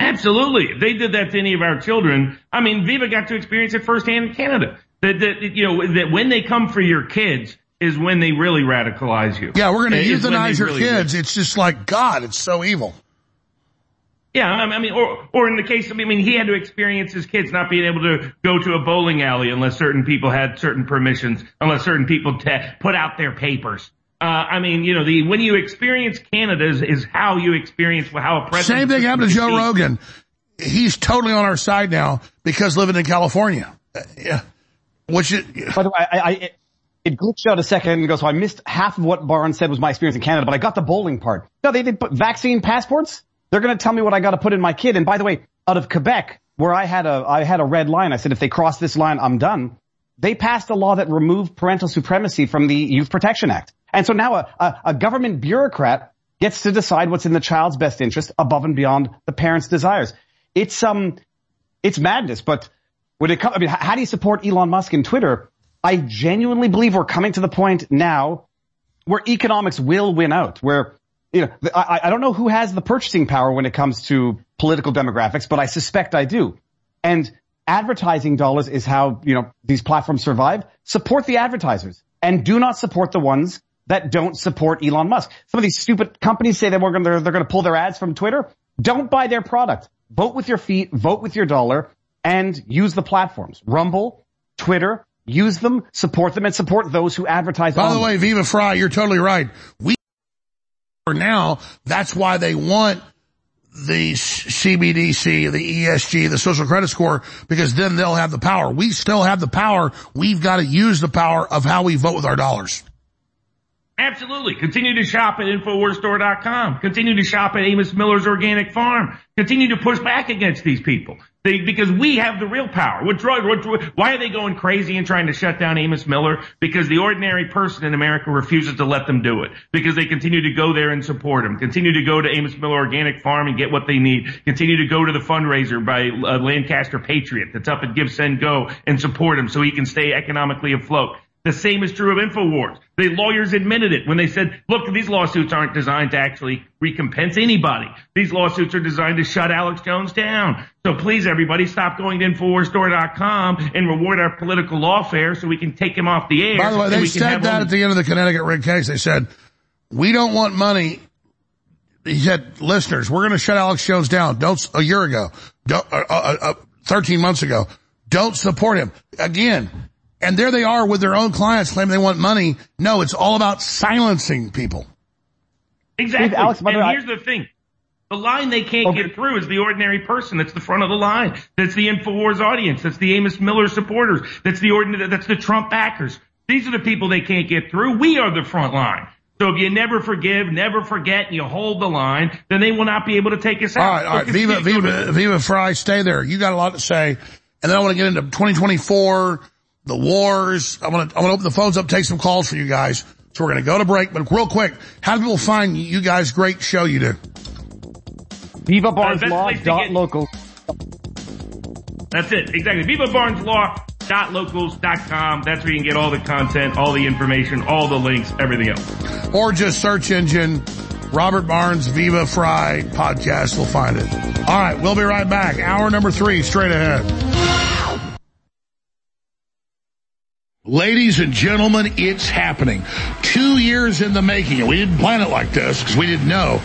Absolutely. If they did that to any of our children, I mean, Viva got to experience it firsthand in Canada. That, that, you know, that when they come for your kids is when they really radicalize you. Yeah, we're going to Is when they euthanize your really kids. It's just like, God, it's so evil. Yeah, I mean, or or in the case of, I mean, he had to experience his kids not being able to go to a bowling alley unless certain people had certain permissions, unless certain people te- put out their papers. Uh, I mean, you know, the when you experience Canada is, is how you experience how a president. Same thing happened to Joe Rogan. He's totally on our side now because living in California. Uh, yeah. Which is, By the way, I, I, it, it glitched out a second ago, so I missed half of what Barnes said was my experience in Canada, but I got the bowling part. No, they did put vaccine passports. They're going to tell me what I got to put in my kid. And by the way, out of Quebec, where I had a, I had a red line, I said, if they cross this line, I'm done. They passed a law that removed parental supremacy from the Youth Protection Act. And so now a, a, a government bureaucrat gets to decide what's in the child's best interest above and beyond the parent's desires. It's, um, it's madness, but when it comes, I mean, how do you support Elon Musk and Twitter? I genuinely believe we're coming to the point now where economics will win out, where you know, I, I don't know who has the purchasing power when it comes to political demographics, but I suspect I do. And advertising dollars is how, you know, these platforms survive. Support the advertisers and do not support the ones that don't support Elon Musk. Some of these stupid companies say going to, they're going to pull their ads from Twitter. Don't buy their product. Vote with your feet, vote with your dollar and use the platforms. Rumble, Twitter, use them, support them and support those who advertise By the way, Viva Frei, you're totally right. We are now, that's why they want the CBDC, the ESG, the social credit score, because then they'll have the power. We still have the power. We've got to use the power of how we vote with our dollars. Absolutely. Continue to shop at InfoWarsStore.com. Continue to shop at Amos Miller's Organic Farm. Continue to push back against these people. They, because we have the real power. What drug, what, why are they going crazy and trying to shut down Amos Miller? Because the ordinary person in America refuses to let them do it. Because they continue to go there and support him. Continue to go to Amos Miller Organic Farm and get what they need. Continue to go to the fundraiser by uh, Lancaster Patriot that's up at Give, Send, Go and support him so he can stay economically afloat. The same is true of InfoWars. The lawyers admitted it when they said, look, these lawsuits aren't designed to actually recompense anybody. These lawsuits are designed to shut Alex Jones down. So please, everybody, stop going to InfoWarsStore.com and reward our political lawfare so we can take him off the air. By the way, and they said that at the end of the Connecticut rig case. They said, we don't want money. He said, listeners, we're going to shut Alex Jones down. Don't, a year ago, don't, uh, uh, uh, 13 months ago, don't support him. Again, and there they are with their own clients claiming they want money. No, it's all about silencing people. Exactly. Steve, Alex, and way, I- here's the thing. The line they can't get through is the ordinary person. That's the front of the line. That's the InfoWars audience. That's the Amos Miller supporters. That's the ordinary, that's the Trump backers. These are the people they can't get through. We are the front line. So if you never forgive, never forget, and you hold the line, then they will not be able to take us out. All right, all right. Viva, Viva, Viva Frei, stay there. You got a lot to say. And then I want to get into 2024, the wars. I want to, I want to open the phones up, take some calls for you guys. So we're going to go to break, but real quick, how do people find you guys? Great show you do. Viva Barnes Law dot local. That's it. Exactly. VivaBarnesLaw.locals.com. That's where you can get all the content, all the information, all the links, everything else. Or just search engine Robert Barnes Viva Frei podcast. We'll find it. All right. We'll be right back. Hour number three straight ahead. Ladies and gentlemen, it's happening. Two years in the making, and we didn't plan it like this because we didn't know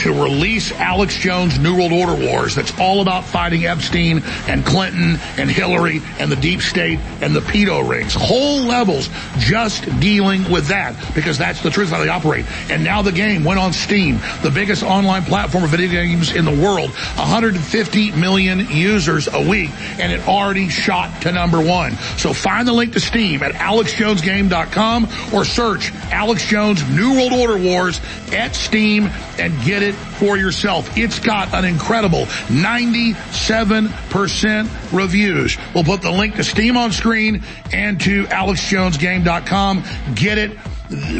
to release Alex Jones' New World Order Wars that's all about fighting Epstein and Clinton and Hillary and the deep state and the pedo rings. Whole levels just dealing with that because that's the truth how they operate. And now the game went on Steam, the biggest online platform of video games in the world. 150 million users a week and it already shot to number one. So find the link to Steam at alexjonesgame.com or search Alex Jones New World Order Wars at Steam and get it for yourself. It's got an incredible 97% reviews. We'll put the link to Steam on screen and to alexjonesgame.com. Get it.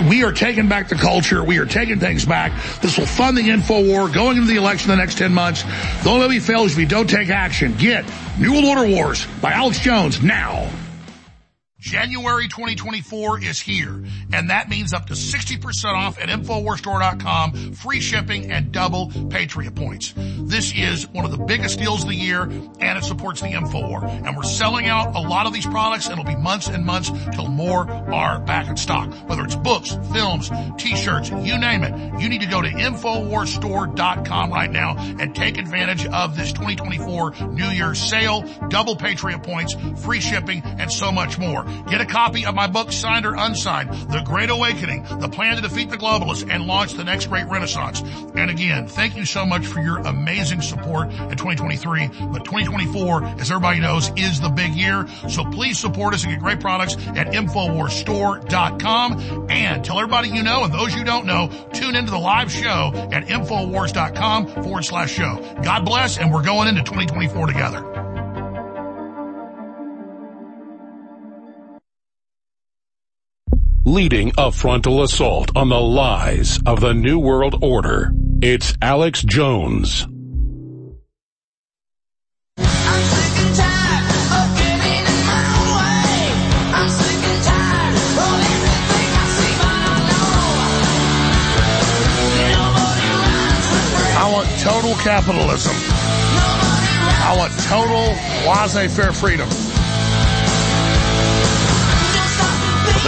We are taking back the culture. We are taking things back. This will fund the info war going into the election the next 10 months. Only way we fail if we don't take action. Get New World Order Wars by Alex Jones now. January 2024 is here, and that means up to 60% off at InfoWarsStore.com, free shipping, and double Patriot points. This is one of the biggest deals of the year, and it supports the InfoWar. And we're selling out a lot of these products, and it'll be months and months till more are back in stock. Whether it's books, films, t-shirts, you name it, you need to go to InfoWarsStore.com right now and take advantage of this 2024 New Year's sale, double Patriot points, free shipping, and so much more. Get a copy of my book, signed or unsigned, The Great Awakening, The Plan to Defeat the Globalists and Launch the Next Great Renaissance. And again, thank you so much for your amazing support in 2023. But 2024, as everybody knows, is the big year. So please support us and get great products at InfoWarsStore.com and tell everybody you know and those you don't know, tune into the live show at InfoWars.com forward slash show. God bless and we're going into 2024 together. Leading a frontal assault on the lies of the New World Order. It's Alex Jones. I want total capitalism. I want total laissez-faire freedom.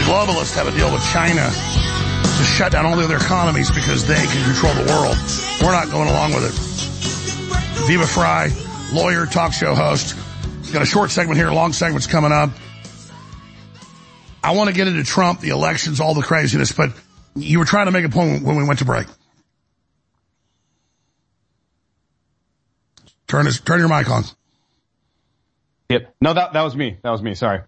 Globalists have a deal with China to shut down all the other economies because they can control the world. We're not going along with it. Viva Frei, lawyer, talk show host. Got a short segment here, long segment's coming up. I want to get into Trump, the elections, all the craziness, but you were trying to make a point when we went to break. Turn his, turn your mic on. Yep. No, that that was me. That was me. Sorry.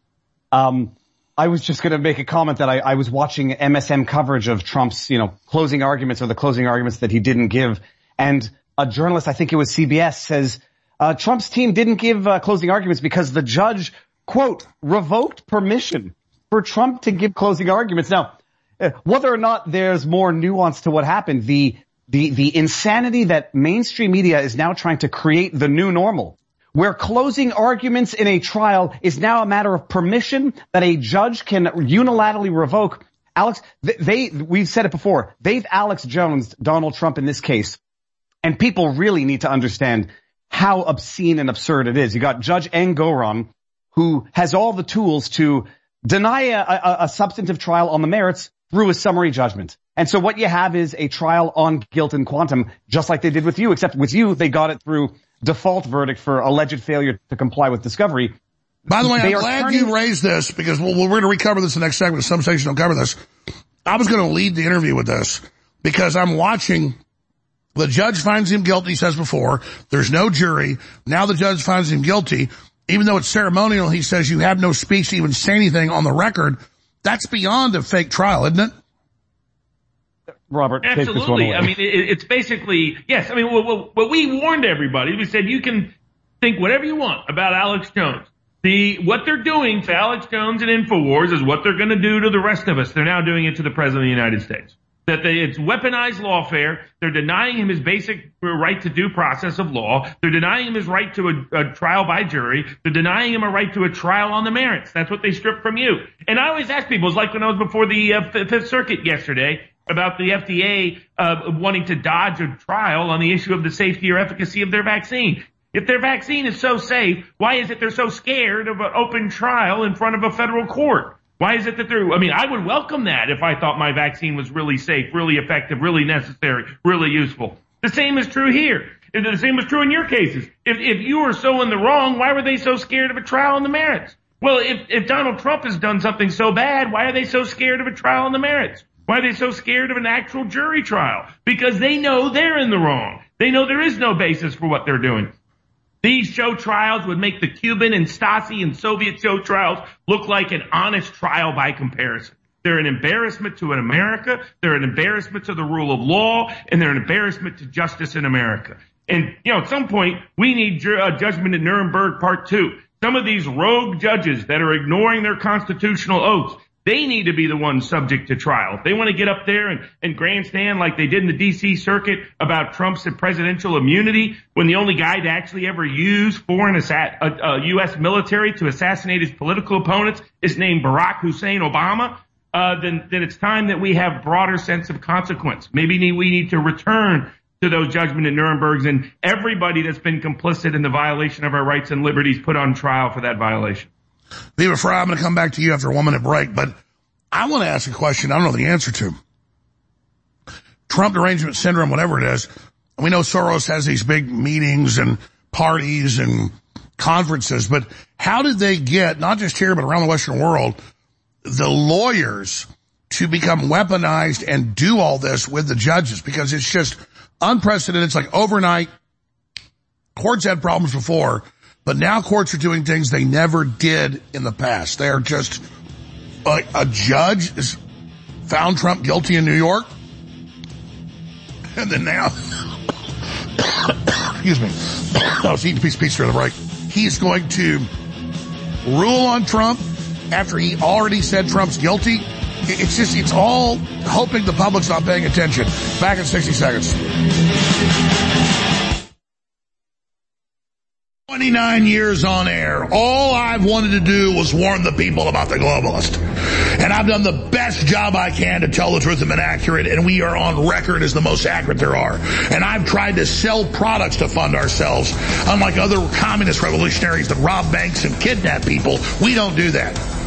Um, I was just going to make a comment that I, I was watching MSM coverage of Trump's, you know, closing arguments or the closing arguments that he didn't give, and a journalist, I think it was CBS, says uh, Trump's team didn't give uh, closing arguments because the judge, quote, revoked permission for Trump to give closing arguments. Now, uh, whether or not there's more nuance to what happened, the the the insanity that mainstream media is now trying to create the new normal, where closing arguments in a trial is now a matter of permission that a judge can unilaterally revoke. Alex, they, we've said it before, they've Alex Jones, Donald Trump in this case, and people really need to understand how obscene and absurd it is. You got Judge Engoron, who has all the tools to deny a, a, a substantive trial on the merits through a summary judgment. And so what you have is a trial on guilt and quantum, just like they did with you, except with you, they got it through default verdict for alleged failure to comply with discovery. By the way, They I'm glad turning- you raised this because we'll, we're going to recover this in the next segment. Some stations don't cover this. I was going to lead the interview with this because I'm watching the judge finds him guilty, he says before. There's no jury. Now the judge finds him guilty. Even though it's ceremonial, he says you have no speech to even say anything on the record. That's beyond a fake trial, isn't it? Robert, take this one Absolutely. I mean, it, it's basically yes. I mean, what, what, what we warned everybody, we said you can think whatever you want about Alex Jones. The what they're doing to Alex Jones and Infowars is what they're going to do to the rest of us. They're now doing it to the president of the United States. That they, it's weaponized lawfare. They're denying him his basic right to due process of law. They're denying him his right to a, a trial by jury. They're denying him a right to a trial on the merits. That's what they stripped from you. And I always ask people, it's like when I was before the uh, Fifth Circuit yesterday about the FDA uh, wanting to dodge a trial on the issue of the safety or efficacy of their vaccine. If their vaccine is so safe, why is it they're so scared of an open trial in front of a federal court? Why is it that they're, I mean, I would welcome that if I thought my vaccine was really safe, really effective, really necessary, really useful. The same is true here. The same is true in your cases. If, if you were so in the wrong, why were they so scared of a trial on the merits? Well, if, if Donald Trump has done something so bad, why are they so scared of a trial on the merits? Why are they so scared of an actual jury trial? Because they know they're in the wrong. They know there is no basis for what they're doing. These show trials would make the Cuban and Stasi and Soviet show trials look like an honest trial by comparison. They're an embarrassment to an America. They're an embarrassment to the rule of law, and they're an embarrassment to justice in America. And you know, at some point, we need ju- judgment in Nuremberg Part Two. Some of these rogue judges that are ignoring their constitutional oaths, They need to be the ones subject to trial. If they want to get up there and, and grandstand like they did in the DC circuit about Trump's presidential immunity when the only guy to actually ever use foreign assa- uh, uh, U.S. military to assassinate his political opponents is named Barack Hussein Obama, uh, then, then it's time that we have broader sense of consequence. Maybe we need to return to those judgment in Nuremberg's and everybody that's been complicit in the violation of our rights and liberties put on trial for that violation. Viva Frei, I'm going to come back to you after a one minute break, but I want to ask a question I don't know the answer to. Trump derangement syndrome, whatever it is. We know Soros has these big meetings and parties and conferences, but how did they get, not just here, but around the Western world, the lawyers to become weaponized and do all this with the judges? Because it's just unprecedented. It's like overnight. Courts had problems before, but now courts are doing things they never did in the past. They are just, a, a judge is found Trump guilty in New York. And then now, excuse me, oh, I was eating a piece of pizza during the break. He's going to rule on Trump after he already said Trump's guilty. It's just, it's all hoping the public's not paying attention. Back in 60 seconds. 29 years on air. All I've wanted to do was warn the people about the globalist. And I've done the best job I can to tell the truth and been accurate, and we are on record as the most accurate there are. And I've tried to sell products to fund ourselves. Unlike other communist revolutionaries that rob banks and kidnap people, we don't do that.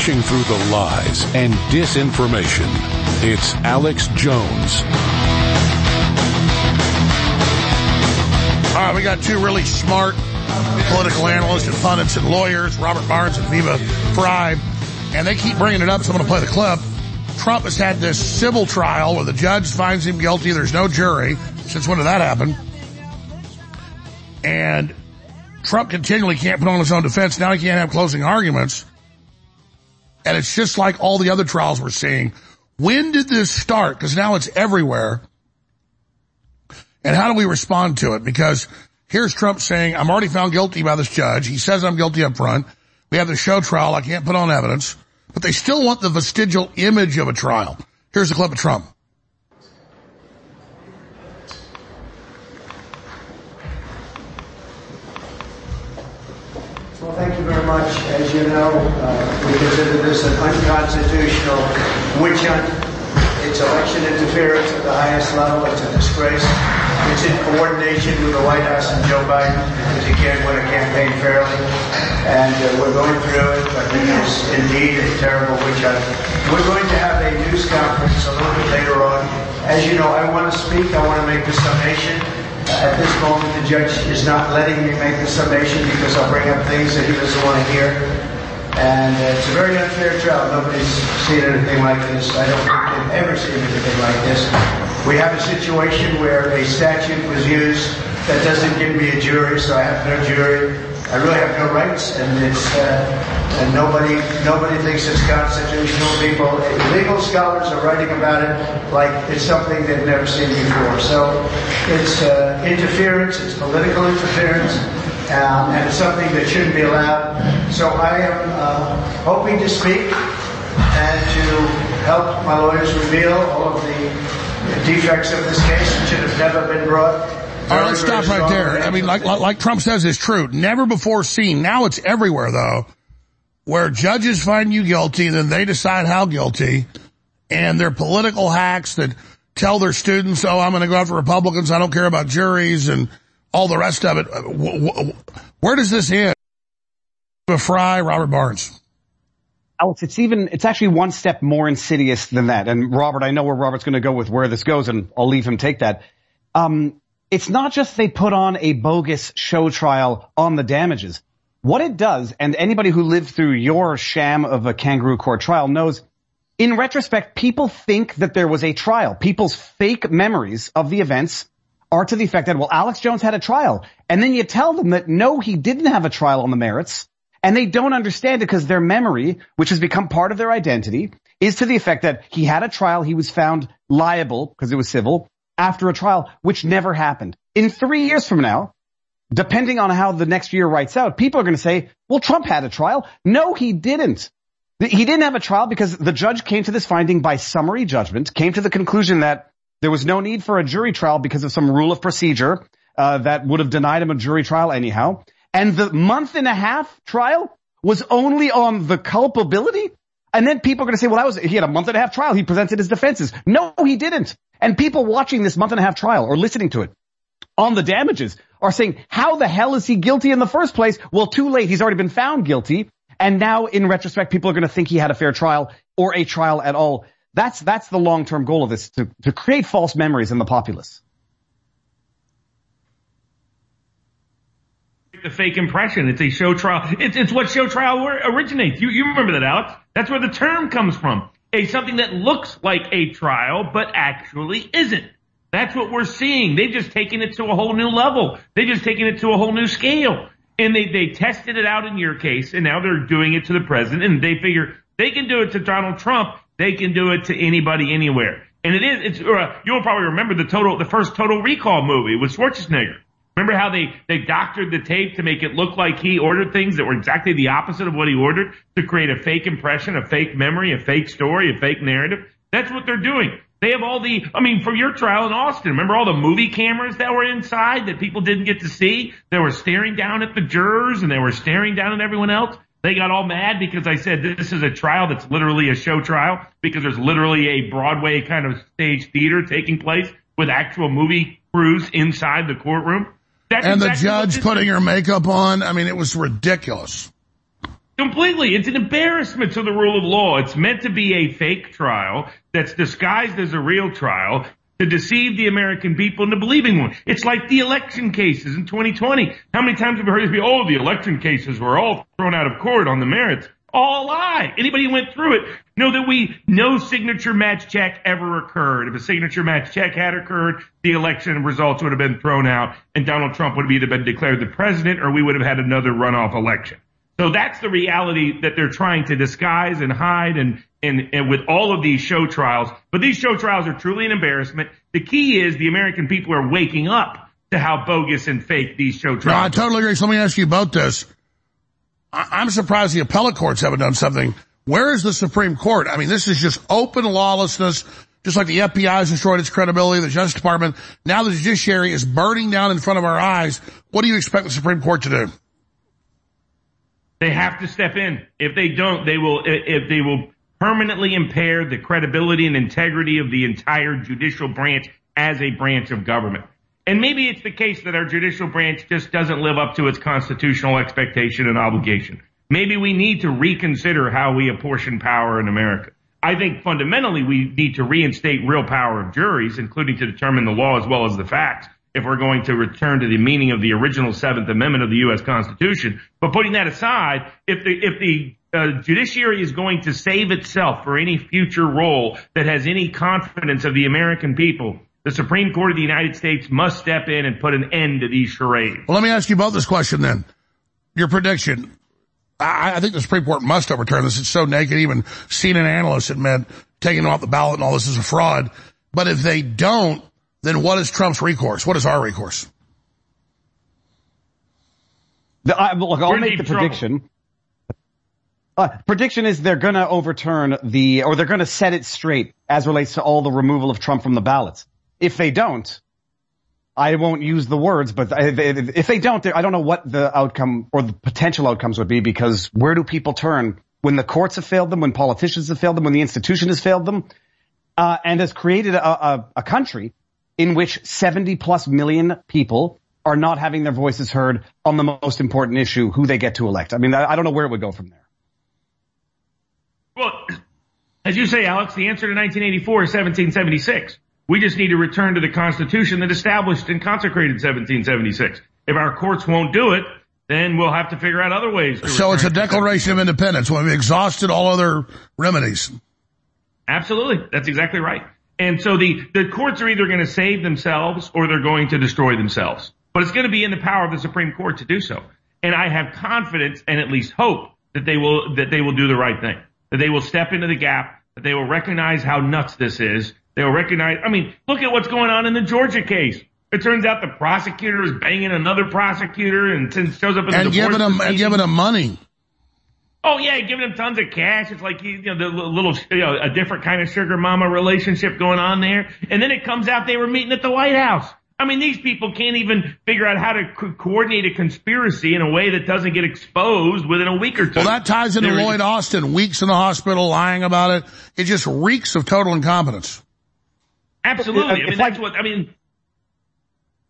Crashing through the lies and disinformation. It's Alex Jones. All right, we got two really smart political analysts and pundits and lawyers, Robert Barnes and Viva Frei, and they keep bringing it up, so I'm going to play the clip. Trump has had this civil trial where the judge finds him guilty. There's no jury. Since when did that happen? And Trump continually can't put on his own defense. Now he can't have closing arguments. And it's just like all the other trials we're seeing. When did this start? Because now it's everywhere. And how do we respond to it? Because here's Trump saying, I'm already found guilty by this judge. He says I'm guilty up front. We have the show trial. I can't put on evidence. But they still want the vestigial image of a trial. Here's a clip of Trump. Well, thank you very much. As you know, uh, we consider this an unconstitutional witch hunt. It's election interference at the highest level. It's a disgrace. It's in coordination with the White House and Joe Biden because he can't win a campaign fairly. And uh, we're going through it, but it is indeed a terrible witch hunt. We're going to have a news conference a little bit later on. As you know, I want to speak. I want to make the summation. At this moment, the judge is not letting me make the summation because I'll bring up things that he doesn't want to hear. And it's a very unfair trial. Nobody's seen anything like this. I don't think they've ever seen anything like this. We have a situation where a statute was used that doesn't give me a jury, so I have no jury. I really have no rights, and it's uh, and nobody nobody thinks it's constitutional. People, legal scholars are writing about it like it's something they've never seen before. So it's uh, interference, it's political interference, um, and it's something that shouldn't be allowed. So I am uh, hoping to speak and to help my lawyers reveal all of the defects of this case, which should have never been brought. All right, let's stop right there. I mean, like, like, like Trump says is true. Never before seen. Now it's everywhere though, where judges find you guilty, then they decide how guilty, and they're political hacks that tell their students, oh, I'm going to go after Republicans. I don't care about juries and all the rest of it. Uh, wh- wh- where does this end? Frei, Robert Barnes. Alex, it's even, it's actually one step more insidious than that. And Robert, I know where Robert's going to go with where this goes and I'll leave him take that. Um, it's not just they put on a bogus show trial on the damages. What it does, and anybody who lived through your sham of a kangaroo court trial knows, in retrospect, people think that there was a trial. People's fake memories of the events are to the effect that, well, Alex Jones had a trial. And then you tell them that no, he didn't have a trial on the merits. And they don't understand it because their memory, which has become part of their identity, is to the effect that he had a trial, he was found liable because it was civil after a trial, which never happened. In three years from now, depending on how the next year writes out, people are going to say, well, Trump had a trial. No, he didn't. He didn't have a trial because the judge came to this finding by summary judgment, came to the conclusion that there was no need for a jury trial because of some rule of procedure uh, that would have denied him a jury trial anyhow. And the month and a half trial was only on the culpability. And then people are going to say, well, that was, he had a month and a half trial. He presented his defenses. No, he didn't. And people watching this month and a half trial or listening to it on the damages are saying, how the hell is he guilty in the first place? Well, too late. He's already been found guilty. And now in retrospect, people are going to think he had a fair trial or a trial at all. That's, that's the long-term goal of this, to, to create false memories in the populace. the fake impression. It's a show trial. It's, it's what show trial originates. You, you remember that, Alex? That's where the term comes from. A something that looks like a trial, but actually isn't. That's what we're seeing. They've just taken it to a whole new level. They've just taken it to a whole new scale. And they, they tested it out in your case, and now they're doing it to the president, and they figure they can do it to Donald Trump. They can do it to anybody anywhere. And it is, it's, uh, you'll probably remember the total, the first total recall movie with Schwarzenegger. Remember how they, they doctored the tape to make it look like he ordered things that were exactly the opposite of what he ordered to create a fake impression, a fake memory, a fake story, a fake narrative? That's what they're doing. They have all the, I mean, for your trial in Austin, remember all the movie cameras that were inside that people didn't get to see? They were staring down at the jurors and they were staring down at everyone else. They got all mad because I said this is a trial that's literally a show trial because there's literally a Broadway kind of stage theater taking place with actual movie crews inside the courtroom. That's and exactly the judge putting her makeup on. I mean, it was ridiculous. Completely. It's an embarrassment to the rule of law. It's meant to be a fake trial that's disguised as a real trial to deceive the American people into believing one. It's like the election cases in 2020. How many times have we heard oh, the election cases were all thrown out of court on the merits? All lie. Anybody who went through it know that we, no signature match check ever occurred. If a signature match check had occurred, the election results would have been thrown out and Donald Trump would have either been declared the president or we would have had another runoff election. So that's the reality that they're trying to disguise and hide and, and, and with all of these show trials. But these show trials are truly an embarrassment. The key is the American people are waking up to how bogus and fake these show trials No, I totally agree. So let me ask you about this. I- I'm surprised the appellate courts haven't done something. Where is the Supreme Court? I mean, this is just open lawlessness, just like the FBI has destroyed its credibility, the Justice Department. Now the judiciary is burning down in front of our eyes. What do you expect the Supreme Court to do? They have to step in. If they don't, they will, if they will permanently impair the credibility and integrity of the entire judicial branch as a branch of government. And maybe it's the case that our judicial branch just doesn't live up to its constitutional expectation and obligation. Maybe we need to reconsider how we apportion power in America. I think fundamentally we need to reinstate real power of juries, including to determine the law as well as the facts, if we're going to return to the meaning of the original Seventh Amendment of the U.S. Constitution. But putting that aside, if the if the uh, judiciary is going to save itself for any future role that has any confidence of the American people, the Supreme Court of the United States must step in and put an end to these charades. Well, let me ask you about this question then. Your prediction. I, I think the Supreme Court must overturn this. It's so naked. Even CNN analysts admit taking them off the ballot and all this is a fraud. But if they don't, then what is Trump's recourse? What is our recourse? The, I, look, I'll We're make the trouble. prediction. Uh, prediction is they're going to overturn the, or they're going to set it straight as relates to all the removal of Trump from the ballots. If they don't, I won't use the words, but if they don't, I don't know what the outcome or the potential outcomes would be because where do people turn when the courts have failed them, when politicians have failed them, when the institution has failed them, uh, and has created a, a, a country in which 70 plus million people are not having their voices heard on the most important issue, who they get to elect. I mean, I, I don't know where it would go from there. Well, as you say, Alex, the answer to 1984 is 1776. We just need to return to the Constitution that established and consecrated 1776. If our courts won't do it, then we'll have to figure out other ways. To So it's a Declaration of Independence when we've exhausted all other remedies. Absolutely. That's exactly right. And so the, the courts are either going to save themselves or they're going to destroy themselves. But it's going to be in the power of the Supreme Court to do so. And I have confidence and at least hope that they will, that they will do the right thing. That they will step into the gap, that they will recognize how nuts this is. They will recognize, I mean, look at what's going on in the Georgia case. It turns out the prosecutor is banging another prosecutor and since shows up in the And giving them, and giving them money. Oh yeah, giving him tons of cash. It's like he, you know the little you know a different kind of sugar mama relationship going on there. And then it comes out they were meeting at the White House. I mean, these people can't even figure out how to co- coordinate a conspiracy in a way that doesn't get exposed within a week or two. Well, that ties into They're- Lloyd Austin, weeks in the hospital, lying about it. It just reeks of total incompetence. Absolutely. I mean, I- that's what I mean.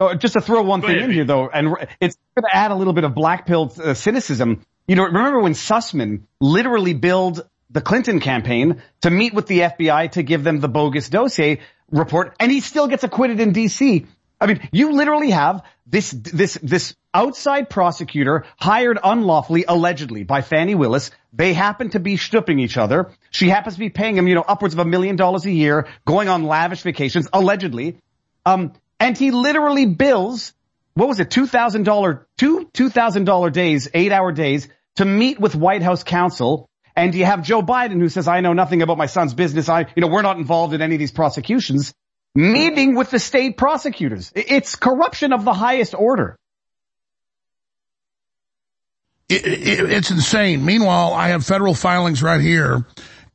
Oh, just to throw one Go thing ahead, in here though, and it's going to add a little bit of black pill uh, cynicism. You know, remember when Sussmann literally billed the Clinton campaign to meet with the FBI to give them the bogus dossier report, and he still gets acquitted in D.C. I mean, you literally have this this this outside prosecutor hired unlawfully, allegedly by Fani Willis. They happen to be stooping each other. She happens to be paying him, you know, upwards of a million dollars a year, going on lavish vacations, allegedly. Um, and he literally bills, what was it, $2,000, two $2,000 days, eight hour days to meet with White House counsel. And you have Joe Biden who says, I know nothing about my son's business. I, you know, we're not involved in any of these prosecutions. Meeting with the state prosecutors. It's corruption of the highest order. It, it, it's insane. Meanwhile, I have federal filings right here,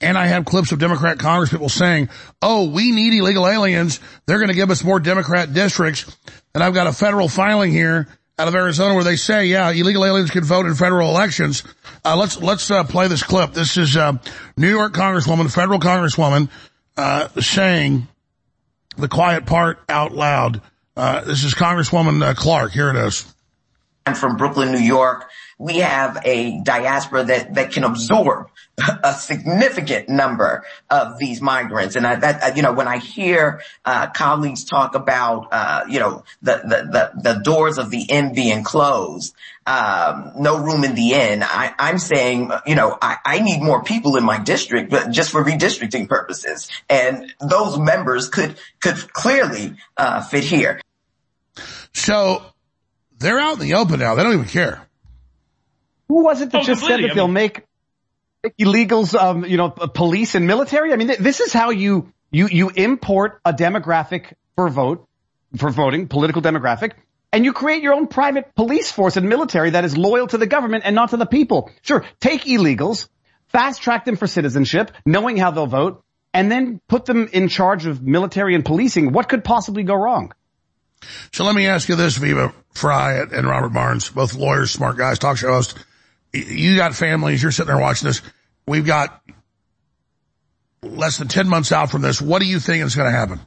and I have clips of Democrat congresspeople saying, "Oh, we need illegal aliens. They're going to give us more Democrat districts." And I've got a federal filing here out of Arizona where they say, "Yeah, illegal aliens can vote in federal elections." Uh, let's let's uh, play this clip. This is uh, New York Congresswoman, federal Congresswoman, uh, saying the quiet part out loud. Uh, this is Congresswoman uh, Clarke. Here it is. I'm from Brooklyn, New York. We have a diaspora that, that can absorb a significant number of these migrants. And I, that, you know, when I hear, uh, colleagues talk about, uh, you know, the, the, the, the doors of the inn being closed, um, no room in the inn, I, I'm saying, you know, I, I need more people in my district, but just for redistricting purposes. And those members could, could clearly, uh, fit here. So they're out in the open now. They don't even care. Who was it that Oh, just said that I they'll make illegals, um, you know, police and military? I mean, th- this is how you, you, you import a demographic for vote, for voting, political demographic, and you create your own private police force and military that is loyal to the government and not to the people. Sure, take illegals, fast track them for citizenship, knowing how they'll vote, and then put them in charge of military and policing. What could possibly go wrong? So let me ask you this, Viva Frei and Robert Barnes, both lawyers, smart guys, talk show hosts. You got families, you're sitting there watching this. We've got less than 10 months out from this. What do you think is going to happen?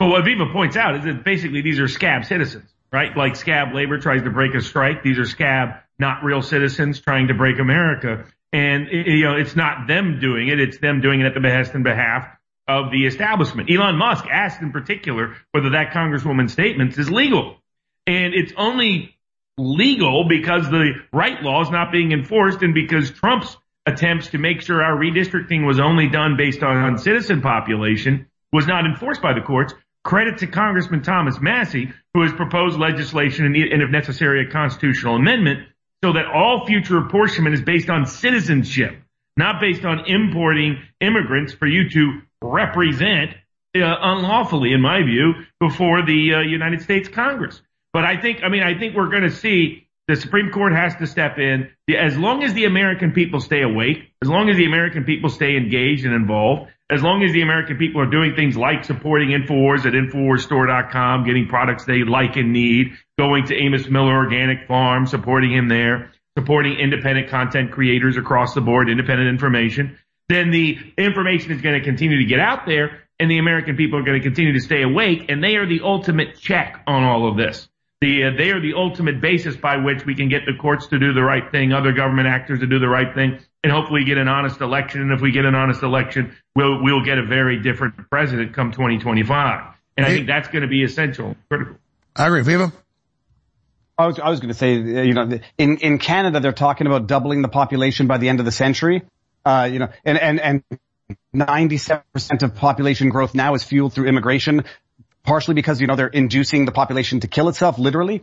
Well, what Viva points out is that basically these are scab citizens, right? Like scab labor tries to break a strike. These are scab, not real citizens trying to break America. And, you know, it's not them doing it. It's them doing it at the behest and behalf of the establishment. Elon Musk asked in particular whether that congresswoman's statements is legal. And it's only legal because the right law is not being enforced and because Trump's attempts to make sure our redistricting was only done based on, citizen population was not enforced by the courts. Credit to Congressman Thomas Massie, who has proposed legislation and if necessary, a constitutional amendment so that all future apportionment is based on citizenship, not based on importing immigrants for you to represent uh, unlawfully, in my view, before the uh, United States Congress. But I think, I mean, I think we're going to see the Supreme Court has to step in. As long as the American people stay awake, as long as the American people stay engaged and involved, as long as the American people are doing things like supporting InfoWars at InfoWarsStore.com, getting products they like and need, going to Amos Miller Organic Farm, supporting him there, supporting independent content creators across the board, independent information, then the information is going to continue to get out there and the American people are going to continue to stay awake, and they are the ultimate check on all of this. The, uh, they are the ultimate basis by which we can get the courts to do the right thing, other government actors to do the right thing, and hopefully get an honest election. And if we get an honest election, we'll we'll get a very different president come 2025. And I think that's going to be essential, critical. I agree. Viva? I was, I was going to say, you know, in, in Canada, they're talking about doubling the population by the end of the century. Uh, you know, and, and, and 97% of population growth now is fueled through immigration, partially because, you know, they're inducing the population to kill itself, literally.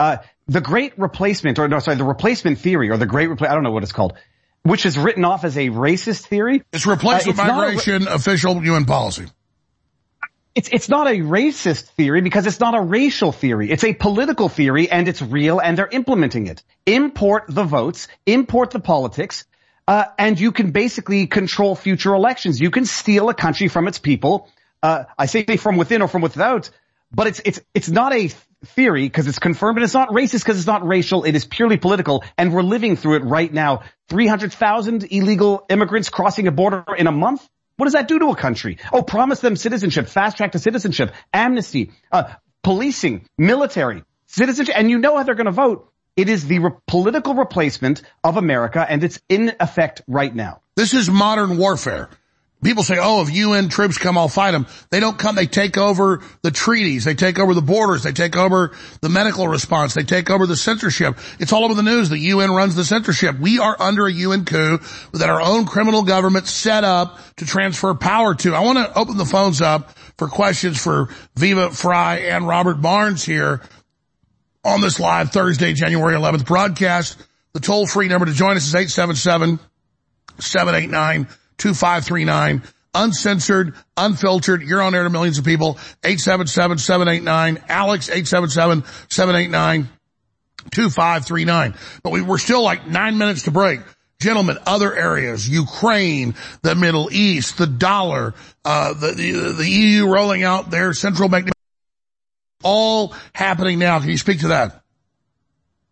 Uh, the great replacement, or no, sorry, the replacement theory, or the great repla- I don't know what it's called, which is written off as a racist theory. It's replacement Uh, it's not a- migration official UN policy. It's, it's not a racist theory because it's not a racial theory. It's a political theory and it's real and they're implementing it. Import the votes, import the politics, uh, and you can basically control future elections. You can steal a country from its people. Uh, I say from within or from without, but it's, it's, it's not a theory because it's confirmed and it's not racist because it's not racial. It is purely political and we're living through it right now. 300,000 illegal immigrants crossing a border in a month. What does that do to a country? Oh, promise them citizenship, fast track to citizenship, amnesty, uh, policing, military, citizenship, and you know how they're going to vote. It is the re- political replacement of America, and it's in effect right now. This is modern warfare. People say, oh, if UN troops come, I'll fight them. They don't come. They take over the treaties. They take over the borders. They take over the medical response. They take over the censorship. It's all over the news. The UN runs the censorship. We are under a UN coup that our own criminal government set up to transfer power to. I want to open the phones up for questions for Viva Frei and Robert Barnes here on this live Thursday, January 11th broadcast. The toll free number to join us is 877 789 2539. Uncensored, unfiltered. You're on air to millions of people. 877-789. Alex, 877-789-2539. But we, we're still like nine minutes to break. Gentlemen, other areas, Ukraine, the Middle East, the dollar, uh, the, the, the EU rolling out their central bank, all happening now. Can you speak to that?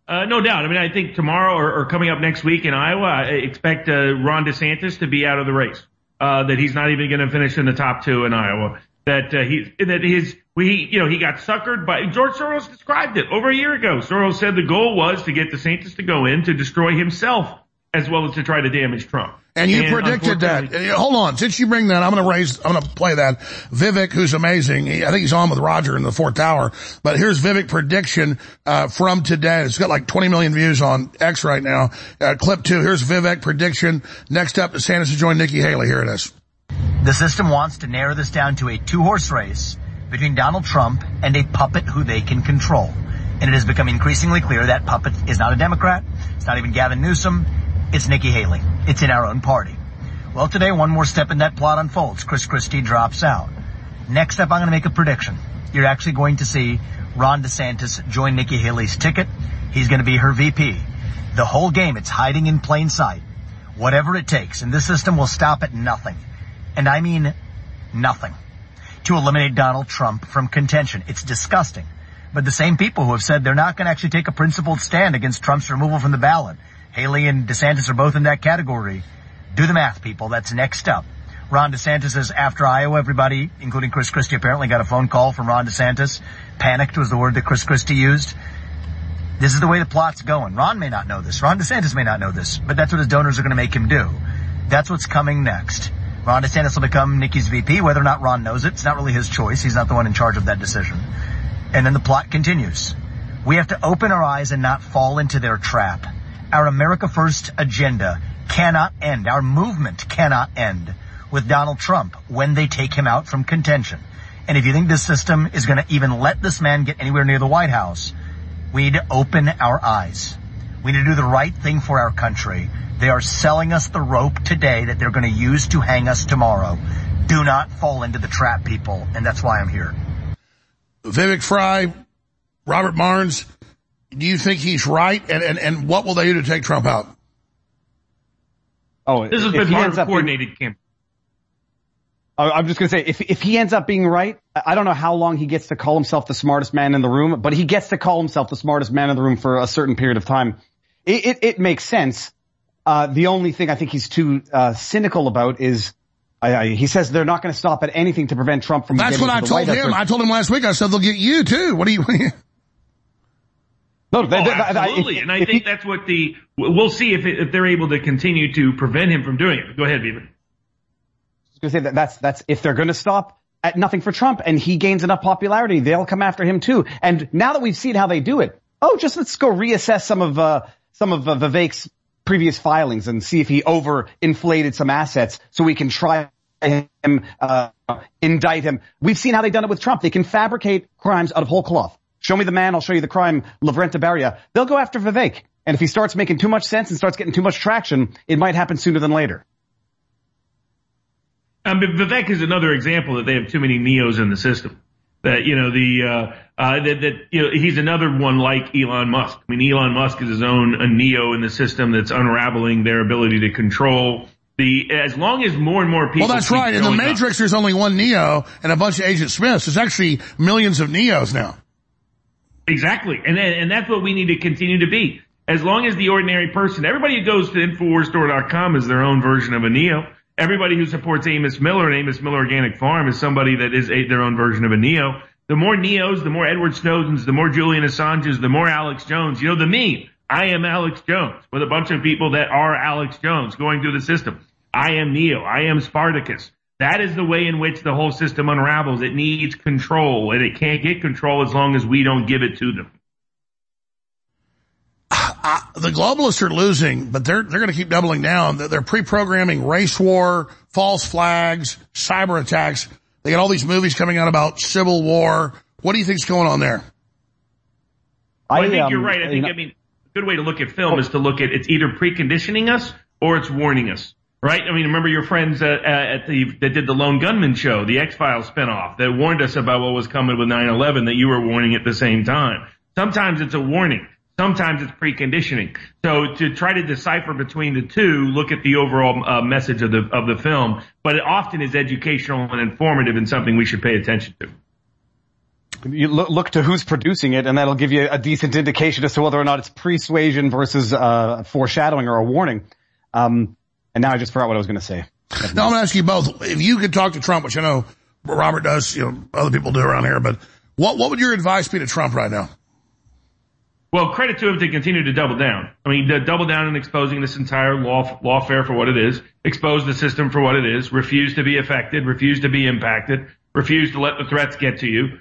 Uh, no doubt. I mean, I think tomorrow or, or coming up next week in Iowa, I expect uh, Ron DeSantis to be out of the race. Uh, that he's not even going to finish in the top two in Iowa. That uh, he that his we you know he got suckered by George Soros described it over a year ago. Soros said the goal was to get DeSantis to go in to destroy himself as well as to try to damage Trump. And you predicted that. Hold on. Since you bring that, I'm going to raise, I'm going to play that. Vivek, who's amazing. He, I think he's on with Roger in the fourth tower. But here's Vivek prediction, uh, from today. It's got like 20 million views on X right now. Uh, clip two. Here's Vivek prediction. Next up, DeSantis to join Nikki Haley. Here it is. The system wants to narrow this down to a two-horse race between Donald Trump and a puppet who they can control. And it has become increasingly clear that puppet is not a Democrat. It's not even Gavin Newsom. It's Nikki Haley. It's in our own party. Well, today, one more step in that plot unfolds. Chris Christie drops out. Next up, I'm going to make a prediction. You're actually going to see Ron DeSantis join Nikki Haley's ticket. He's going to be her VP. The whole game, it's hiding in plain sight. Whatever it takes, and this system will stop at nothing. And I mean nothing. To eliminate Donald Trump from contention. It's disgusting. But the same people who have said they're not going to actually take a principled stand against Trump's removal from the ballot. Haley and DeSantis are both in that category. Do the math, people. That's next up. Ron DeSantis says after Iowa, everybody, including Chris Christie, apparently got a phone call from Ron DeSantis. Panicked was the word that Chris Christie used. This is the way the plot's going. Ron may not know this. Ron DeSantis may not know this, but that's what his donors are going to make him do. That's what's coming next. Ron DeSantis will become Nikki's VP, whether or not Ron knows it. It's not really his choice. He's not the one in charge of that decision. And then the plot continues. We have to open our eyes and not fall into their trap. Our America First agenda cannot end. Our movement cannot end with Donald Trump when they take him out from contention. And if you think this system is going to even let this man get anywhere near the White House, we need to open our eyes. We need to do the right thing for our country. They are selling us the rope today that they're going to use to hang us tomorrow. Do not fall into the trap, people. And that's why I'm here. Vivek Frei, Robert Barnes, do you think he's right? And, and, and what will they do to take Trump out? Oh, This has been part of a up being- coordinated campaign. I- I'm just going to say, if, if he ends up being right, I I don't know how long he gets to call himself the smartest man in the room, but he gets to call himself the smartest man in the room for a certain period of time. It, it, it makes sense. Uh, the only thing I think he's too uh, cynical about is I, I, he says they're not going to stop at anything to prevent Trump from. That's getting what to I the told White him. I told him last week. I said they'll get you too. What do you? No, Oh, absolutely. and I think that's what the, we'll see if, it, if they're able to continue to prevent him from doing it. Go ahead, Beaver. was going to say that that's that's if they're going to stop at nothing for Trump and he gains enough popularity, they'll come after him too. And now that we've seen how they do it, oh, just let's go reassess some of uh, some of uh, Vivek's previous filings and see if he overinflated some assets so we can try him, uh, indict him. We've seen how they've done it with Trump. They can fabricate crimes out of whole cloth. Show me the man, I'll show you the crime, Lavrentiy Beria. They'll go after Vivek. And if he starts making too much sense and starts getting too much traction, it might happen sooner than later. Um, but Vivek is another example that they have too many neos in the system. That you know the uh, uh, that that you know he's another one like Elon Musk. I mean, Elon Musk is his own a neo in the system that's unraveling their ability to control the. As long as more and more people. Well, that's right. In the showing up- Matrix, there's only one Neo and a bunch of Agent Smiths. There's actually millions of Neos now. Exactly. And and that's what we need to continue to be. As long as the ordinary person, everybody who goes to InfoWarsStore.com is their own version of a Neo. Everybody who supports Amos Miller and Amos Miller Organic Farm is somebody that is a, their own version of a Neo. The more Neos, the more Edward Snowdens, the more Julian Assanges, the more Alex Jones. You know, the meme, I am Alex Jones, with a bunch of people that are Alex Jones going through the system. I am Neo. I am Spartacus. That is the way in which the whole system unravels. It needs control, and it can't get control as long as we don't give it to them. The globalists are losing, but they're they're going to keep doubling down. They're, they're pre-programming race war, false flags, cyber attacks. They got all these movies coming out about civil war. What do you think's going on there? Well, I, think um, you're right. I think, I mean, a good way to look at film is to look at it's either preconditioning us or it's warning us. Right? I mean, remember your friends at the that did the Lone Gunman show, the X Files spinoff, that warned us about what was coming with 9/11. That you were warning at the same time. Sometimes it's a warning. Sometimes it's preconditioning. So to try to decipher between the two, look at the overall uh, message of the of the film. But it often is educational and informative and something we should pay attention to. You look, look to who's producing it, and that'll give you a decent indication as to whether or not it's persuasion versus uh, foreshadowing or a warning. Um, and now I just forgot what I was going to say. Now I'm going to ask you both. If you could talk to Trump, which I know Robert does, you know, other people do around here, but what what would your advice be to Trump right now? Well, credit to him to continue to double down. I mean, to double down in exposing this entire law lawfare for what it is, expose the system for what it is, refuse to be affected, refuse to be impacted, refuse to let the threats get to you,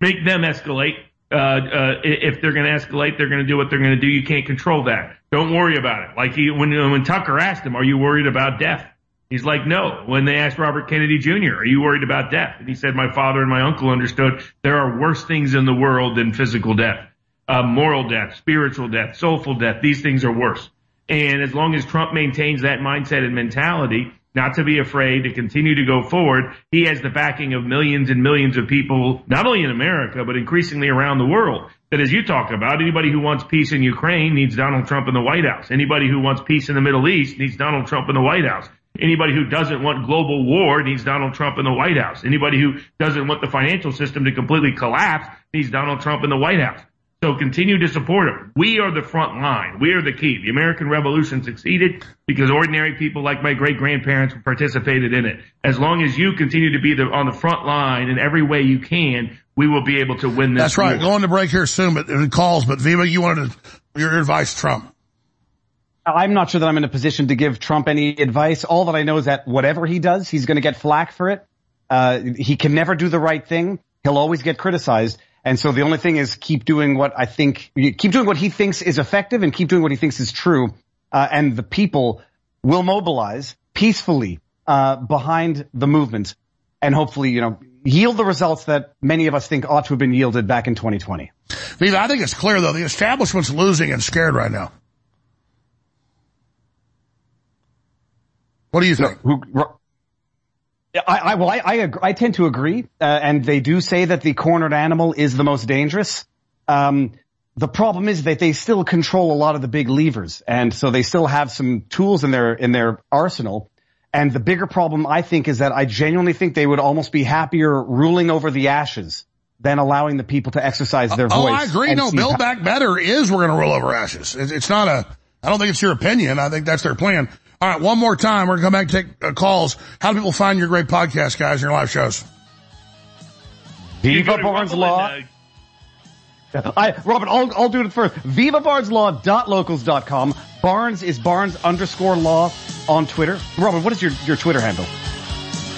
make them escalate. Uh, uh, if they're going to escalate, they're going to do what they're going to do. You can't control that. Don't worry about it. Like he, when when Tucker asked him, "Are you worried about death?" He's like, "No." When they asked Robert Kennedy Jr., "Are you worried about death?" and he said, "My father and my uncle understood there are worse things in the world than physical death." uh, moral death, spiritual death, soulful death. These things are worse. And as long as Trump maintains that mindset and mentality, not to be afraid to continue to go forward, he has the backing of millions and millions of people, not only in America, but increasingly around the world. That as you talk about, anybody who wants peace in Ukraine needs Donald Trump in the White House. Anybody who wants peace in the Middle East needs Donald Trump in the White House. Anybody who doesn't want global war needs Donald Trump in the White House. Anybody who doesn't want the financial system to completely collapse needs Donald Trump in the White House. So continue to support him. We are the front line. We are the key. The American Revolution succeeded because ordinary people like my great grandparents participated in it. As long as you continue to be the, on the front line in every way you can, we will be able to win this. That's right. war. Going to break here soon, but in calls. But Viva, you wanted to, your advice, Trump. I'm not sure that I'm in a position to give Trump any advice. All that I know is that whatever he does, he's going to get flack for it. Uh, he can never do the right thing. He'll always get criticized. And so the only thing is keep doing what I think, keep doing what he thinks is effective and keep doing what he thinks is true. Uh, and the people will mobilize peacefully, uh, behind the movement and hopefully, you know, yield the results that many of us think ought to have been yielded back in 2020. Viva, I think it's clear though, the establishment's losing and scared right now. What do you think? Who, I, I, well, I, I, I tend to agree, uh, and they do say that the cornered animal is the most dangerous. Um, the problem is that they still control a lot of the big levers, and so they still have some tools in their in their arsenal. And the bigger problem, I think, is that I genuinely think they would almost be happier ruling over the ashes than allowing the people to exercise their voice. Oh. I agree. No, Build how- Back Better is we're going to roll over ashes. It's not a, I don't think it's your opinion. I think that's their plan. All right, one more time. We're going to come back and take uh, calls. How do people find your great podcast, guys, and your live shows? Viva Barnes Law. I, Robert, I'll, I'll do it first. VivaBarnesLaw.locals.com. Barnes is Barnes underscore law on Twitter. Robert, what is your, your Twitter handle?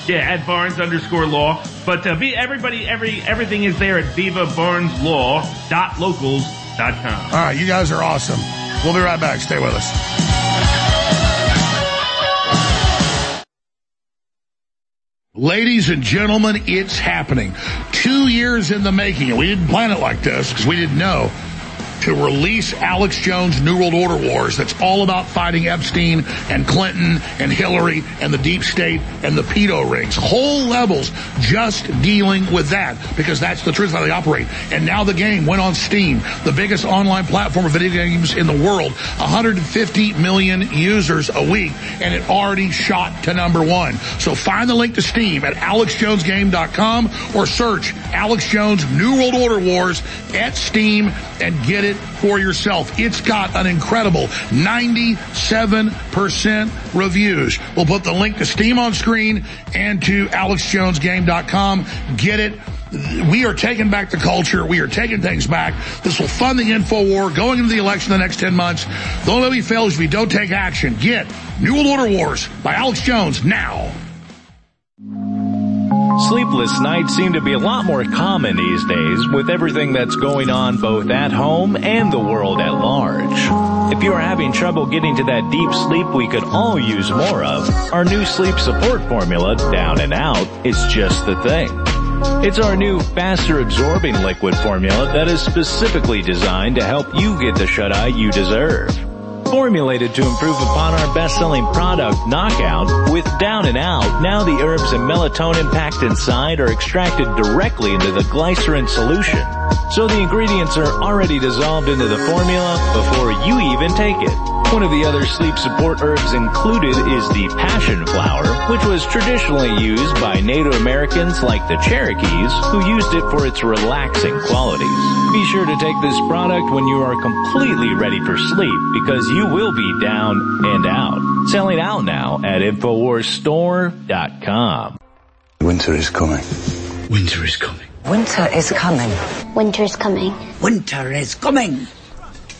Yeah, at Barnes underscore law. But uh, be, everybody, every everything is there at vivabarneslaw.locals.com. All right, you guys are awesome. We'll be right back. Stay with us. Ladies and gentlemen, it's happening. Two years in the making, and we didn't plan it like this because we didn't know to release Alex Jones' New World Order Wars that's all about fighting Epstein and Clinton and Hillary and the deep state and the pedo rings. Whole levels just dealing with that because that's the truth how they operate. And now the game went on Steam, the biggest online platform of video games in the world. 150 million users a week and it already shot to number one. So find the link to Steam at alexjonesgame.com or search Alex Jones New World Order Wars at Steam and get it for yourself. It's got an incredible 97% reviews. We'll put the link to Steam on screen and to alexjonesgame.com. Get it. We are taking back the culture. We are taking things back. This will fund the info war going into the election in the next 10 months. The only way we fail is if we don't take action. Get New World Order Wars by Alex Jones now. Sleepless nights seem to be a lot more common these days with everything that's going on both at home and the world at large. If you are having trouble getting to that deep sleep we could all use more of, our new sleep support formula, Down and Out, is just the thing. It's our new faster absorbing liquid formula that is specifically designed to help you get the shut-eye you deserve. Formulated to improve upon our best-selling product, Knockout, with Down and Out, now the herbs and melatonin packed inside are extracted directly into the glycerin solution. So the ingredients are already dissolved into the formula before you even take it. One of the other sleep support herbs included is the passion flower, which was traditionally used by Native Americans like the Cherokees, who used it for its relaxing qualities. Be sure to take this product when you are completely ready for sleep because you will be down and out. Selling out now at InfoWarsStore.com. Winter is coming. Winter is coming. Winter is coming. Winter is coming. Winter is coming.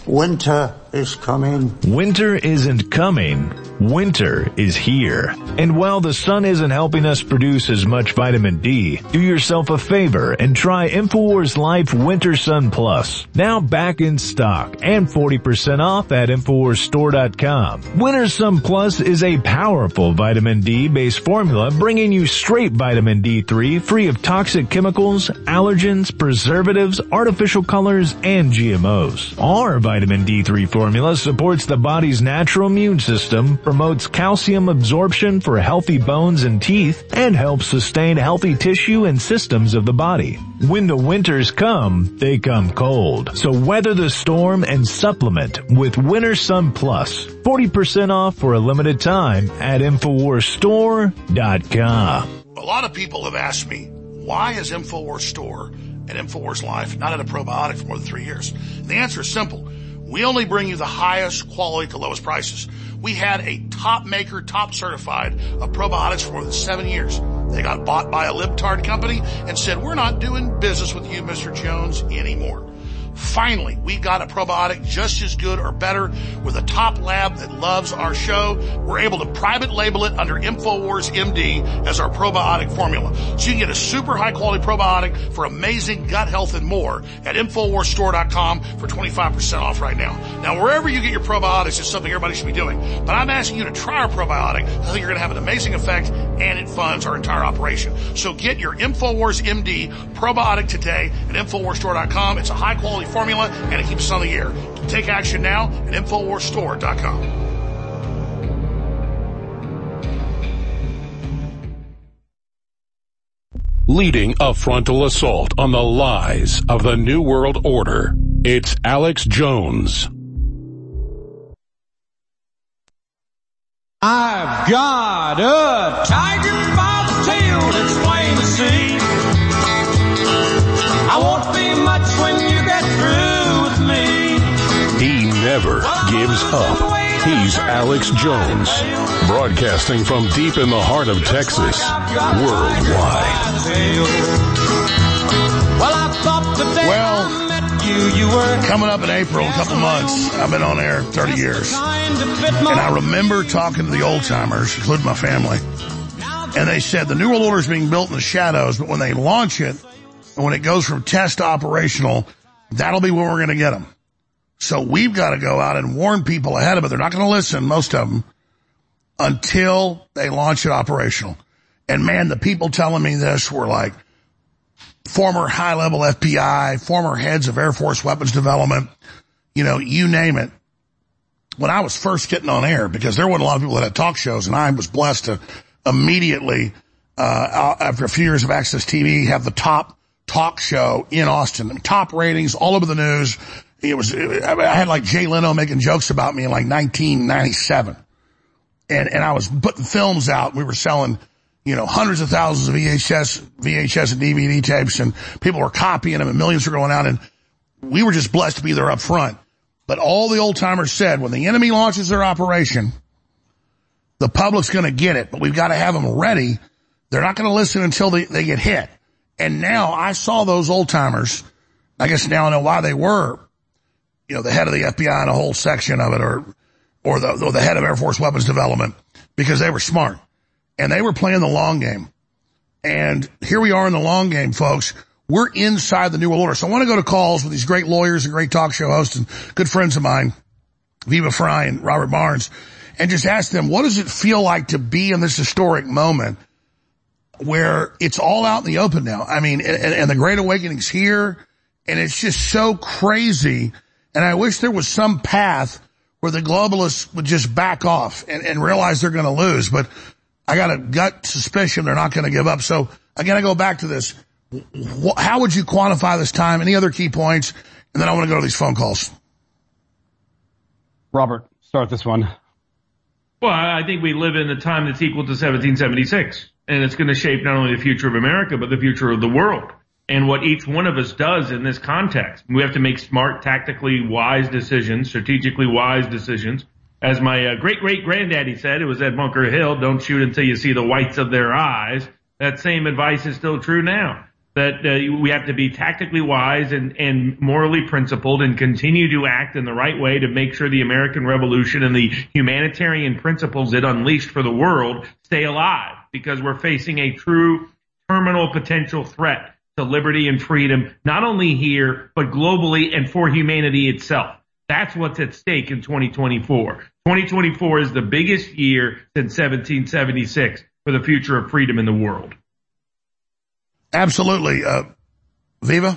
Winter is coming. Winter isn't coming. Winter is here. And while the sun isn't helping us produce as much vitamin D, do yourself a favor and try InfoWars Life Winter Sun Plus. Now back in stock and 40% off at InfoWarsStore.com. Winter Sun Plus is a powerful vitamin D based formula bringing you straight vitamin D3 free of toxic chemicals, allergens, preservatives, artificial colors, and GMOs. Our vitamin D3 formula supports the body's natural immune system, promotes calcium absorption for healthy bones and teeth, and helps sustain healthy tissue and systems of the body. When the winters come, they come cold. So weather the storm and supplement with Winter Sun Plus. 40% off for a limited time at InfoWarsStore.com. A lot of people have asked me, why is InfoWars Store and InfoWars Life not at a probiotic for more than three years? The answer is simple. We only bring you the highest quality to lowest prices. We had a top maker, top certified of probiotics for more than seven years. They got bought by a libtard company and said, we're not doing business with you, Mr. Jones, anymore. Finally, we got a probiotic just as good or better with a top lab that loves our show. We're able to private label it under InfoWars MD as our probiotic formula. So you can get a super high quality probiotic for amazing gut health and more at InfoWarsStore.com for 25% off right now. Now, wherever you get your probiotics is something everybody should be doing. But I'm asking you to try our probiotic. I think you're going to have an amazing effect and it funds our entire operation. So get your InfoWars MD probiotic today at InfoWarsStore.com. It's a high quality formula and it keeps us on the air. Take action now at InfoWarsStore.com. Leading a frontal assault on the lies of the New World Order, it's Alex Jones. I've got a tiger by the tail that's plain to see. I won't be much when never gives up. He's Alex Jones, broadcasting from deep in the heart of Texas, worldwide. Well, coming up in April, a couple months, I've been on air 30 years. And I remember talking to the old timers, including my family, and they said the New World Order is being built in the shadows, but when they launch it, and when it goes from test to operational, that'll be when we're going to get them. So we've got to go out and warn people ahead of it. They're not going to listen, most of them, until they launch it operational. And man, the people telling me this were like former high level FBI, former heads of Air Force weapons development, you know, you name it. When I was first getting on air, because there weren't a lot of people that had talk shows and I was blessed to immediately, uh, after a few years of Access TV, have the top talk show in Austin, top ratings all over the news. It was, I had like Jay Leno making jokes about me in like 1997. And, and I was putting films out. We were selling, you know, hundreds of thousands of VHS, VHS and DVD tapes and people were copying them and millions were going out and we were just blessed to be there up front. But all the old timers said when the enemy launches their operation, the public's going to get it, but we've got to have them ready. They're not going to listen until they, they get hit. And now I saw those old timers. I guess now I know why they were you know, the head of the FBI and a whole section of it or, or the, or the head of Air Force weapons development because they were smart and they were playing the long game. And here we are in the long game, folks. We're inside the New World Order. So I want to go to calls with these great lawyers and great talk show hosts and good friends of mine, Viva Frei and Robert Barnes, and just ask them, what does it feel like to be in this historic moment where it's all out in the open now? I mean, and, and the Great Awakening's here and it's just so crazy and I wish there was some path where the globalists would just back off and, and realize they're going to lose. But I got a gut suspicion they're not going to give up. So again, I go back to this. How would you quantify this time? Any other key points? And then I want to go to these phone calls. Robert, start this one. Well, I think we live in a time that's equal to 1776, and it's going to shape not only the future of America, but the future of the world and what each one of us does in this context. We have to make smart, tactically wise decisions, strategically wise decisions. As my uh, great great granddaddy said, it was at Bunker Hill, don't shoot until you see the whites of their eyes. That same advice is still true now. That uh, we have to be tactically wise and, and morally principled and continue to act in the right way to make sure the American Revolution and the humanitarian principles it unleashed for the world stay alive because we're facing a true terminal potential threat to liberty and freedom, not only here, but globally and for humanity itself. That's what's at stake in 2024. 2024 is the biggest year since 1776 for the future of freedom in the world. Absolutely. Uh, Viva?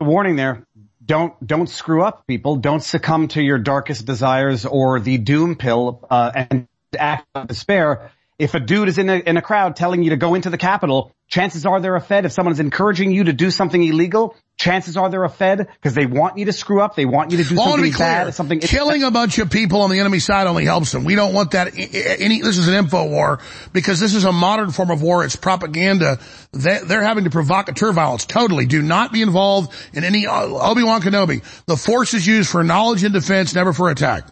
Warning there. Don't, don't screw up, people. Don't succumb to your darkest desires or the doom pill, uh, and act of despair if a dude is in a, in a crowd telling you to go into the Capitol, chances are they're a Fed. If someone's encouraging you to do something illegal, chances are they're a Fed because they want you to screw up. They want you to do well, something to clear, bad. Something killing a bunch of people on the enemy side only helps them. We don't want that. Any this is an info war because this is a modern form of war. It's propaganda. They, they're having to provocateur violence. Totally. Do not be involved in any uh, Obi Wan Kenobi. The Force is used for knowledge and defense, never for attack.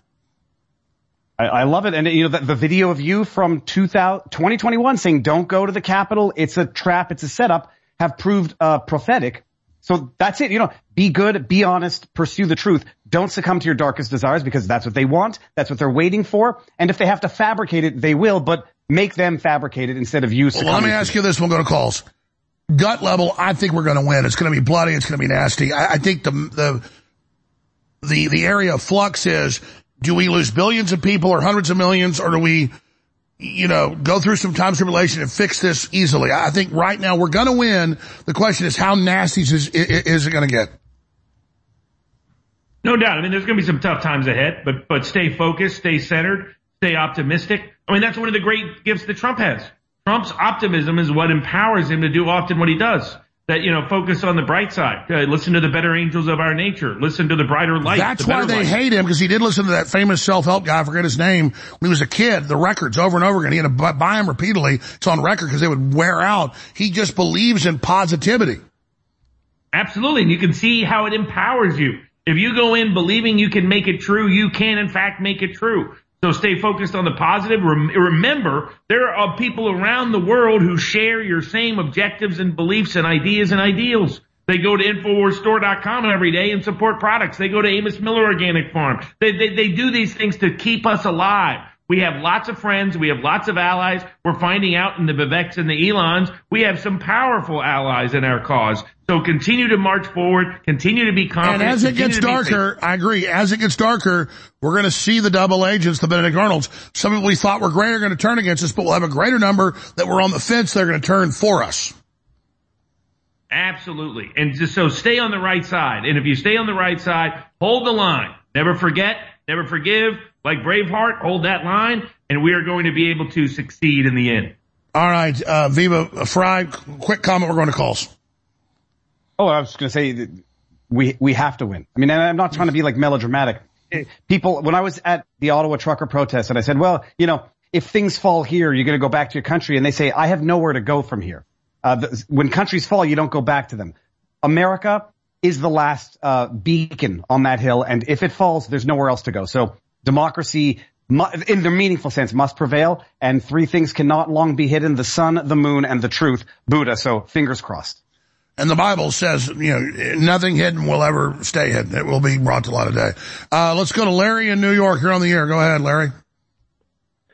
I, I love it. And you know, the, the video of you from 2000, 2021 saying don't go to the Capitol. It's a trap. It's a setup have proved, uh, prophetic. So that's it. You know, be good, be honest, pursue the truth. Don't succumb to your darkest desires because that's what they want. That's what they're waiting for. And if they have to fabricate it, they will, but make them fabricate it instead of you. Well, let me ask you this. We'll go to calls. Gut level, I think we're going to win. It's going to be bloody. It's going to be nasty. I, I think the, the, the, the area of flux is do we lose billions of people or hundreds of millions or do we, you know, go through some time tribulation and fix this easily? I think right now we're going to win. The question is how nasty is, is it going to get? No doubt. I mean, there's going to be some tough times ahead, but, but stay focused, stay centered, stay optimistic. I mean, that's one of the great gifts that Trump has. Trump's optimism is what empowers him to do often what he does that, you know, focus on the bright side. Uh, listen to the better angels of our nature. Listen to the brighter light. That's the why they light. hate him because he did listen to that famous self-help guy. I forget his name when he was a kid, the records over and over again. He had to buy them repeatedly. It's on record because they would wear out. He just believes in positivity. Absolutely. And you can see how it empowers you. If you go in believing you can make it true, you can in fact make it true. So stay focused on the positive. Remember, there are people around the world who share your same objectives and beliefs and ideas and ideals. They go to InfoWarsStore.com every day and support products. They go to Amos Miller Organic Farm. They, they, they do these things to keep us alive. We have lots of friends. We have lots of allies. We're finding out in the Viveks and the Elons, we have some powerful allies in our cause. So continue to march forward. Continue to be confident. And as it gets darker, I agree. As it gets darker, we're going to see the double agents, the Benedict Arnolds. Some people we thought were great are going to turn against us, but we'll have a greater number that were on the fence. They're going to turn for us. Absolutely. And just so stay on the right side. And if you stay on the right side, hold the line. Never forget, never forgive. Like Braveheart, hold that line, and we are going to be able to succeed in the end. All right, uh, Viva Frei, quick comment. We're going to calls. Oh, I was going to say we we have to win. I mean, I'm not trying to be like melodramatic. People, when I was at the Ottawa trucker protest, and I said, well, you know, if things fall here, you're going to go back to your country, and they say, I have nowhere to go from here. Uh, the, when countries fall, you don't go back to them. America is the last uh, beacon on that hill, and if it falls, there's nowhere else to go. So democracy, in the meaningful sense, must prevail, and three things cannot long be hidden: the sun, the moon, and the truth. Buddha. So fingers crossed. And the Bible says, you know, nothing hidden will ever stay hidden. It will be brought to light today. Uh, let's go to Larry in New York. You're on the air. Go ahead, Larry.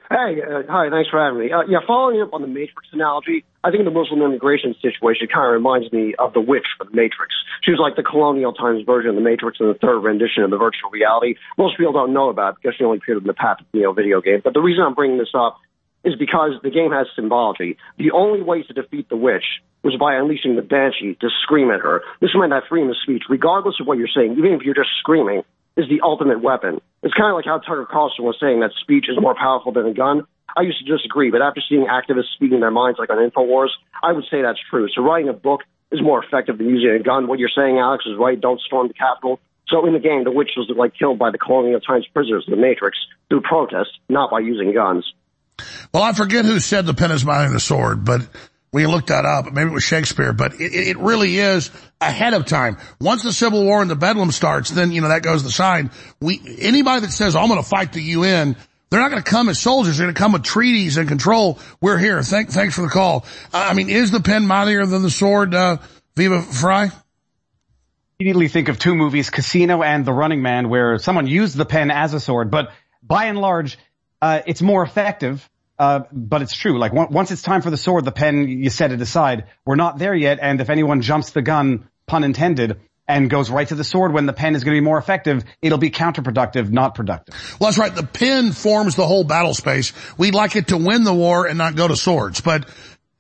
Hey, uh, hi, thanks for having me. Uh, yeah, following up on the Matrix analogy, I think the Muslim immigration situation kind of reminds me of the witch from the Matrix. She was like the colonial times version of the Matrix and the third rendition of the virtual reality. Most people don't know about because she only appeared in the Path Neo video game. But the reason I'm bringing this up is because the game has symbology. The only way to defeat the witch was by unleashing the banshee to scream at her. This meant that freedom of speech, regardless of what you're saying, even if you're just screaming, is the ultimate weapon. It's kind of like how Tucker Carlson was saying that speech is more powerful than a gun. I used to disagree, but after seeing activists speaking their minds like on InfoWars, I would say that's true. So writing a book is more effective than using a gun. What you're saying, Alex, is right. Don't storm the Capitol. So in the game, the witch was like killed by the colonial times prisoners of the Matrix through protest, not by using guns. Well, I forget who said the pen is behind the sword, but we can look that up. Maybe it was Shakespeare, but it, it really is ahead of time. Once the Civil War and the Bedlam starts, then, you know, that goes aside. We, anybody that says, I'm going to fight the UN, they're not going to come as soldiers. They're going to come with treaties and control. We're here. Thank, thanks for the call. I mean, is the pen mightier than the sword, uh, Viva Frei? Immediately think of two movies, Casino and The Running Man, where someone used the pen as a sword, but by and large, uh, it's more effective. Uh, but it's true. Like on- once it's time for the sword, the pen, you set it aside. We're not there yet. And if anyone jumps the gun, pun intended, and goes right to the sword when the pen is going to be more effective, it'll be counterproductive, not productive. Well, that's right. The pen forms the whole battle space. We'd like it to win the war and not go to swords, but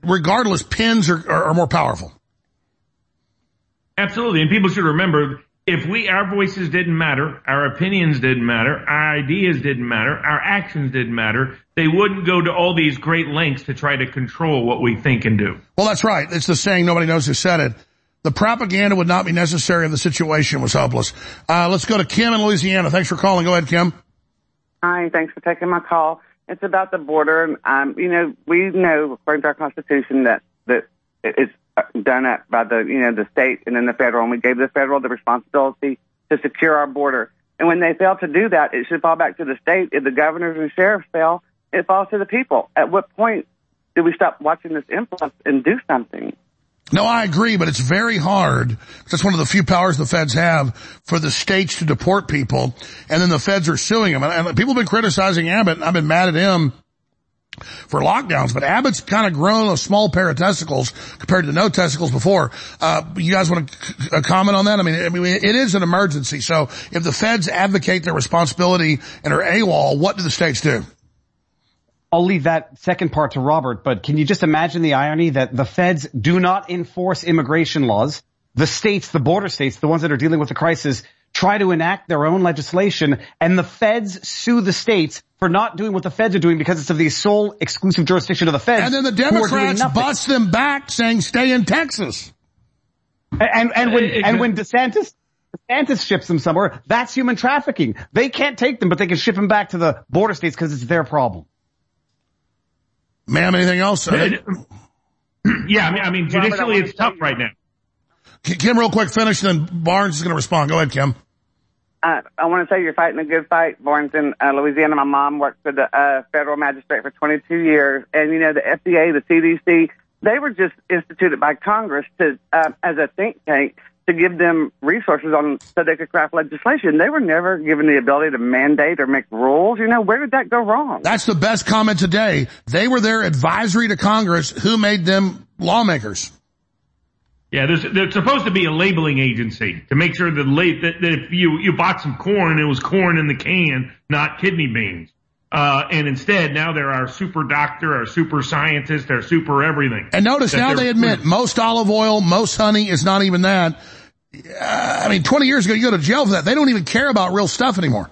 regardless, pens are, are, are more powerful. Absolutely. And people should remember if we, our voices didn't matter, our opinions didn't matter, our ideas didn't matter, our actions didn't matter, they wouldn't go to all these great lengths to try to control what we think and do. Well, that's right. It's the saying, nobody knows who said it. The propaganda would not be necessary if the situation was hopeless. Uh, let's go to Kim in Louisiana. Thanks for calling. Go ahead, Kim. Hi, thanks for taking my call. It's about the border. Um, you know, we know according to our Constitution that that it's done at, by the you know the state and then the federal, and we gave the federal the responsibility to secure our border. And when they fail to do that, it should fall back to the state. If the governors and sheriffs fail, it falls to the people. At what point do we stop watching this influence and do something? No, I agree, but it's very hard. That's one of the few powers the feds have for the states to deport people, and then the feds are suing them. And, and people have been criticizing Abbott, and I've been mad at him for lockdowns, but Abbott's kind of grown a small pair of testicles compared to no testicles before. Uh, you guys want to comment on that? I mean, I mean, it is an emergency. So if the feds advocate their responsibility and are AWOL, what do the states do? I'll leave that second part to Robert, but can you just imagine the irony that the feds do not enforce immigration laws? The states, the border states, the ones that are dealing with the crisis, try to enact their own legislation and the feds sue the states for not doing what the feds are doing because it's of the sole exclusive jurisdiction of the feds. And then the who are doing Democrats bust them back saying stay in Texas. And, and when, and when DeSantis, DeSantis ships them somewhere, that's human trafficking. They can't take them, but they can ship them back to the border states because it's their problem. Ma'am, anything else? yeah, I mean, I mean, judicially, it's tough right now. Kim, real quick, finish, and then Barnes is going to respond. Go ahead, Kim. I, want to say you're fighting a good fight. Born in uh, Louisiana, my mom worked for the uh, federal magistrate for 22 years, and you know the FDA, the CDC, they were just instituted by Congress to uh, as a think tank to give them resources on so they could craft legislation. They were never given the ability to mandate or make rules. You know, where did that go wrong? That's the best comment today. They were their advisory to Congress. Who made them lawmakers? Yeah, there's, there's supposed to be a labeling agency to make sure that, la- that, that if you, you bought some corn, it was corn in the can, not kidney beans. Uh, and instead, now they're our super doctor, our super scientist, our super everything. And notice now they admit most olive oil, most honey is not even that. Uh, I mean, 20 years ago, you go to jail for that. They don't even care about real stuff anymore.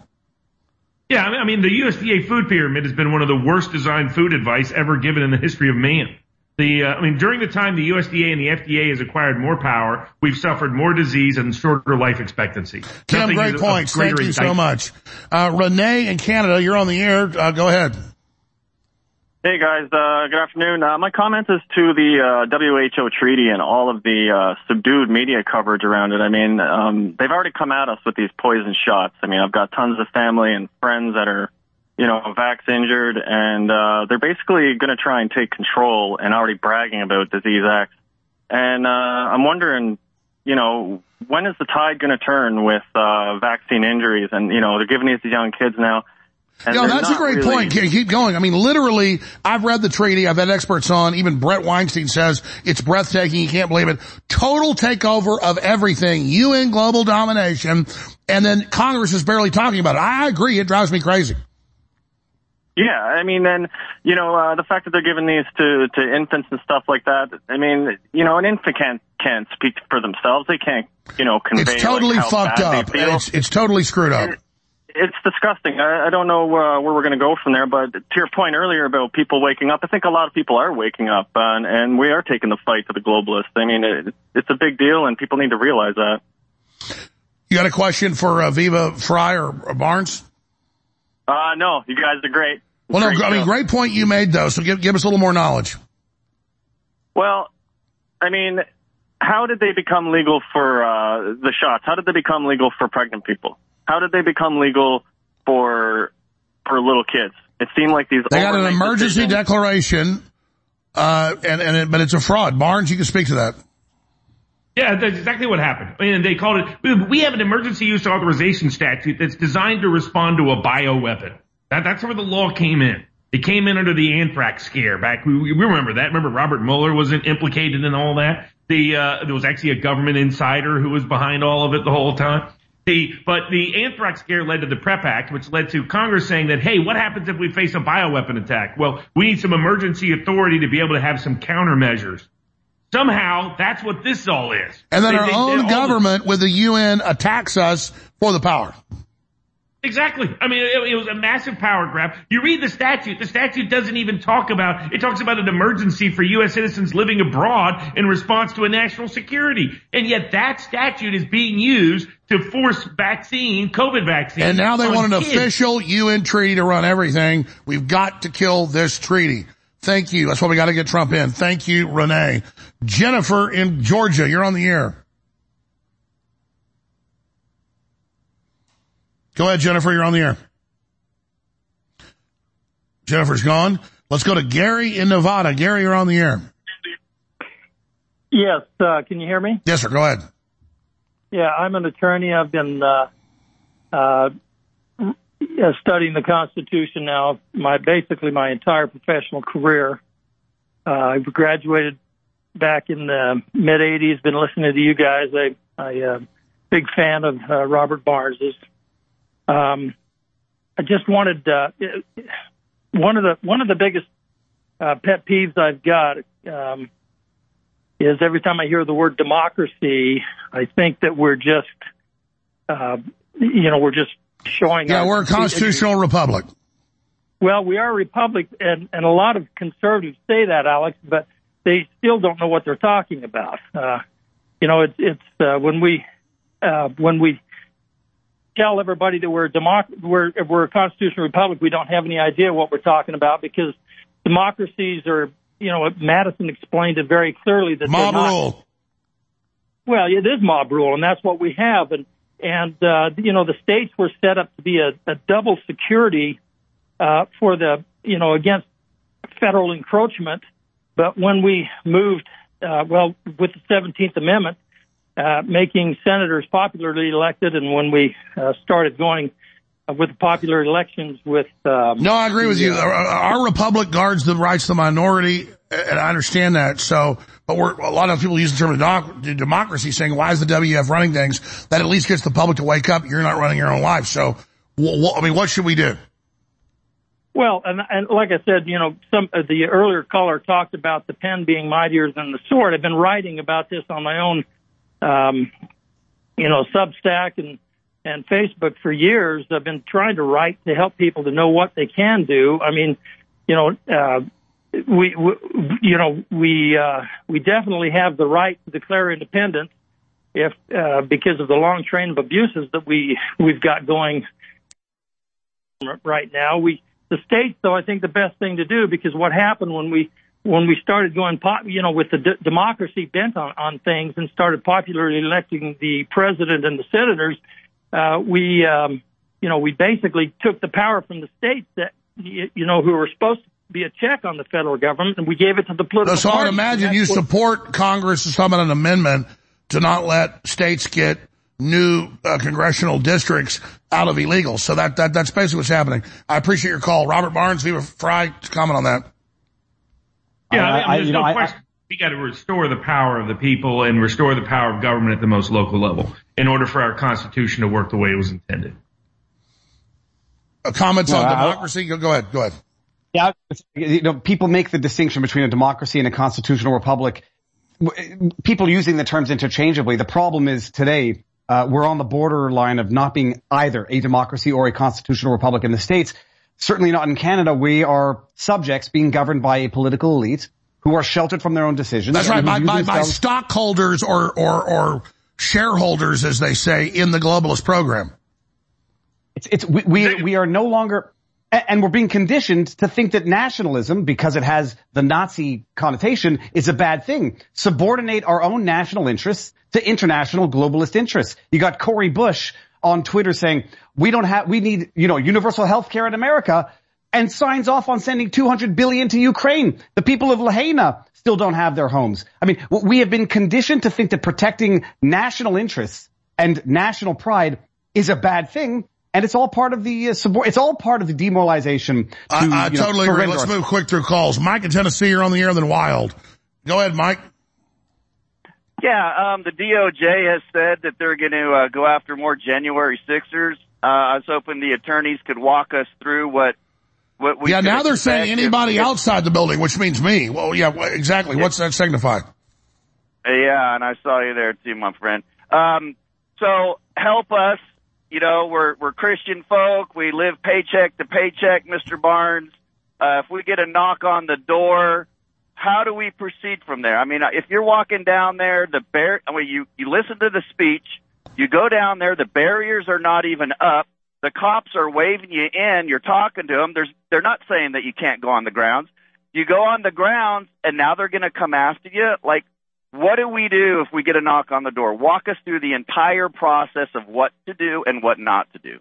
Yeah, I mean, the USDA food pyramid has been one of the worst designed food advice ever given in the history of man. The, uh, I mean, during the time the USDA and the FDA has acquired more power, we've suffered more disease and shorter life expectancy. Kim, Nothing great points. Thank greater you so much. Uh, Renee in Canada, you're on the air. Uh, go ahead. Hey guys, uh, good afternoon. Uh, my comment is to the uh, WHO treaty and all of the uh, subdued media coverage around it. I mean, um, they've already come at us with these poison shots. I mean, I've got tons of family and friends that are, you know, vax injured, and uh, they're basically going to try and take control and already bragging about disease X. And uh, I'm wondering, you know, when is the tide going to turn with uh, vaccine injuries? And you know, they're giving these to young kids now. And No, that's a great really- point. Keep keep going. I mean, literally, I've read the treaty. I've had experts on. Even Bret Weinstein says it's breathtaking. You can't believe it. Total takeover of everything. UN global domination. And then Congress is barely talking about it. I agree. It drives me crazy. Yeah, I mean, and you know, uh, the fact that they're giving these to to infants and stuff like that. I mean, you know, an infant can't can't speak for themselves. They can't, you know, convey. It's totally like, how fucked up. It's, it's totally screwed up. It's disgusting. I, I don't know uh, where we're going to go from there, but to your point earlier about people waking up, I think a lot of people are waking up, uh, and, and we are taking the fight to the globalists. I mean, it, it's a big deal, and people need to realize that. You got a question for uh, Viva Frei or, or Barnes? Uh, no, you guys are great. Well, no, I mean, great point you made though. So give, give us a little more knowledge. Well, I mean, how did they become legal for uh, the shots? How did they become legal for pregnant people? How did they become legal for for little kids? It seemed like these. They got an emergency decisions- declaration, uh, and, and it, but it's a fraud. Barnes, you can speak to that. Yeah, that's exactly what happened. And they called it, we- have an emergency use authorization statute that's designed to respond to a bioweapon. That, that's where the law came in. It came in under the anthrax scare back. We, we remember that. Remember Robert Mueller wasn't implicated in all that. The, uh, there was actually a government insider who was behind all of it the whole time. The, but the anthrax scare led to the PREP Act, which led to Congress saying that, hey, what happens if we face a bioweapon attack? Well, we need some emergency authority to be able to have some countermeasures. Somehow, that's what this all is. And then They- our they- own government with the UN attacks us for the power. Exactly. I mean, it, it was a massive power grab. You read the statute. The statute doesn't even talk about, it talks about an emergency for U.S. citizens living abroad in response to a national security. And yet that statute is being used to force vaccine, COVID vaccine. And now they want an kids. official UN treaty to run everything. We've got to kill this treaty. Thank you. That's why we got to get Trump in. Thank you, Renee. Jennifer in Georgia, you're on the air. Go ahead, Jennifer. You're on the air. Jennifer's gone. Let's go to Gary in Nevada. Gary, you're on the air. Yes, uh, can you hear me? Yes, sir. Go ahead. Yeah, I'm an attorney. I've been uh, uh, uh, studying the Constitution now, my basically my entire professional career. Uh, I graduated back in the mid '80s. Been listening to you guys. I, I uh, big fan of uh, Robert Barnes's. Um, I just wanted uh, one of the one of the biggest uh, pet peeves I've got um, is every time I hear the word democracy, I think that we're just, uh, you know, we're just showing. Yeah, we're a constitutional republic. Well, we are a republic, and and a lot of conservatives say that, Alex, but they still don't know what they're talking about. Uh, you know, it's it's uh, when we uh, when we tell everybody that we're a democ- we're we're a constitutional republic, we don't have any idea what we're talking about because democracies are, you know, Madison explained it very clearly that Mob not- rule. well, it is mob rule, and that's what we have. And and uh, you know the states were set up to be a, a double security uh, for the you know against federal encroachment. But when we moved, uh, well, with the 17th Amendment, uh, making senators popularly elected, and when we uh, started going uh, with the popular elections with. Um, No, I agree with you. uh, Our, our republic guards the rights of the minority, and I understand that. So, but we're, a lot of people use the term democracy, saying, "Why is the WEF running things?" That at least gets the public to wake up. You're not running your own life. So, wh- wh- I mean, what should we do? Well, and, and like I said, you know, some uh, the earlier caller talked about the pen being mightier than the sword. I've been writing about this on my own, um, you know, Substack and and Facebook for years. I've been trying to write to help people to know what they can do. I mean, you know, uh, we, we you know we uh, we definitely have the right to declare independence if uh, because of the long train of abuses that we we've got going right now. We the states, though, I think the best thing to do because what happened when we when we started going, pop, you know, with the d- democracy bent on, on things and started popularly electing the president and the senators, uh, we, um, you know, we basically took the power from the states that, you know, who were supposed to be a check on the federal government, and we gave it to the political. So I would imagine you support Congress talking about an amendment to not let states get new uh, congressional districts out of illegals. So that, that that's basically what's happening. I appreciate your call. Robert Barnes, Viva Frei, comment on that. Yeah, I, mean, I- I- there's you no know, I- question. we got to restore the power of the people and restore the power of government at the most local level in order for our Constitution to work the way it was intended. Uh, comments No, on I- democracy? Go, go ahead. Go ahead. Yeah, you know, people make the distinction between a democracy and a constitutional republic. People using the terms interchangeably. The problem is today uh, we're on the borderline of not being either a democracy or a constitutional republic in the states. Certainly not in Canada. We are subjects being governed by a political elite who are sheltered from their own decisions. That's right. By, by, by stockholders or, or, or shareholders, as they say, in the globalist program. It's, it's we, we we are no longer, and we're being conditioned to think that nationalism, because it has the Nazi connotation, is a bad thing. Subordinate our own national interests to international globalist interests. You got Cori Bush on Twitter saying we don't have, we need you know universal health care in America, and signs off on sending 200 billion to Ukraine. The people of Lahaina still don't have their homes. I mean, we have been conditioned to think that protecting national interests and national pride is a bad thing. And it's all part of the uh, subor- it's all part of the demoralization. To, I, I you know, totally agree. Let's our- move quick through calls. Mike in Tennessee, you're on the air, then Wild. Go ahead, Mike. Yeah, um, the DOJ has said that they're going to uh, go after more January Sixers. Uh, I was hoping the attorneys could walk us through what what we. yeah, now they're saying anybody if- outside the building, which means me. Well, yeah, wh- exactly. What's that signify? Yeah, and I saw you there too, my friend. Um, so help us. You know, we're we're Christian folk. We live paycheck to paycheck, Mr. Barnes. Uh, if we get a knock on the door, how do we proceed from there? I mean, if you're walking down there, the bar- I mean, you you listen to the speech, you go down there, the barriers are not even up. The cops are waving you in. You're talking to them. There's they're not saying that you can't go on the grounds. You go on the grounds, and now they're going to come after you. Like, what do we do if we get a knock on the door? Walk us through the entire process of what to do and what not to do.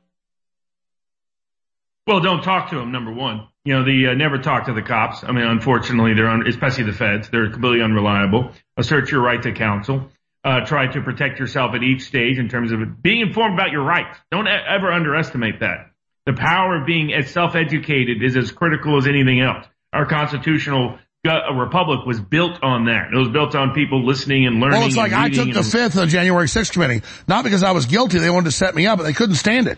Well, don't talk to them. Number one, you know, the uh, never talk to the cops. I mean, unfortunately, they're un- especially the feds. They're completely unreliable. Assert your right to counsel. Uh, try to protect yourself at each stage in terms of being informed about your rights. Don't ever underestimate that. The power of being as self-educated is as critical as anything else. Our constitutional uh, republic was built on that. It was built on people listening and learning. Well, it's like I took the and- fifth of January 6th committee, not because I was guilty. They wanted to set me up, but they couldn't stand it.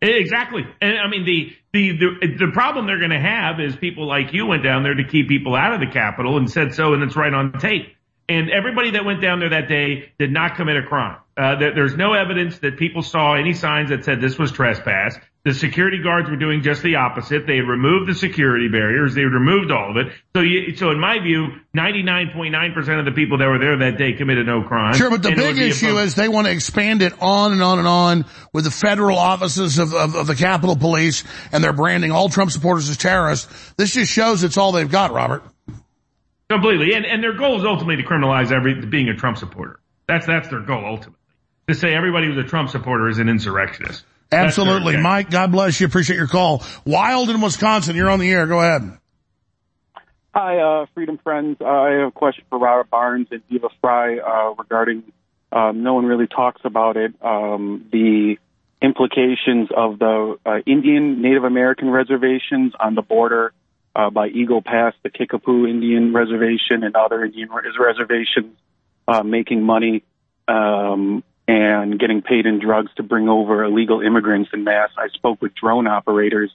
Exactly. And I mean, the, the, the, the problem they're going to have is people like you went down there to keep people out of the Capitol and said so, and it's right on tape. And everybody that went down there that day did not commit a crime. Uh, there, there's no evidence that people saw any signs that said this was trespass. The security guards were doing just the opposite. They had removed the security barriers. They had removed all of it. So, you, so in my view, 99.9% of the people that were there that day committed no crime. Sure, but the And big issue is they want to expand it on and on and on with the federal offices of, of, of the Capitol Police, and they're branding all Trump supporters as terrorists. This just shows it's all they've got, Robert. Completely. And, and their goal is ultimately to criminalize every, being a Trump supporter. That's, that's their goal ultimately. to say everybody who's a Trump supporter is an insurrectionist. That's Absolutely. their- Mike, God bless you. Appreciate your call. Wild in Wisconsin, you're on the air. Go ahead. Hi, uh, Freedom Friends. Uh, I have a question for Robert Barnes and Eva Frei uh, regarding. Um, no one really talks about it. Um, the implications of the uh, Indian Native American reservations on the border uh, by Eagle Pass, the Kickapoo Indian Reservation, and other Indian res- reservations uh, making money um, and getting paid in drugs to bring over illegal immigrants in mass. I spoke with drone operators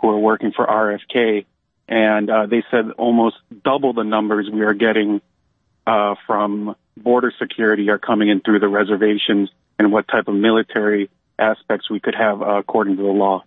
who are working for RFK, and uh, they said almost double the numbers we are getting uh, from border security are coming in through the reservations, and what type of military aspects we could have uh, according to the law.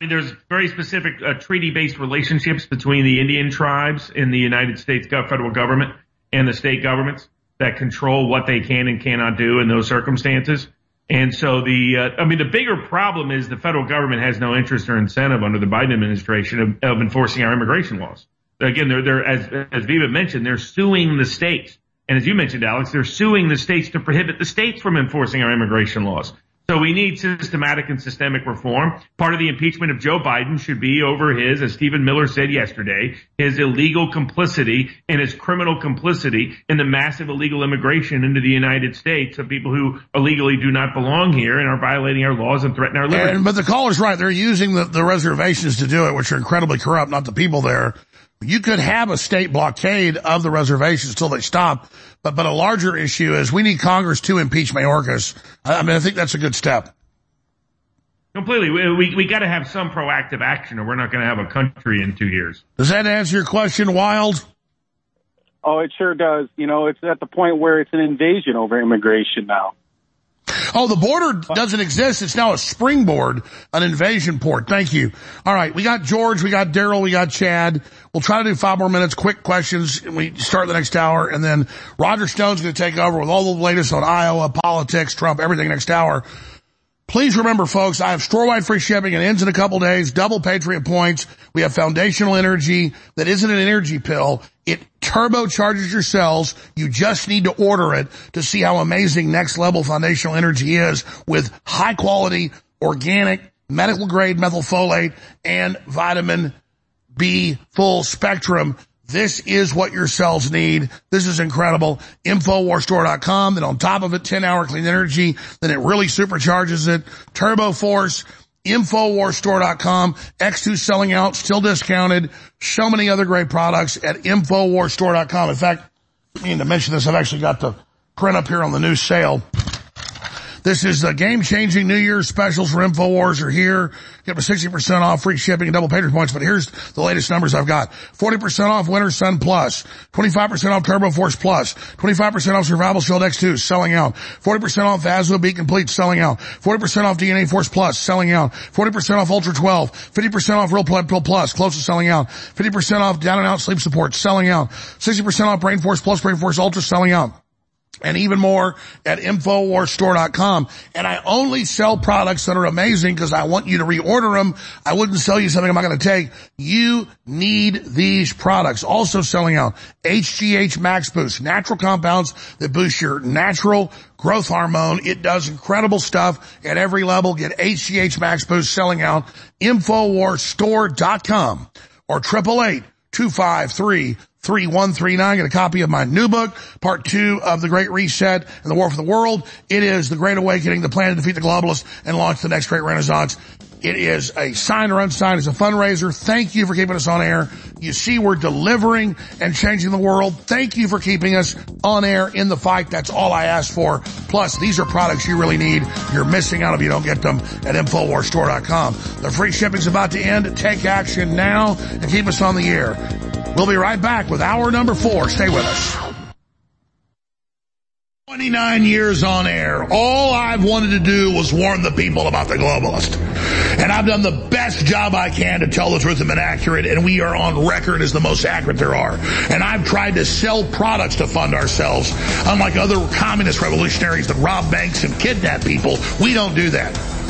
I mean, there's very specific uh, treaty-based relationships between the Indian tribes in the United States federal government and the state governments that control what they can and cannot do in those circumstances. And so the, uh, I mean, the bigger problem is the federal government has no interest or incentive under the Biden administration of, of enforcing our immigration laws. Again, they're, they're, as, as Viva mentioned, they're suing the states. And as you mentioned, Alex, they're suing the states to prohibit the states from enforcing our immigration laws. So we need systematic and systemic reform. Part of the impeachment of Joe Biden should be over his, as Stephen Miller said yesterday, his illegal complicity and his criminal complicity in the massive illegal immigration into the United States of people who illegally do not belong here and are violating our laws and threatening our liberty. And, but the caller's right. They're using the, the reservations to do it, which are incredibly corrupt, not the people there. You could have a state blockade of the reservations till they stop. But, but a larger issue is we need Congress to impeach Mayorkas. I I mean, I think that's a good step. Completely. We, we, we got to have some proactive action or we're not going to have a country in two years. Does that answer your question, Wild? Oh, it sure does. You know, it's at the point where it's an invasion over immigration now. Oh, the border doesn't exist. It's now a springboard, an invasion port. Thank you. All right. We got George. We got Daryl. We got Chad. We'll try to do five more minutes, quick questions. We start the next hour and then Roger Stone's going to take over with all the latest on Iowa, politics, Trump, everything next hour. Please remember, folks, I have store-wide free shipping. It ends in a couple days. Double Patriot points. We have foundational energy that isn't an energy pill. It turbocharges your cells. You just need to order it to see how amazing next level foundational energy is with high quality, organic, medical grade methylfolate and vitamin B full spectrum. This is what your cells need. This is incredible. InfoWarsStore.com. Then on top of it, 10 hour clean energy. Then it really supercharges it. Turbo Force. InfoWarsStore.com. X2 selling out, still discounted. So many other great products at InfoWarsStore.com. In fact, I mean to mention this, I've actually got the print up here on the new sale. This is the game-changing New Year's specials for InfoWars are here. Get a 60% off free shipping and double payment points, but here's the latest numbers I've got. 40% off Winter Sun Plus, 25% off Turbo Force Plus, 25% off Survival Shield X2 selling out, 40% off Vaso Beat Complete selling out, 40% off DNA Force Plus selling out, 40% off Ultra 12, 50% off Real Blood Pill Plus close to selling out, 50% off Down and Out Sleep Support selling out, 60% off Brain Force Plus, Brain Force Ultra selling out and even more at InfoWarsStore.com. And I only sell products that are amazing because I want you to reorder them. I wouldn't sell you something I'm not going to take. You need these products. Also selling out HGH Max Boost, natural compounds that boost your natural growth hormone. It does incredible stuff at every level. Get HGH Max Boost selling out. InfoWarsStore.com or 888 253 3139. Get a copy of my new book, part two of The Great Reset and the War for the World. It is The Great Awakening, the plan to defeat the globalists and launch the next great renaissance. It is a sign or unsigned. It's a fundraiser. Thank you for keeping us on air. You see we're delivering and changing the world. Thank you for keeping us on air in the fight. That's all I ask for. Plus, these are products you really need. You're missing out if you don't get them at InfoWarsStore.com. The free shipping's about to end. Take action now and keep us on the air. We'll be right back with hour number four. Stay with us. 29 years on air. All I've wanted to do was warn the people about the globalist. And I've done the best job I can to tell the truth and been accurate, and we are on record as the most accurate there are. And I've tried to sell products to fund ourselves. Unlike other communist revolutionaries that rob banks and kidnap people, we don't do that.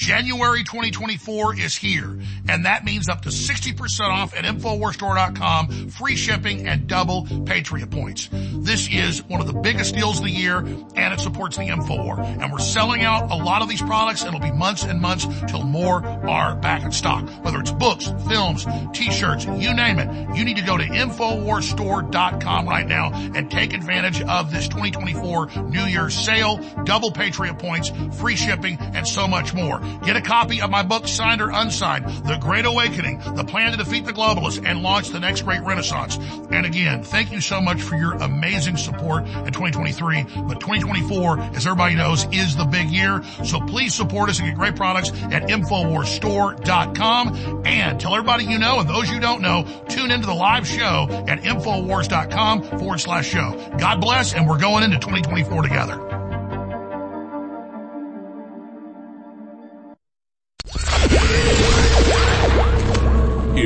January 2024 is here, and that means up to 60% off at InfoWarsStore.com, free shipping, and double Patriot points. This is one of the biggest deals of the year, and it supports the InfoWar. And we're selling out a lot of these products, it'll be months and months till more are back in stock. Whether it's books, films, t-shirts, you name it, you need to go to InfoWarsStore.com right now and take advantage of this 2024 New Year's sale, double Patriot points, free shipping, and so much more. Get a copy of my book, signed or unsigned, The Great Awakening, The Plan to Defeat the Globalists and Launch the Next Great Renaissance. And again, thank you so much for your amazing support in 2023. But 2024, as everybody knows, is the big year. So please support us and get great products at InfoWarsStore.com. And tell everybody you know, and those you don't know, tune into the live show at InfoWars.com forward slash show. God bless, and we're going into 2024 together.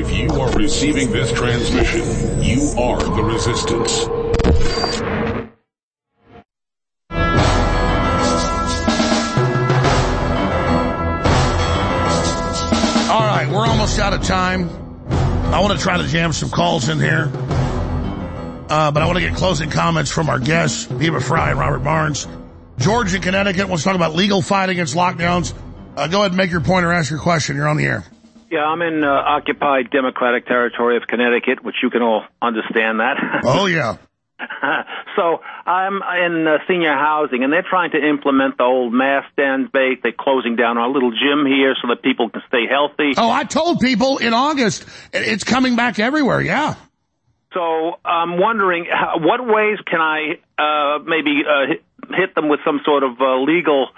If you are receiving this transmission, you are the resistance. All right, we're almost out of time. I want to try to jam some calls in here. Uh, but I want to get closing comments from our guests, Eva Frei and Robert Barnes. George in Connecticut wants to talk about legal fight against lockdowns. Uh, go ahead and make your point or ask your question. You're on the air. Yeah, I'm in uh, occupied Democratic territory of Connecticut, which you can all understand that. Oh, yeah. so I'm in uh, senior housing, and they're trying to implement the old mask stand bait. They're closing down our little gym here so that people can stay healthy. Oh, I told people in August it's coming back everywhere. Yeah. So I'm wondering, what ways can I uh, maybe uh, hit, hit them with some sort of uh, legal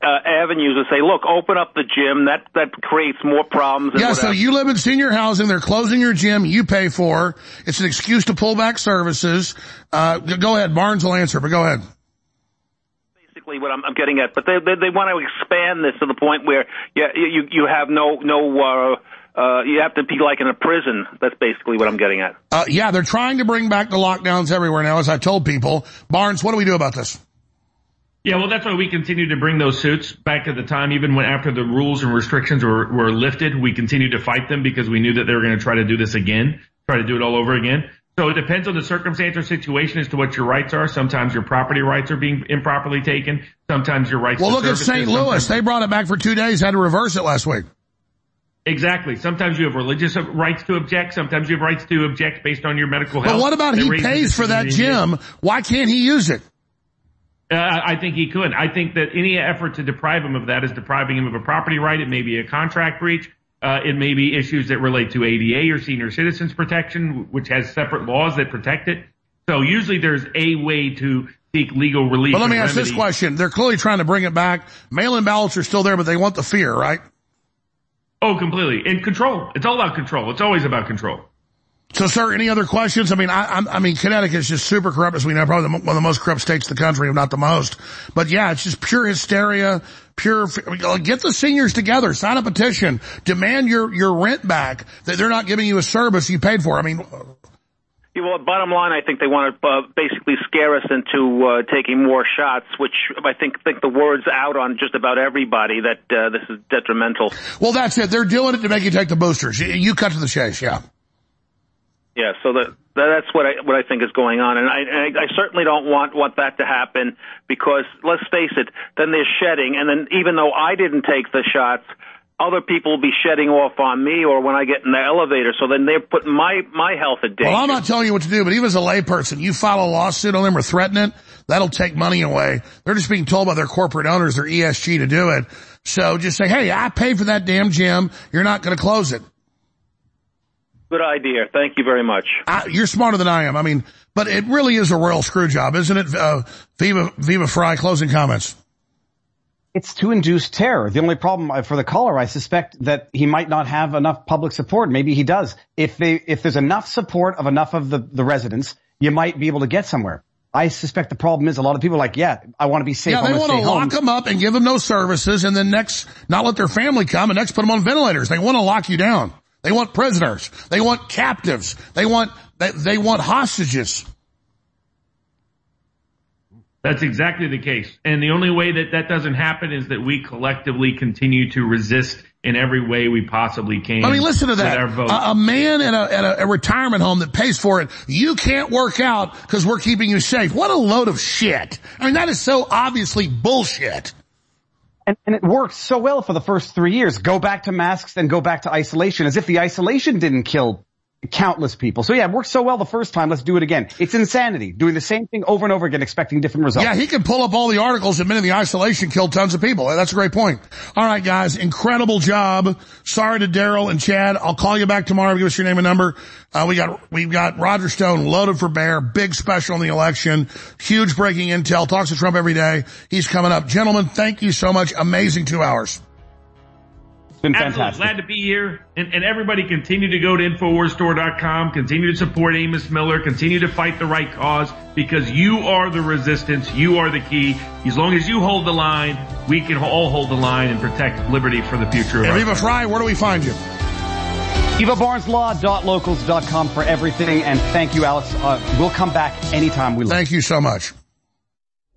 uh, avenues and say, look, open up the gym. That that creates more problems. Yeah, so you live in senior housing. They're closing your gym. You pay for. It's an excuse to pull back services. Uh, go ahead. Barnes will answer, but go ahead. basically what I'm, I'm getting at. But they, they they want to expand this to the point where yeah you you have no no. Uh, uh, you have to be like in a prison. That's basically what I'm getting at. Uh, yeah, they're trying to bring back the lockdowns everywhere now, as I told people. Barnes, what do we do about this? Yeah, well, that's why we continue to bring those suits back at the time, even when after the rules and restrictions were, were lifted, we continued to fight them because we knew that they were going to try to do this again, try to do it all over again. So it depends on the circumstance or situation as to what your rights are. Sometimes your property rights are being improperly taken. Sometimes your rights. Well, look at St. Louis. They brought it back for two days, had to reverse it last week. Exactly. Sometimes you have religious rights to object. Sometimes you have rights to object based on your medical health. But what about That he pays for that gym? Why can't he use it? Uh, I think he could. I think that any effort to deprive him of that is depriving him of a property right. It may be a contract breach. Uh, it may be issues that relate to ADA or senior citizens protection, which has separate laws that protect it. So usually there's a way to seek legal relief. But let me and ask this question. They're clearly trying to bring it back. Mail-in ballots are still there, but they want the fear, right? Oh, completely. And control. It's all about control. It's always about control. So, sir, any other questions? I mean, I, I'm- I mean, Connecticut's just super corrupt, as we know, probably one of the most corrupt states in the country, if not the most. But yeah, it's just pure hysteria, pure. mean, Get the seniors together, sign a petition, demand your your rent back. That they're not giving you a service you paid for. I mean, Yeah, well, bottom line, I think they want to uh, basically scare us into uh, taking more shots, which I think think the word's out on just about everybody that uh, this is detrimental. well, that's it. They're doing it to make you take the boosters. You, you cut to the chase, yeah. Yeah, so that that's what I what I think is going on, and I and I, I certainly don't want want that to happen because let's face it, then they're shedding, and then even though I didn't take the shots. Other people will be shedding off on me, or when I get in the elevator. So then they're putting my my health at danger. Well, I'm not telling you what to do, but even as a layperson, you file a lawsuit on them or threaten it, that'll take money away. They're just being told by their corporate owners, their ESG, to do it. So just say, hey, I paid for that damn gym. You're not going to close it. Good idea. Thank you very much. I, you're smarter than I am. I mean, but it really is a royal screw job, isn't it? Uh, Viva, Viva Frei, closing comments. It's to induce terror. The only problem uh, for the caller, I suspect that he might not have enough public support. Maybe he does. If they, if there's enough support of enough of the, the residents, you might be able to get somewhere. I suspect the problem is a lot of people are like, yeah, I want to be safe. Yeah, they want to stay home. lock them up and give them no services and then next, not let their family come and next put them on ventilators. They want to lock you down. They want prisoners. They want captives. They want, they, they want hostages. That's exactly the case. And the only way that that doesn't happen is that we collectively continue to resist in every way we possibly can. I mean, listen to that. A, a man at, a, at a, a retirement home that pays for it, you can't work out because we're keeping you safe. What a load of shit. I mean, that is so obviously bullshit. And, and it worked so well for the first three years. Go back to masks, then go back to isolation, as if the isolation didn't kill countless people. So yeah, it worked so well the first time. Let's do it again. It's insanity. Doing the same thing over and over again, expecting different results. Yeah, he can pull up all the articles admitting the isolation killed tons of people. That's a great point. All right, guys, incredible job. Sorry to Daryl and Chad. I'll call you back tomorrow. Give us your name and number. Uh, we got we've got Roger Stone loaded for bear. Big special on the election. Huge breaking intel. Talks to Trump every day. He's coming up, gentlemen. Thank you so much. Amazing two hours. It's been Absolutely fantastic. glad to be here. And, and everybody continue to go to InfoWarsStore.com, continue to support Amos Miller, continue to fight the right cause because you are the resistance. You are the key. As long as you hold the line, we can all hold the line and protect liberty for the future of And our Fry, where do we find you? VivaBarnesLaw.locals.com for everything. And thank you, Alex. Uh, we'll come back anytime we like. Thank you so much.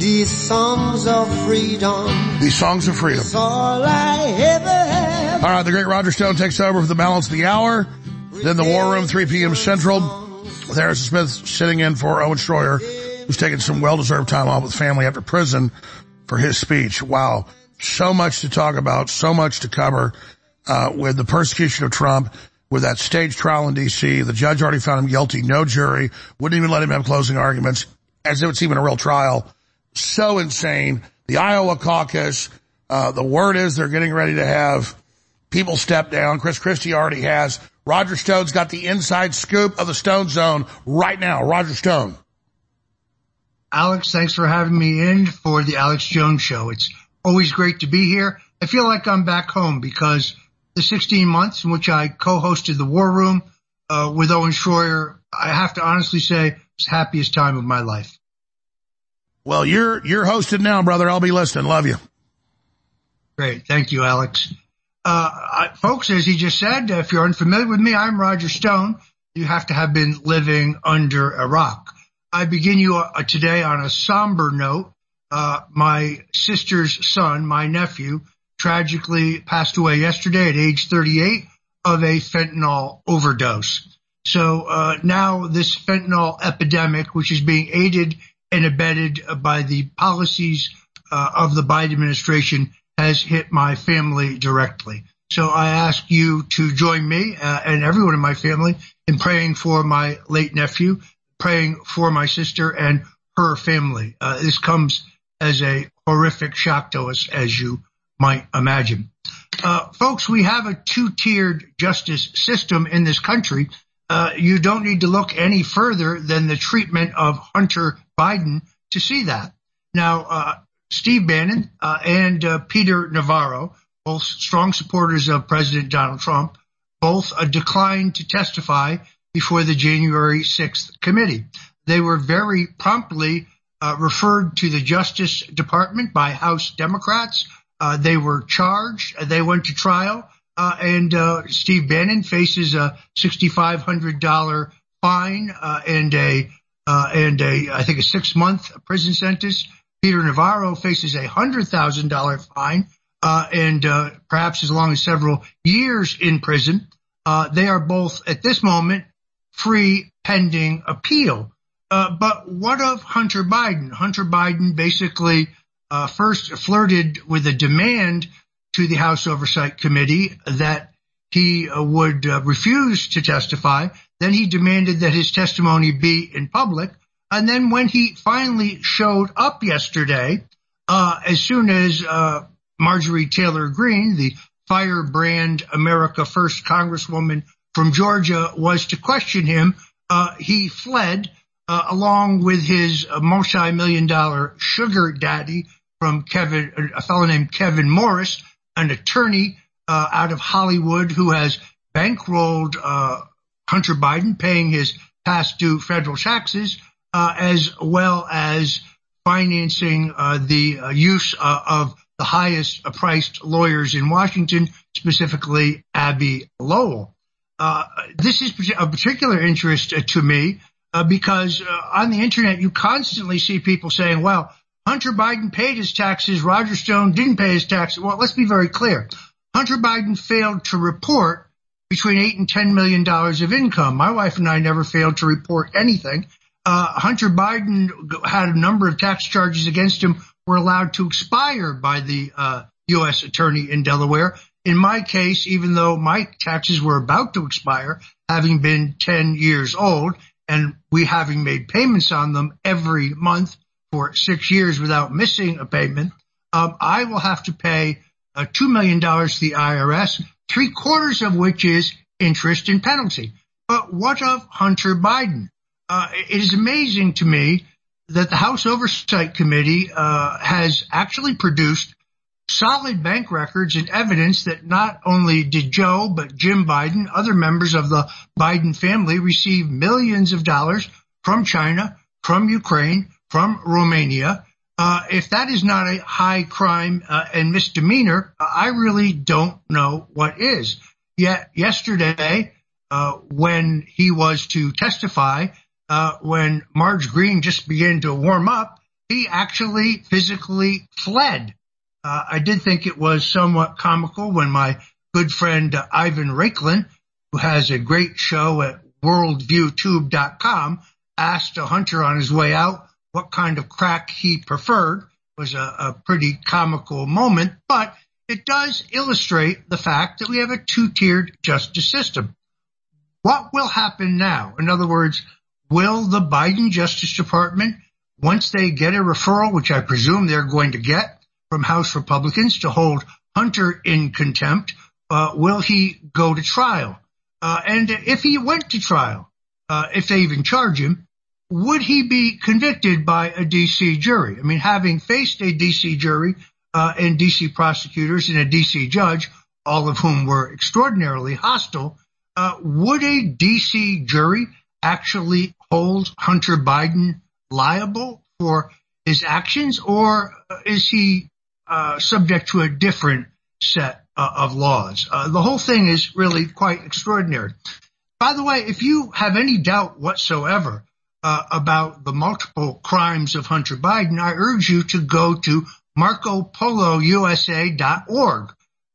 these songs of freedom? These songs of freedom. All I ever have. All right, the great Roger Stone takes over for the balance of the hour. Then the War Room, 3 p.m. Central, Harrison Smith sitting in for Owen Schroyer, who's taking some well-deserved time off with family after prison for his speech. Wow. So much to talk about, so much to cover, uh, with the persecution of Trump, with that stage trial in D.C. The judge already found him guilty, no jury, wouldn't even let him have closing arguments, as if it's even a real trial. So insane. The Iowa caucus, uh, the word is they're getting ready to have people step down. Chris Christie already has. Roger Stone's got the inside scoop of the Stone Zone right now. Roger Stone. Alex, thanks for having me in for the Alex Jones show. It's always great to be here. I feel like I'm back home because the 16 months in which I co-hosted the War Room uh, with Owen Schroyer, I have to honestly say, it's the happiest time of my life. Well, you're you're hosted now, brother. I'll be listening. Love you. Great. Thank you, Alex. Uh, folks, as he just said, if you're unfamiliar with me, I'm Roger Stone. You have to have been living under a rock. I begin you uh, today on a somber note. Uh, my sister's son, my nephew, tragically passed away yesterday at age 38 of a fentanyl overdose. So uh, now this fentanyl epidemic, which is being aided and abetted by the policies uh, of the Biden administration has hit my family directly. So I ask you to join me uh, and everyone in my family in praying for my late nephew, praying for my sister and her family. Uh, this comes as a horrific shock to us, as you might imagine. Folks, we have a two-tiered justice system in this country. You don't need to look any further than the treatment of Hunter Biden to see that. Now, uh, Steve Bannon uh, and uh, Peter Navarro, both strong supporters of President Donald Trump, both uh, declined to testify before the January 6th committee. They were very promptly referred to the Justice Department by House Democrats uh, they were charged. They went to trial. Uh, and uh, Steve Bannon faces a $6,500 fine uh, and a uh, and a I think a six month prison sentence. Peter Navarro faces a hundred thousand dollar fine uh, and perhaps as long as several years in prison. they are both at this moment free pending appeal. but what of Hunter Biden? Hunter Biden basically uh, first flirted with a demand to the House Oversight Committee that he uh, would uh, refuse to testify. Then he demanded that his testimony be in public. And then when he finally showed up yesterday, uh, as soon as uh, Marjorie Taylor Greene, the firebrand America First Congresswoman from Georgia, was to question him, uh, he fled along with his multi-million dollar sugar daddy, from Kevin, a fellow named Kevin Morris, an attorney uh, out of Hollywood who has bankrolled uh, Hunter Biden, paying his past due federal taxes, uh, as well as financing uh, the uh, use uh, of the highest priced lawyers in Washington, specifically Abbe Lowell. this is of particular interest to me because on the internet you constantly see people saying, well, Hunter Biden paid his taxes. Roger Stone didn't pay his taxes. Well, let's be very clear. Hunter Biden failed to report between eight and ten million dollars of income. My wife and I never failed to report anything. Uh, Hunter Biden had a number of tax charges against him were allowed to expire by the uh, U.S. attorney in Delaware. In my case, even though my taxes were about to expire, having been 10 years old and we having made payments on them every month for six years without missing a payment, um, I will have to pay uh, $2 million to the IRS, three quarters of which is interest and penalty. But what of Hunter Biden? Uh, it is amazing to me that the House Oversight Committee uh, has actually produced solid bank records and evidence that not only did Joe, but Jim Biden, other members of the Biden family receive millions of dollars from China, from Ukraine, from Romania. Uh, if that is not a high crime uh, and misdemeanor, I really don't know what is. Yet yesterday, uh, when he was to testify, uh, when Marge Greene just began to warm up, he actually physically fled. Uh, I did think it was somewhat comical when my good friend Ivan Raiklin, who has a great show at worldviewtube.com, asked a hunter on his way out, what kind of crack he preferred was a, pretty comical moment, but it does illustrate the fact that we have a two-tiered justice system. What will happen now? In other words, will the Biden Justice Department, once they get a referral, which I presume they're going to get from House Republicans to hold Hunter in contempt, uh, will he go to trial? Uh, and if he went to trial, uh, if they even charge him, would he be convicted by a DC jury? I mean, having faced a DC jury uh, and DC prosecutors and a DC judge, all of whom were extraordinarily hostile, uh, would a DC jury actually hold Hunter Biden liable for his actions, or is he uh, subject to a different set of laws? The whole thing is really quite extraordinary. By the way, if you have any doubt whatsoever uh, about the multiple crimes of Hunter Biden, I urge you to go to MarcoPoloUSA.org.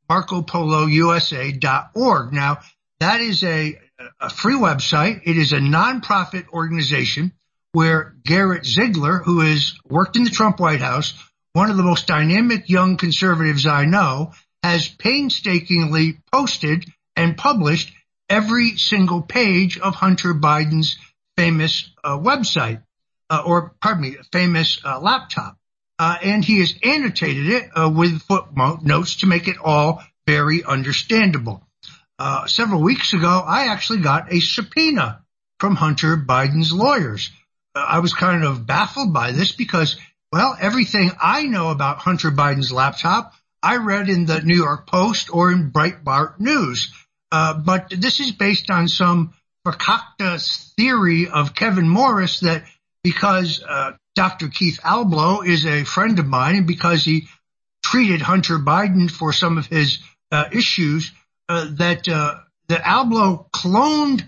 MarcoPoloUSA.org. Now, that is a, a free website. It is a nonprofit organization where Garrett Ziegler, who has worked in the Trump White House, one of the most dynamic young conservatives I know, has painstakingly posted and published every single page of Hunter Biden's famous uh, website, uh, or pardon me, famous uh, laptop. And he has annotated it with footnotes to make it all very understandable. Uh, several weeks ago, I actually got a subpoena from Hunter Biden's lawyers. I was kind of baffled by this because, well, everything I know about Hunter Biden's laptop, I read in the New York Post or in Breitbart News. Uh, but this is based on some fakakta theory of Kevin Morris that because uh, Dr. Keith Ablow is a friend of mine and because he treated Hunter Biden for some of his uh, issues, uh, that uh, Ablow cloned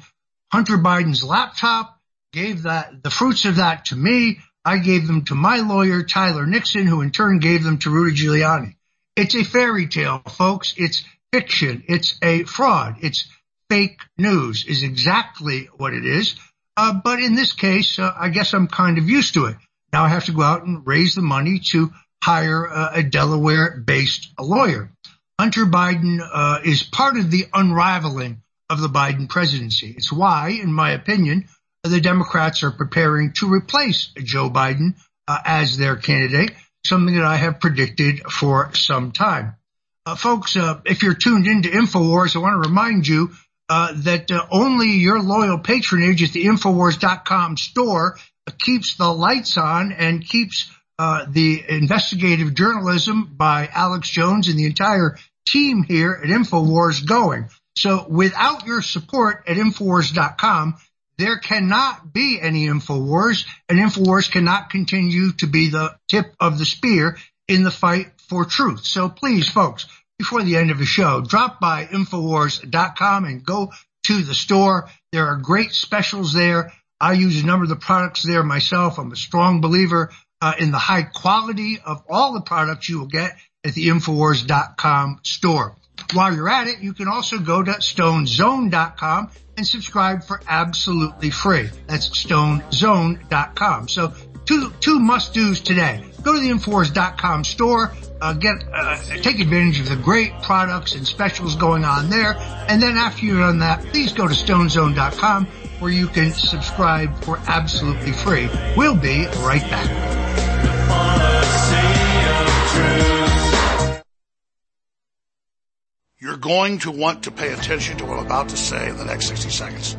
Hunter Biden's laptop, gave that the fruits of that to me. I gave them to my lawyer, Tyler Nixon, who in turn gave them to Rudy Giuliani. It's a fairy tale, folks. It's fiction. It's a fraud. It's fake news is exactly what it is. Uh, but in this case, uh, I guess I'm kind of used to it. Now I have to go out and raise the money to hire uh, a Delaware based lawyer. Hunter Biden uh, is part of the unraveling of the Biden presidency. It's why, in my opinion, the Democrats are preparing to replace Joe Biden uh, as their candidate, something that I have predicted for some time. Uh, folks, if you're tuned into InfoWars, I want to remind you uh, that uh, only your loyal patronage at the Infowars.com store keeps the lights on and keeps uh, the investigative journalism by Alex Jones and the entire team here at InfoWars going. So without your support at Infowars.com, there cannot be any InfoWars and InfoWars cannot continue to be the tip of the spear in the fight for truth. So please, folks, before the end of the show, drop by Infowars.com and go to the store. There are great specials there. I use a number of the products there myself. I'm a strong believer uh, in the high quality of all the products you will get at the Infowars.com store. While you're at it, you can also go to stonezone.com and subscribe for absolutely free. That's stonezone.com. So two, two must do's today. Go to the Infowars.com store, uh, get, uh, take advantage of the great products and specials going on there. And then after you've done that, please go to stonezone.com where you can subscribe for absolutely free. We'll be right back. You're going to want to pay attention to what I'm about to say in the next 60 seconds.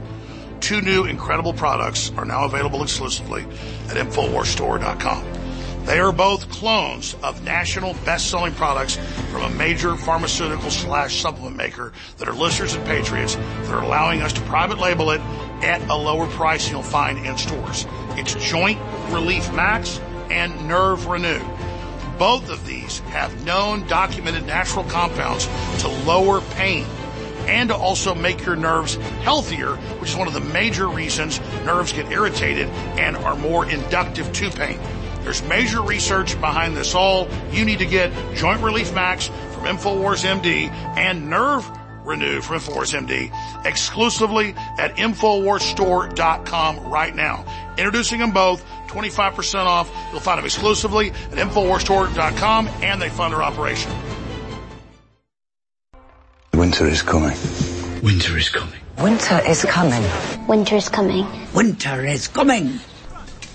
Two new incredible products are now available exclusively at InfoWarsStore.com. They are both clones of national best-selling products from a major pharmaceutical slash supplement maker that are listeners and patriots that are allowing us to private label it at a lower price than you'll find in stores. It's Joint Relief Max and Nerve Renew. Both of these have known documented natural compounds to lower pain and to also make your nerves healthier, which is one of the major reasons nerves get irritated and are more inductive to pain. There's major research behind this all. You need to get Joint Relief Max from InfoWars MD and Nerve Renew from InfoWars MD exclusively at InfoWarsStore.com right now. Introducing them both, 25% off. You'll find them exclusively at InfoWarsStore.com and they fund their operation. Winter is coming. Winter is coming. Winter is coming. Winter is coming. Winter is coming.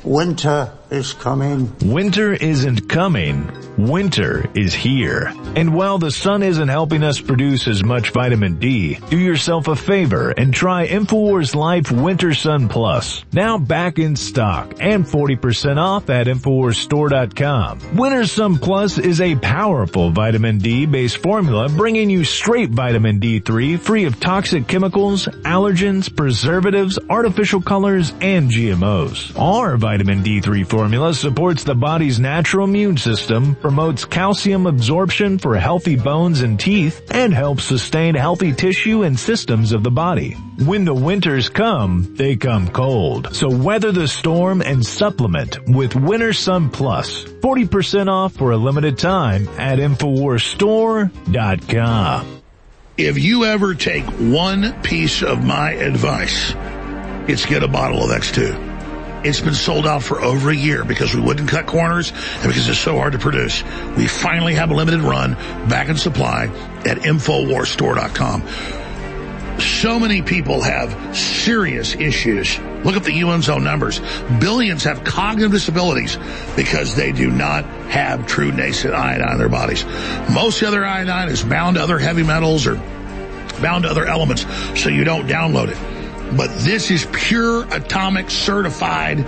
Winter is coming. Winter isn't coming. Winter is here. And while the sun isn't helping us produce as much vitamin D, do yourself a favor and try InfoWars Life Winter Sun Plus. Now back in stock and 40% off at InfoWarsStore.com. Winter Sun Plus is a powerful vitamin D based formula bringing you straight vitamin D3 free of toxic chemicals, allergens, preservatives, artificial colors, and GMOs. Our vitamin D3 formula supports the body's natural immune system, promotes calcium absorption for healthy bones and teeth, and helps sustain healthy tissue and systems of the body. When the winters come, they come cold. So weather the storm and supplement with Winter Sun Plus. 40% off for a limited time at InfoWarsStore.com. If you ever take one piece of my advice, it's get a bottle of X2. It's been sold out for over a year because we wouldn't cut corners and because it's so hard to produce. We finally have a limited run back in supply at InfoWarsStore.com. So many people have serious issues. Look at the UN's own numbers. Billions have cognitive disabilities because they do not have true nascent iodine in their bodies. Most other iodine is bound to other heavy metals or bound to other elements, so you don't download it. But this is pure atomic certified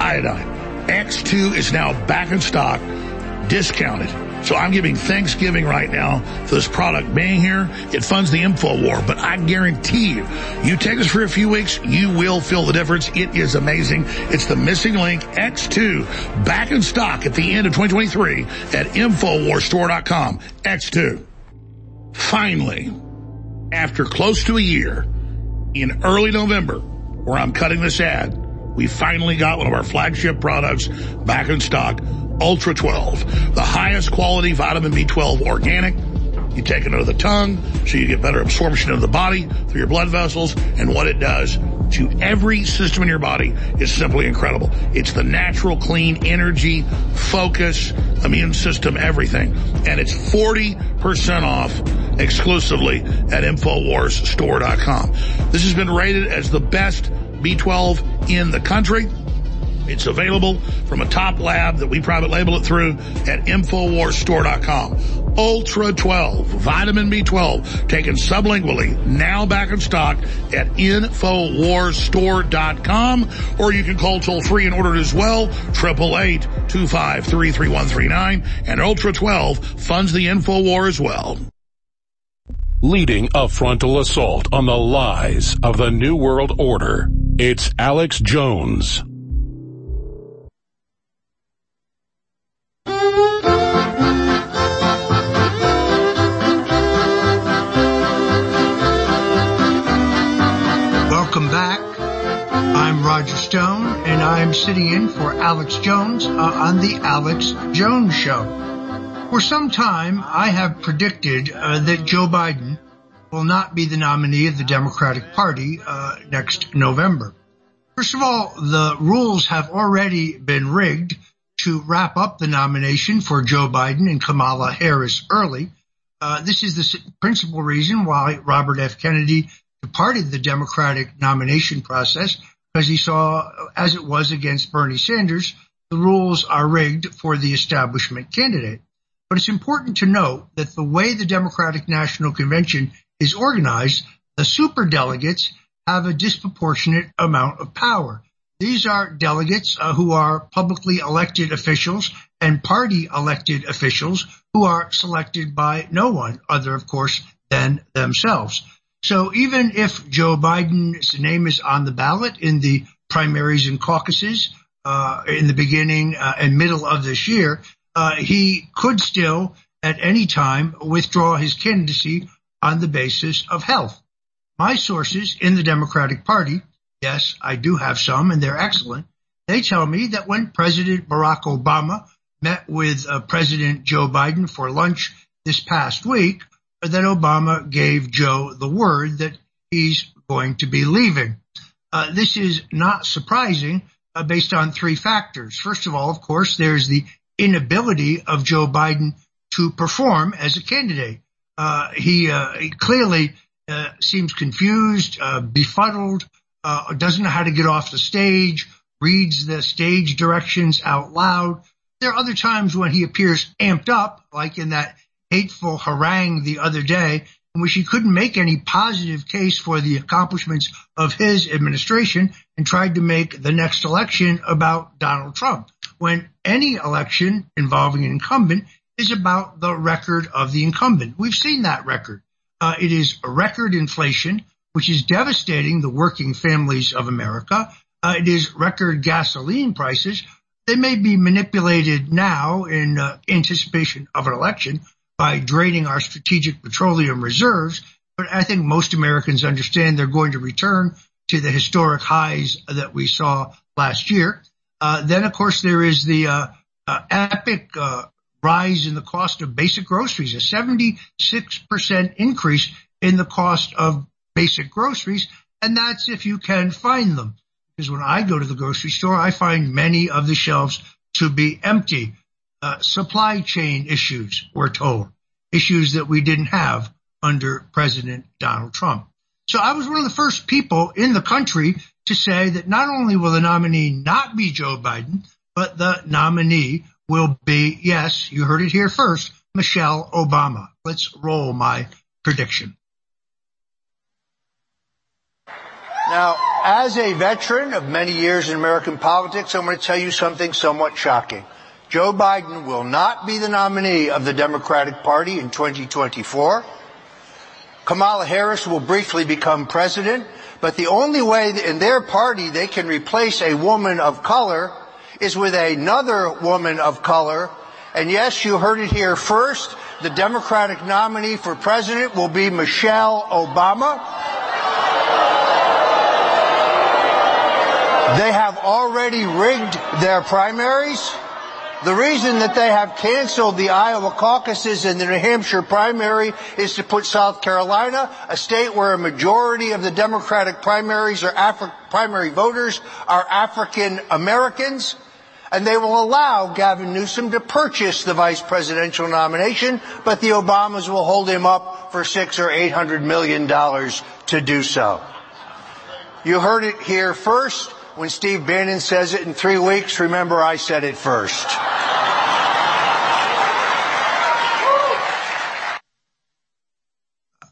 iodine. X2 is now back in stock, discounted. So I'm giving Thanksgiving right now for this product being here. It funds the info war, but I guarantee you, you take this for a few weeks, you will feel the difference. It is amazing. It's the missing link X2 back in stock at the end of 2023 at InfoWarStore.com. X2. Finally, after close to a year, in early November, where I'm cutting this ad, we finally got one of our flagship products back in stock, Ultra 12, the highest quality vitamin B12 organic. You take it under the tongue so you get better absorption of the body through your blood vessels and what it does to every system in your body is simply incredible. It's the natural, clean energy, focus, immune system, everything. And it's 40% off exclusively at InfoWarsStore.com. This has been rated as the best B12 in the country. It's available from a top lab that we private label it through at InfoWarsStore.com. Ultra 12, vitamin B12, taken sublingually, now back in stock at InfoWarsStore.com, or you can call toll free and order it as well, 888-253-3139, and Ultra 12 funds the InfoWar as well. Leading a frontal assault on the lies of the New World Order. It's Alex Jones. Welcome back. I'm Roger Stone, and I'm sitting in for Alex Jones uh, on the Alex Jones Show. For some time, I have predicted uh, that Joe Biden will not be the nominee of the Democratic Party uh, next November. First of all, the rules have already been rigged to wrap up the nomination for Joe Biden and Kamala Harris early. Uh, this is the principal reason why Robert F. Kennedy departed the Democratic nomination process because he saw, as it was against Bernie Sanders, the rules are rigged for the establishment candidate. But it's important to note that the way the Democratic National Convention is organized, the superdelegates have a disproportionate amount of power. These are delegates uh, who are publicly elected officials and party elected officials who are selected by no one other, of course, than themselves. So even if Joe Biden's name is on the ballot in the primaries and caucuses uh, in the beginning uh, and middle of this year, uh, he could still at any time withdraw his candidacy on the basis of health. My sources in the Democratic Party, yes, I do have some and they're excellent. They tell me that when President Barack Obama met with uh, President Joe Biden for lunch this past week, that Obama gave Joe the word that he's going to be leaving. Uh, this is not surprising uh, based on three factors. First of all, of course, there's the inability of Joe Biden to perform as a candidate. Uh, he, uh, he clearly uh, seems confused, uh, befuddled, uh, doesn't know how to get off the stage, reads the stage directions out loud. There are other times when he appears amped up, like in that hateful harangue the other day, in which he couldn't make any positive case for the accomplishments of his administration and tried to make the next election about Donald Trump. When any election involving an incumbent is about the record of the incumbent. We've seen that record. Uh, it is record inflation, which is devastating the working families of America. Uh, it is record gasoline prices. They may be manipulated now in uh, anticipation of an election by draining our strategic petroleum reserves, but I think most Americans understand they're going to return to the historic highs that we saw last year. Uh, then, of course, there is the uh, uh, epic uh, rise in the cost of basic groceries, a 76% increase in the cost of basic groceries, and that's if you can find them. because when I go to the grocery store, I find many of the shelves to be empty. Uh, supply chain issues, we're told, issues that we didn't have under President Donald Trump. So I was one of the first people in the country to say that not only will the nominee not be Joe Biden, but the nominee will be, yes, you heard it here first, Michelle Obama. Let's roll my prediction. Now, as a veteran of many years in American politics, I'm going to tell you something somewhat shocking. Joe Biden will not be the nominee of the Democratic Party in 2024. Kamala Harris will briefly become president, but the only way in their party they can replace a woman of color is with another woman of color. And yes, you heard it here first. The Democratic nominee for president will be Michelle Obama. They have already rigged their primaries. The reason that they have canceled the Iowa caucuses and the New Hampshire primary is to put South Carolina, a state where a majority of the Democratic primaries or Afri- primary voters are African Americans, and they will allow Gavin Newsom to purchase the vice presidential nomination, but the Obamas will hold him up for six or eight hundred million dollars to do so. You heard it here first. When Steve Bannon says it in three weeks, remember I said it first.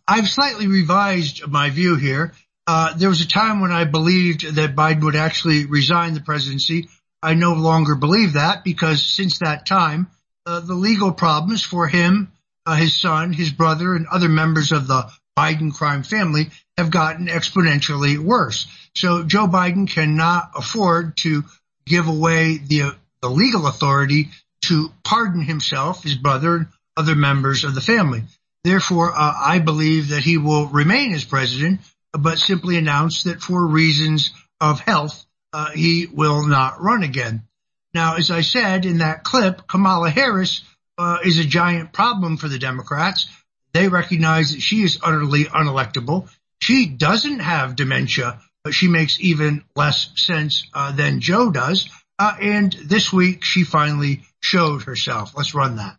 I've slightly revised my view here. Uh, there was a time when I believed that Biden would actually resign the presidency. I no longer believe that because since that time, uh, the legal problems for him, uh, his son, his brother, and other members of the Biden crime family have gotten exponentially worse. So Joe Biden cannot afford to give away the, the legal authority to pardon himself, his brother, and other members of the family. Therefore, uh, I believe that he will remain as president, but simply announce that for reasons of health, uh, he will not run again. Now, as I said in that clip, Kamala Harris uh, is a giant problem for the Democrats. They recognize that she is utterly unelectable. She doesn't have dementia, but she makes even less sense uh, than Joe does. Uh, and this week, she finally showed herself. Let's run that.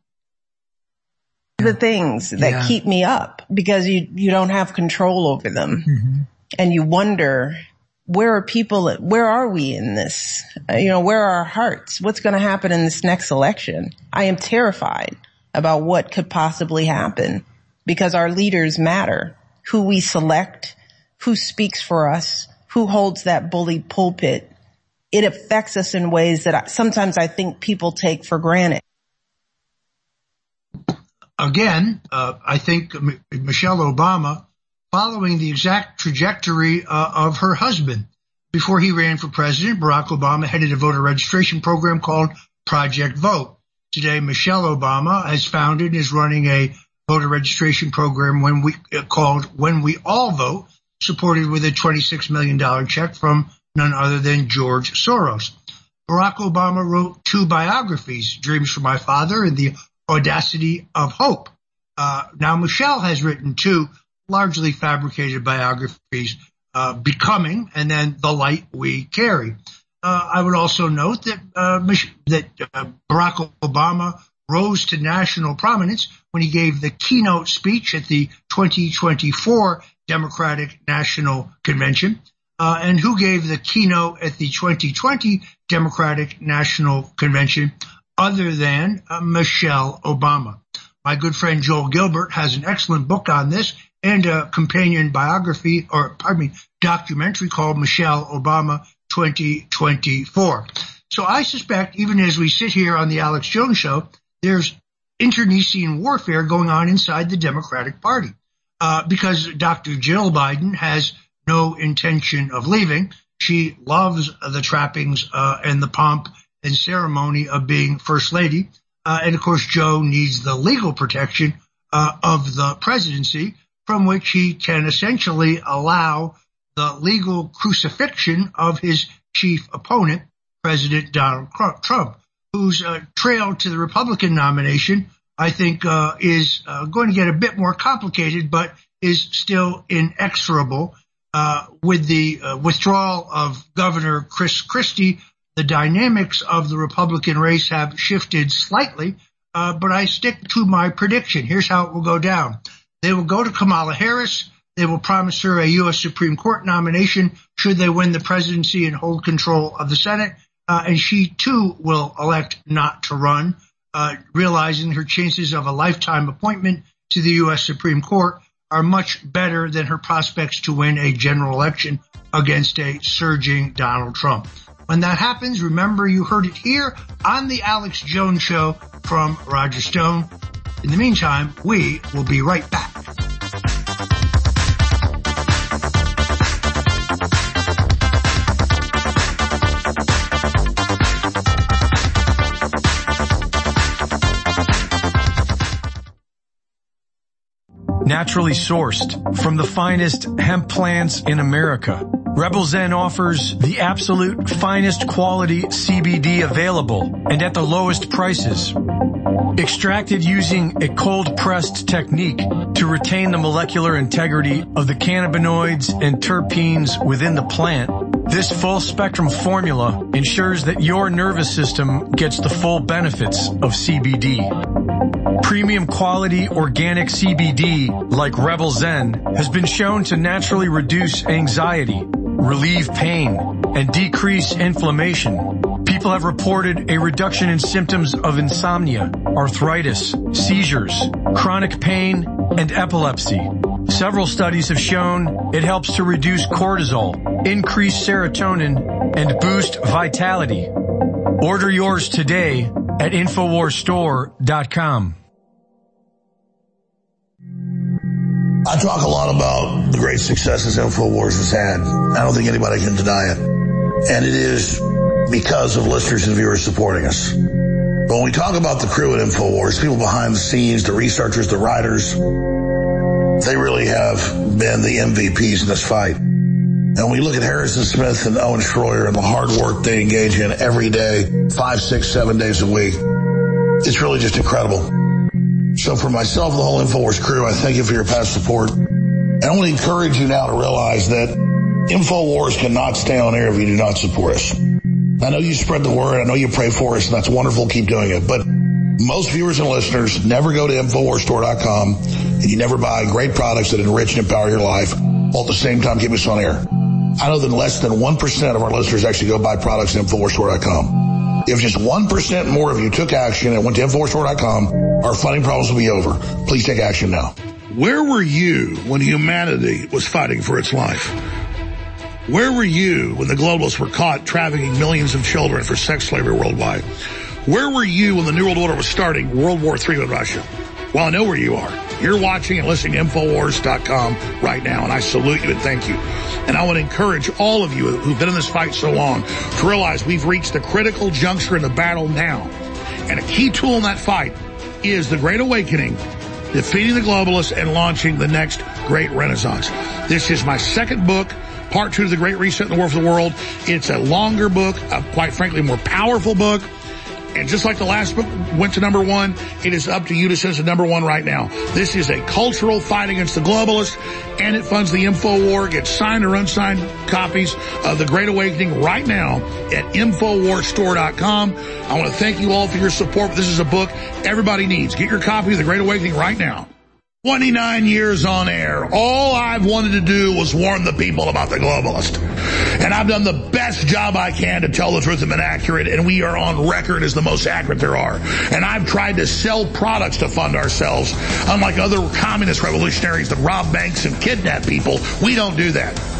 The things that Yeah. keep me up because you, you don't have control over them. Mm-hmm. And you wonder, where are people, where are we in this? Uh, You know, where are our hearts? What's going to happen in this next election? I am terrified about what could possibly happen because our leaders matter. Who we select, who speaks for us, who holds that bully pulpit. It affects us in ways that I, sometimes I think people take for granted. again, uh, I think M- Michelle Obama following the exact trajectory uh, of her husband. Before he ran for president, Barack Obama headed a voter registration program called Project Vote. Today, Michelle Obama has founded and is running a voter registration program when we uh, called When We All Vote, supported with a $26 million check from none other than George Soros. Barack Obama wrote two biographies, Dreams from My Father and The Audacity of Hope. Uh, now Michelle has written two largely fabricated biographies, uh, Becoming and then The Light We Carry. Uh, I would also note that uh, that uh, Barack Obama rose to national prominence when he gave the keynote speech at the 2024 Democratic National Convention, uh, and who gave the keynote at the 2020 Democratic National Convention, other than uh, Michelle Obama. My good friend Joel Gilbert has an excellent book on this and a companion biography, or pardon me, documentary called Michelle Obama 2024. So I suspect, even as we sit here on the Alex Jones show, there's internecine warfare going on inside the Democratic Party. Uh, because Dr. Jill Biden has no intention of leaving. She loves the trappings uh, and the pomp and ceremony of being First Lady. Uh, and of course, Joe needs the legal protection uh, of the presidency from which he can essentially allow the legal crucifixion of his chief opponent, President Donald Trump, whose uh, trail to the Republican nomination, I think, uh, is uh, going to get a bit more complicated, but is still inexorable. Uh, with the uh, withdrawal of Governor Chris Christie, the dynamics of the Republican race have shifted slightly, uh, but I stick to my prediction. Here's how it will go down. They will go to Kamala Harris. They will promise her a U.S. Supreme Court nomination should they win the presidency and hold control of the Senate. Uh, and she too will elect not to run, uh, realizing her chances of a lifetime appointment to the U.S. Supreme Court are much better than her prospects to win a general election against a surging Donald Trump. When that happens, remember you heard it here on the Alex Jones Show from Roger Stone. In the meantime, we will be right back. Naturally sourced from the finest hemp plants in America. Rebel Zen offers the absolute finest quality CBD available and at the lowest prices. Extracted using a cold pressed technique to retain the molecular integrity of the cannabinoids and terpenes within the plant. This full spectrum formula ensures that your nervous system gets the full benefits of CBD. Premium quality organic CBD like Rebel Zen has been shown to naturally reduce anxiety, relieve pain, and decrease inflammation. People have reported a reduction in symptoms of insomnia, arthritis, seizures, chronic pain, and epilepsy. Several studies have shown it helps to reduce cortisol, increase serotonin, and boost vitality. Order yours today at InfoWarsStore.com. I talk a lot about the great successes InfoWars has had. I don't think anybody can deny it. And it is because of listeners and viewers supporting us. But when we talk about the crew at InfoWars, people behind the scenes, the researchers, the writers, they really have been the MVPs in this fight. And when we look at Harrison Smith and Owen Schroyer and the hard work they engage in every day, five, six, seven days a week. It's really just incredible. So for myself the whole InfoWars crew, I thank you for your past support. And I want to encourage you now to realize that InfoWars cannot stay on air if you do not support us. I know you spread the word. I know you pray for us and that's wonderful. Keep doing it. But most viewers and listeners never go to InfoWarsStore.com and you never buy great products that enrich and empower your life while at the same time keep us on air. I know that less than 1% of our listeners actually go buy products at InfoWarsStore.com. If just 1% more of you took action and went to InfoWarsStore.com, our funding problems will be over. Please take action now. Where were you when humanity was fighting for its life? Where were you when the globalists were caught trafficking millions of children for sex slavery worldwide? Where were you when the New World Order was starting World War III with Russia? Well, I know where you are. You're watching and listening to Infowars.com right now, and I salute you and thank you. And I want to encourage all of you who've been in this fight so long to realize we've reached the critical juncture in the battle now. And a key tool in that fight is the Great Awakening, defeating the globalists and launching the next great renaissance. This is my second book part two of the Great Reset in the War for the World. It's a longer book, a quite frankly more powerful book. And just like the last book went to number one, it is up to you to send to number one right now. This is a cultural fight against the globalists, and it funds the info war. Get signed or unsigned copies of The Great Awakening right now at InfoWarsStore.com. I want to thank you all for your support. This is a book everybody needs. Get your copy of The Great Awakening right now. 29 years on air. All I've wanted to do was warn the people about the globalist. And I've done the best job I can to tell the truth and been accurate, and we are on record as the most accurate there are. And I've tried to sell products to fund ourselves. Unlike other communist revolutionaries that rob banks and kidnap people, we don't do that.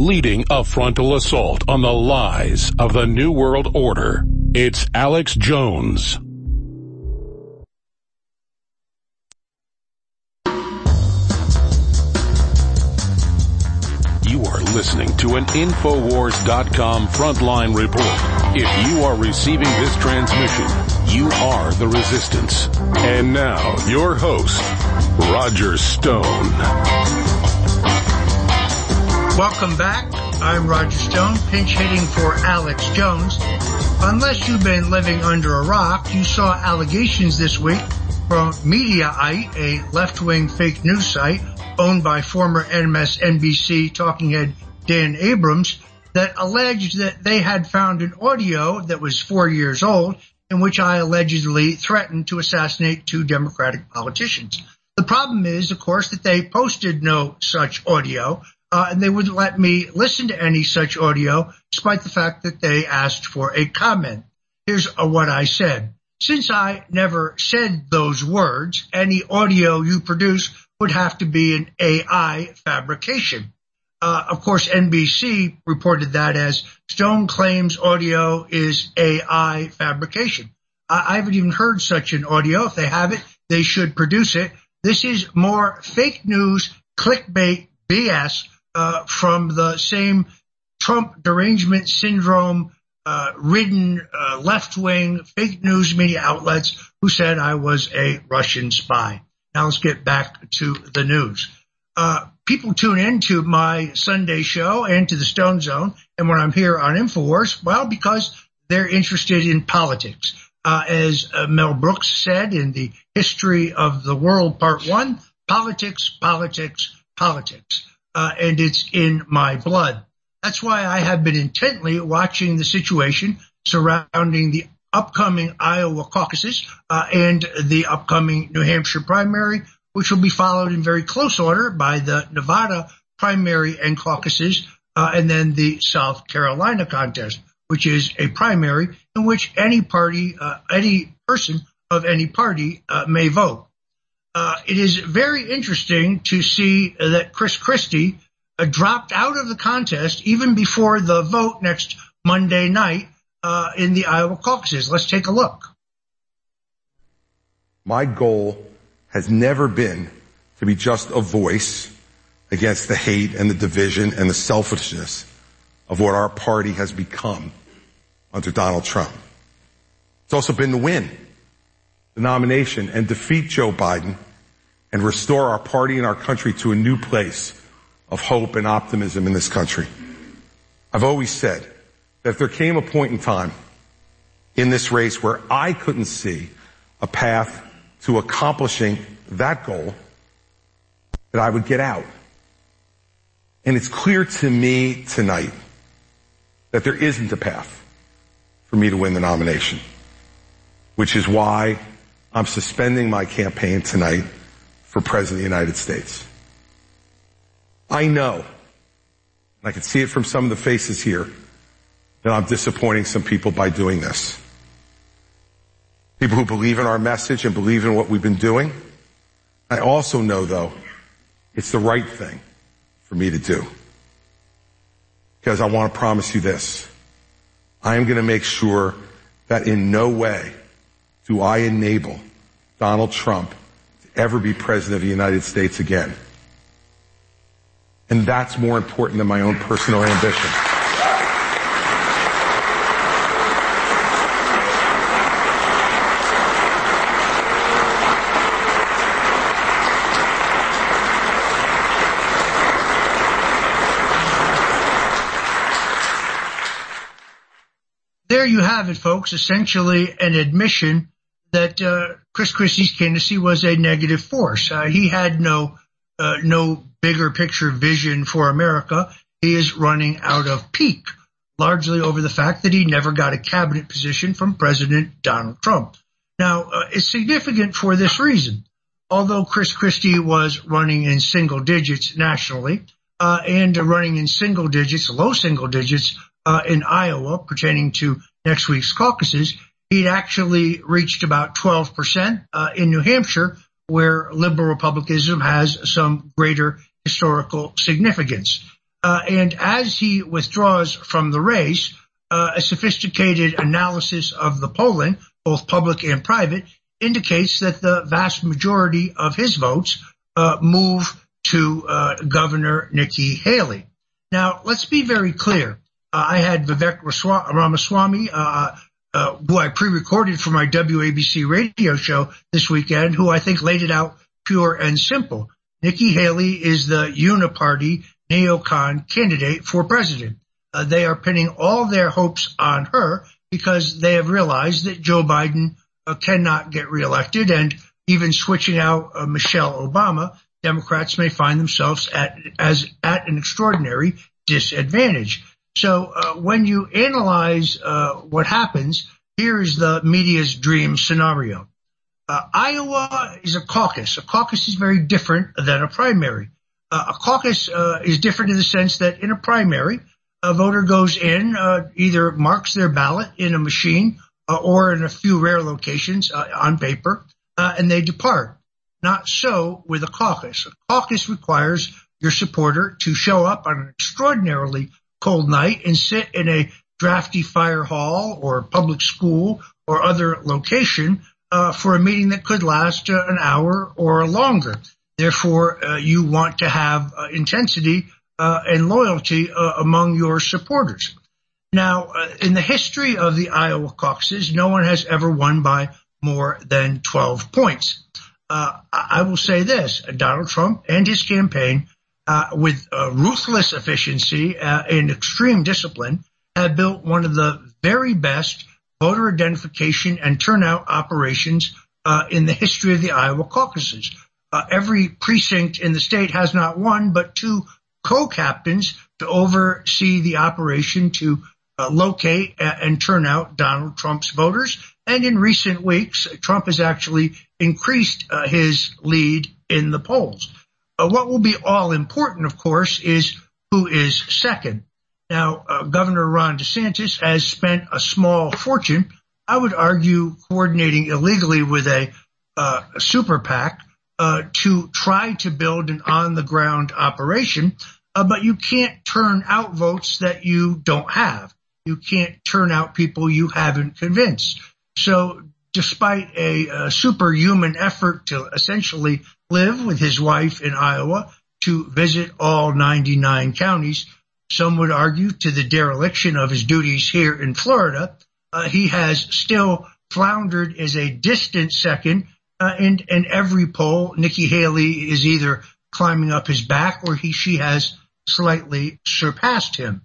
Leading a frontal assault on the lies of the New World Order. It's Alex Jones. You are listening to an Infowars.com frontline report. If you are receiving this transmission, you are the resistance. And now, your host, Roger Stone. Welcome back. I'm Roger Stone, pinch hitting for Alex Jones. Unless you've been living under a rock, you saw allegations this week from Mediaite, a left-wing fake news site owned by former MSNBC talking head Dan Abrams, that alleged that they had found an audio that was four years old in which I allegedly threatened to assassinate two Democratic politicians. The problem is, of course, that they posted no such audio, uh, and they wouldn't let me listen to any such audio, despite the fact that they asked for a comment. Here's uh, what I said. Since I never said those words, any audio you produce would have to be an AI fabrication. Uh, of course, NBC reported that as Stone claims audio is AI fabrication. I, I haven't even heard such an audio. If they have it, they should produce it. This is more fake news, clickbait BS uh, from the same Trump derangement syndrome uh, ridden uh, left wing fake news media outlets who said I was a Russian spy. Now let's get back to the news. Uh, people tune in to my Sunday show and to the Stone Zone. And when I'm here on InfoWars, well, because they're interested in politics. Uh, as Mel Brooks said in the History of the World Part One, politics, politics, politics. Uh, and it's in my blood. That's why I have been intently watching the situation surrounding the upcoming Iowa caucuses uh, and the upcoming New Hampshire primary, which will be followed in very close order by the Nevada primary and caucuses, uh, and then the South Carolina contest, which is a primary in which any party, uh, any person of any party uh, may vote. Uh, it is very interesting to see that Chris Christie uh, dropped out of the contest even before the vote next Monday night uh, in the Iowa caucuses. Let's take a look. My goal has never been to be just a voice against the hate and the division and the selfishness of what our party has become under Donald Trump. It's also been to win the nomination and defeat Joe Biden and restore our party and our country to a new place of hope and optimism in this country. I've always said that if there came a point in time in this race where I couldn't see a path to accomplishing that goal, that I would get out. And it's clear to me tonight that there isn't a path for me to win the nomination, which is why I'm suspending my campaign tonight for President of the United States. I know, I can see it from some of the faces here, that I'm disappointing some people by doing this. People who believe in our message and believe in what we've been doing. I also know though, it's the right thing for me to do. Because I want to promise you this. I am going to make sure that in no way do I enable Donald Trump to ever be president of the United States again. And that's more important than my own personal ambition. Folks. Essentially, an admission that uh, Chris Christie's candidacy was a negative force. Uh, he had no uh, no bigger picture vision for America. He is running out of pique, largely over the fact that he never got a cabinet position from President Donald Trump. Now, uh, it's significant for this reason. Although Chris Christie was running in single digits nationally uh, and running in single digits, low single digits uh, in Iowa pertaining to next week's caucuses, he'd actually reached about 12% uh, in New Hampshire, where liberal republicanism has some greater historical significance. Uh, and as he withdraws from the race, uh, a sophisticated analysis of the polling, both public and private, indicates that the vast majority of his votes uh, move to uh, Governor Nikki Haley. Now, let's be very clear. I had Vivek Ramaswamy, uh, uh, who I pre-recorded for my WABC radio show this weekend, who I think laid it out pure and simple. Nikki Haley is the uniparty neocon candidate for president. Uh, they are pinning all their hopes on her because they have realized that Joe Biden uh, cannot get reelected and even switching out uh, Michelle Obama, Democrats may find themselves at as at an extraordinary disadvantage. So uh, when you analyze uh, what happens, here is the media's dream scenario. Uh, Iowa is a caucus. A caucus is very different than a primary. Uh, a caucus uh, is different in the sense that in a primary, a voter goes in, uh, either marks their ballot in a machine or in a few rare locations on paper, and they depart. Not so with a caucus. A caucus requires your supporter to show up on an extraordinarily cold night and sit in a drafty fire hall or public school or other location uh, for a meeting that could last uh, an hour or longer. Therefore, uh, you want to have uh, intensity uh, and loyalty uh, among your supporters. Now, in the history of the Iowa caucuses, no one has ever won by more than 12 points. I will say this, Donald Trump and his campaign with uh, ruthless efficiency uh, and extreme discipline, have built one of the very best voter identification and turnout operations uh, in the history of the Iowa caucuses. Uh, every precinct in the state has not one, but two co-captains to oversee the operation to uh, locate and turn out Donald Trump's voters. And in recent weeks, Trump has actually increased his lead in the polls. Uh, what will be all important, of course, is who is second. Now, uh, Governor Ron DeSantis has spent a small fortune, I would argue, coordinating illegally with a, uh, a super PAC uh, to try to build an on-the-ground operation, uh, but you can't turn out votes that you don't have. You can't turn out people you haven't convinced. So despite a, a superhuman effort to essentially live with his wife in Iowa to visit all 99 counties, some would argue to the dereliction of his duties here in Florida, uh, he has still floundered as a distant second. Uh, and, and every poll, Nikki Haley is either climbing up his back or he, she has slightly surpassed him.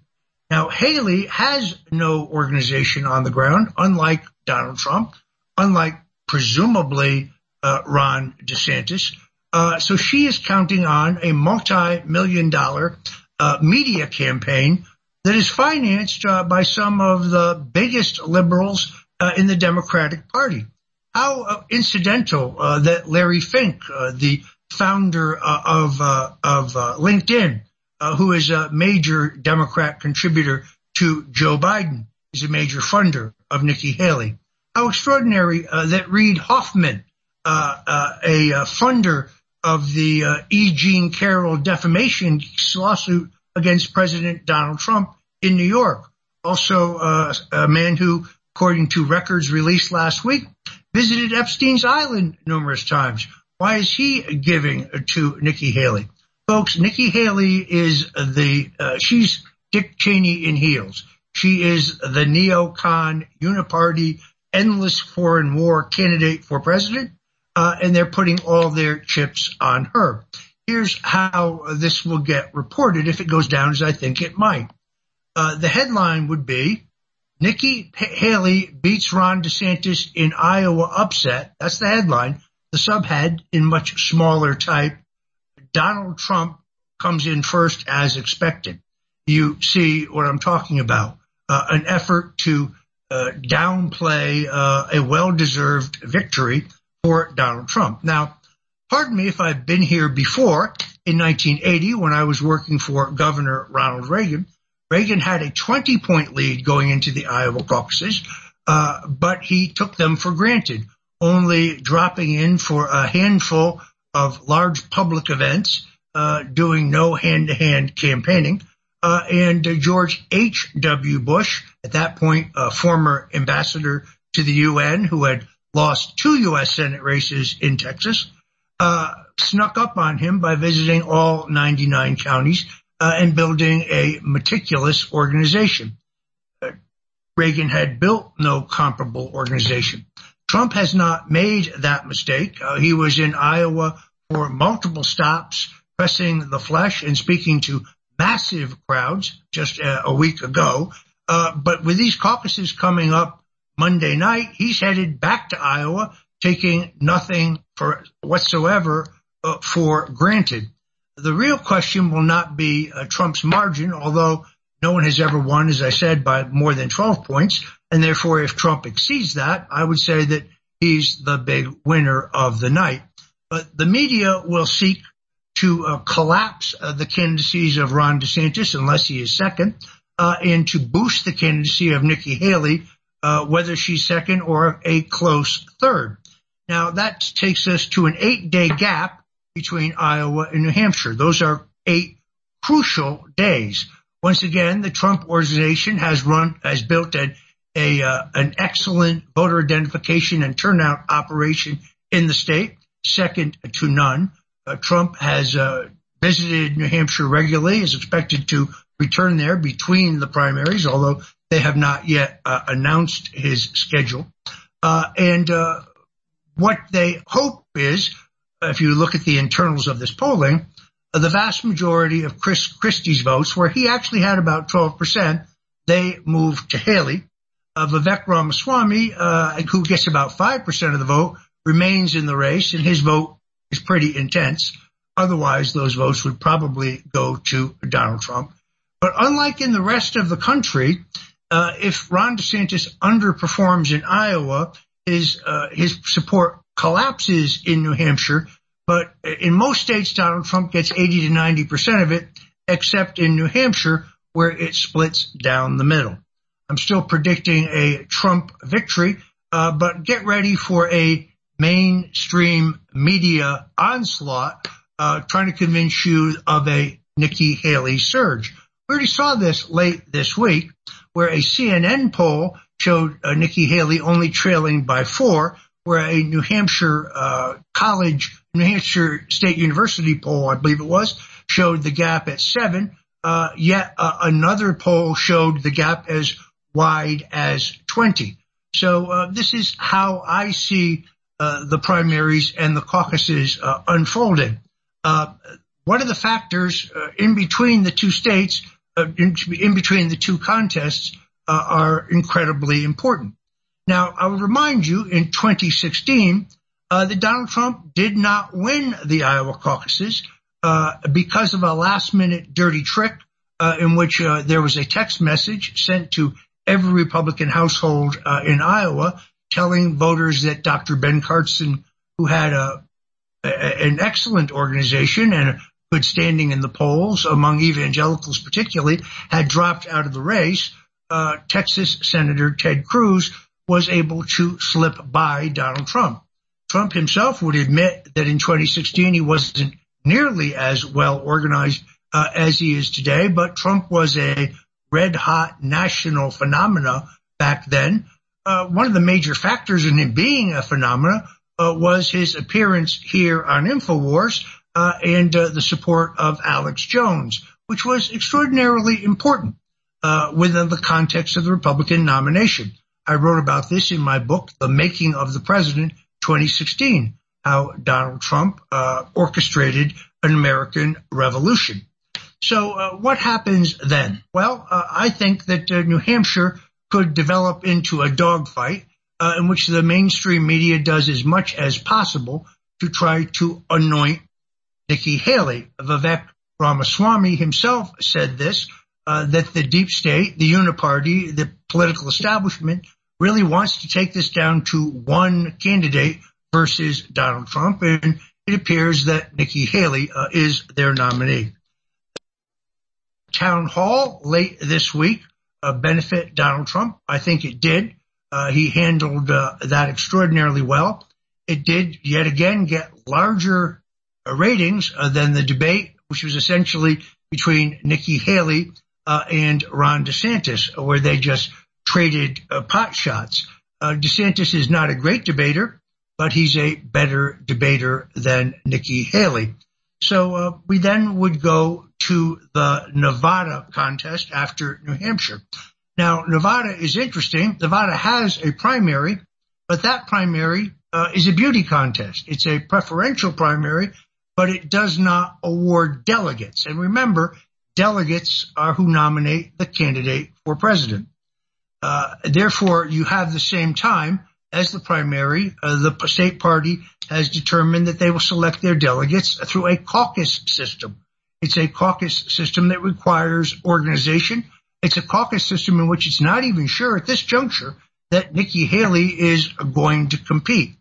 Now, Haley has no organization on the ground, unlike Donald Trump unlike presumably uh, Ron DeSantis. Uh, so she is counting on a multi-million dollar uh, media campaign that is financed uh, by some of the biggest liberals uh, in the Democratic Party. How uh, incidental that Larry Fink, the founder of of LinkedIn, who is a major Democrat contributor to Joe Biden, is a major funder of Nikki Haley how extraordinary that Reid Hoffman, a funder of the uh, E. Jean Carroll defamation lawsuit against President Donald Trump in New York, also uh, a man who, according to records released last week, visited Epstein's Island numerous times. Why is he giving to Nikki Haley? Folks, Nikki Haley is the, she's Dick Cheney in heels. She is the neocon uniparty endless foreign war candidate for president, uh, and they're putting all their chips on her. Here's how this will get reported if it goes down as I think it might. Uh, the headline would be Nikki Haley beats Ron DeSantis in Iowa upset. That's the headline. The subhead in much smaller type. Donald Trump comes in first as expected. You see what I'm talking about. Uh, an effort to uh, downplay uh, a well-deserved victory for Donald Trump. Now, pardon me if I've been here before. In 1980, when I was working for Governor Ronald Reagan, Reagan had a 20-point lead going into the Iowa caucuses, uh, but he took them for granted, only dropping in for a handful of large public events, uh, doing no hand-to-hand campaigning. uh, and George H.W. Bush, at that point, a former ambassador to the UN who had lost two U.S. Senate races in Texas, uh, snuck up on him by visiting all 99 counties uh, and building a meticulous organization. Uh, Reagan had built no comparable organization. Trump has not made that mistake. Uh, he was in Iowa for multiple stops, pressing the flesh and speaking to massive crowds just uh, a week ago. Uh, but with these caucuses coming up Monday night, he's headed back to Iowa, taking nothing for whatsoever uh, for granted. The real question will not be uh, Trump's margin, although no one has ever won, as I said, by more than 12 points. And therefore, if Trump exceeds that, I would say that he's the big winner of the night. But the media will seek to uh, collapse uh, the candidacies of Ron DeSantis unless he is second, uh, and to boost the candidacy of Nikki Haley, uh, whether she's second or a close third. Now that takes us to an eight day gap between Iowa and New Hampshire. Those are eight crucial days. Once again, the Trump organization has run, has built an, a, uh, an excellent voter identification and turnout operation in the state, second to none. Uh, Trump has uh, visited New Hampshire regularly, is expected to return there between the primaries, although they have not yet uh, announced his schedule. Uh, and uh, what they hope is, if you look at the internals of this polling, uh, the vast majority of Chris Christie's votes, where he actually had about 12%, they moved to Haley. Uh, Vivek Ramaswamy, uh, who gets about 5% of the vote, remains in the race, and his vote is pretty intense. Otherwise, those votes would probably go to Donald Trump. But unlike in the rest of the country, if Ron DeSantis underperforms in Iowa, his uh, his support collapses in New Hampshire. But in most states, Donald Trump gets 80 to 90 percent of it, except in New Hampshire, where it splits down the middle. I'm still predicting a Trump victory, uh, but get ready for a mainstream media onslaught uh, trying to convince you of a Nikki Haley surge. We already saw this late this week where a CNN poll showed uh, Nikki Haley only trailing by four, where a New Hampshire uh, college, New Hampshire State University poll, I believe it was, showed the gap at seven. Uh, yet another poll showed the gap as wide as 20. So this is how I see the primaries and the caucuses unfolding. Uh, what are the factors in between the two states, in, between the two contests, uh, are incredibly important. Now, I will remind you, in 2016, uh, that Donald Trump did not win the Iowa caucuses uh, because of a last-minute dirty trick in which there was a text message sent to every Republican household uh, in Iowa telling voters that Dr. Ben Carson, who had an excellent organization and good standing in the polls among evangelicals particularly, had dropped out of the race. Uh, Texas Senator Ted Cruz was able to slip by Donald Trump. Trump himself would admit that in 2016 he wasn't nearly as well organized uh, as he is today, but Trump was a red hot national phenomena back then. Uh, one of the major factors in him being a phenomena uh, was his appearance here on InfoWars and uh, the support of Alex Jones, which was extraordinarily important uh, within the context of the Republican nomination. I wrote about this in my book, The Making of the President 2016, how Donald Trump uh, orchestrated an American revolution. So uh, what happens then? Well, uh, I think that uh, New Hampshire could develop into a dogfight uh, in which the mainstream media does as much as possible to try to anoint Nikki Haley. Vivek Ramaswamy himself said this, uh, that the deep state, the uniparty, the political establishment really wants to take this down to one candidate versus Donald Trump. And it appears that Nikki Haley uh, is their nominee town hall late this week uh, benefit Donald Trump? I think it did. Uh, he handled uh, that extraordinarily well. It did yet again get larger ratings uh, than the debate, which was essentially between Nikki Haley uh, and Ron DeSantis, where they just traded uh, pot shots. DeSantis is not a great debater, but he's a better debater than Nikki Haley. So we then would go to the Nevada contest after New Hampshire. Now, Nevada is interesting. Nevada has a primary, but that primary is a beauty contest. It's a preferential primary, but it does not award delegates. And remember, delegates are who nominate the candidate for president. Uh, therefore, you have the same time as the primary. Uh, the state party has determined that they will select their delegates through a caucus system. It's a caucus system that requires organization. It's a caucus system in which it's not even sure at this juncture that Nikki Haley is going to compete.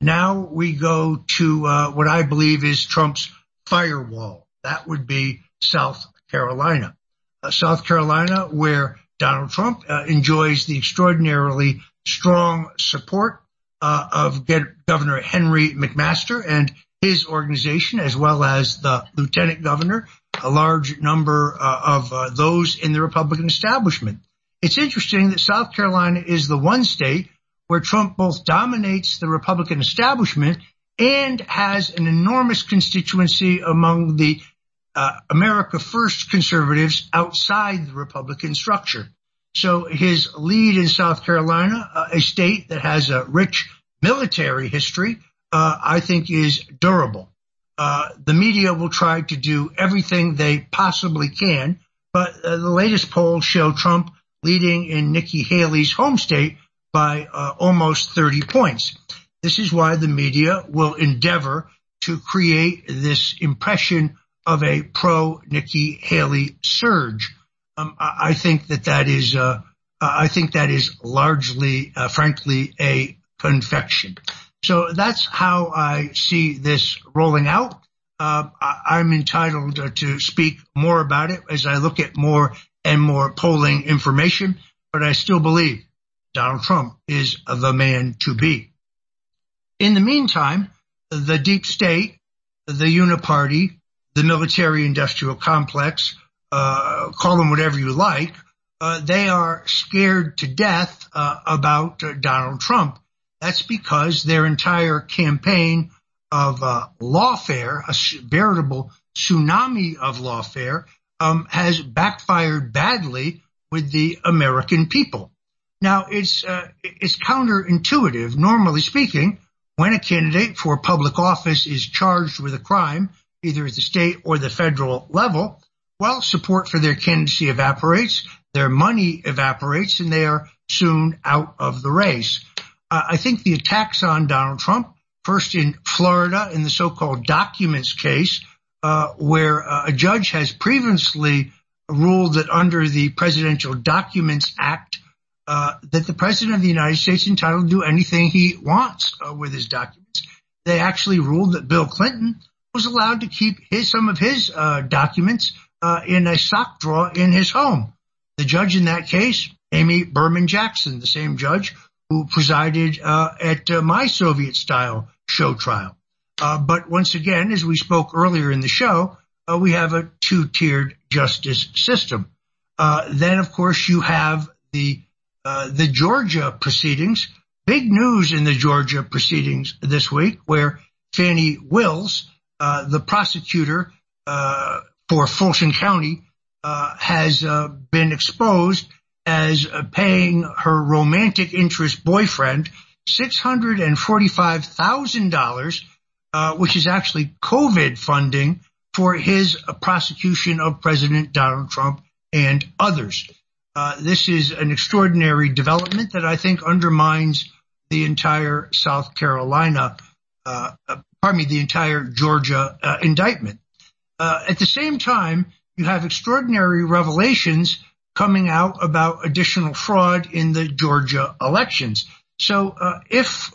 Now we go to uh, what I believe is Trump's firewall. That would be South Carolina. Uh, South Carolina, where Donald Trump uh, enjoys the extraordinarily strong support uh, of Governor Henry McMaster and his organization, as well as the lieutenant governor, a large number uh, of uh, those in the Republican establishment. It's interesting that South Carolina is the one state where Trump both dominates the Republican establishment and has an enormous constituency among the uh, America First conservatives outside the Republican structure. So his lead in South Carolina, uh, a state that has a rich military history, uh, I think is durable. Uh, the media will try to do everything they possibly can, but uh, the latest polls show Trump leading in Nikki Haley's home state by uh, almost 30 points. This is why the media will endeavor to create this impression of a pro Nikki Haley surge. Um, I think that that is, uh, I think that is largely, uh, frankly, a confection. So that's how I see this rolling out. Uh, I'm entitled to speak more about it as I look at more and more polling information, but I still believe Donald Trump is the man to be. In the meantime, the deep state, the uniparty, the military industrial complex, uh, call them whatever you like, uh, they are scared to death uh, about uh, Donald Trump. That's because their entire campaign of uh, lawfare, a veritable tsunami of lawfare, um, has backfired badly with the American people. Now, it's uh, it's counterintuitive. Normally speaking, when a candidate for public office is charged with a crime, either at the state or the federal level, well, support for their candidacy evaporates, their money evaporates, and they are soon out of the race. Uh, I think the attacks on Donald Trump, first in Florida in the so-called documents case, uh, where uh, a judge has previously ruled that under the Presidential Documents Act, uh, that the President of the United States entitled to do anything he wants uh, with his documents. They actually ruled that Bill Clinton was allowed to keep his, some of his uh, documents in a sock drawer in his home. The judge in that case, Amy Berman Jackson, the same judge who presided at my Soviet-style show trial. Uh, but once again, as we spoke earlier in the show, uh, we have a two-tiered justice system. Uh, then, of course, you have the uh, the Georgia proceedings. Big news in the Georgia proceedings this week, where Fani Willis, uh, the prosecutor uh, for Fulton County, has been exposed as paying her romantic interest boyfriend six hundred and forty-five thousand dollars uh, which is actually COVID funding for his uh, prosecution of President Donald Trump and others. Uh, this is an extraordinary development that I think undermines the entire South Carolina, uh, uh pardon me, the entire Georgia uh, indictment. at the same time, you have extraordinary revelations coming out about additional fraud in the Georgia elections. So if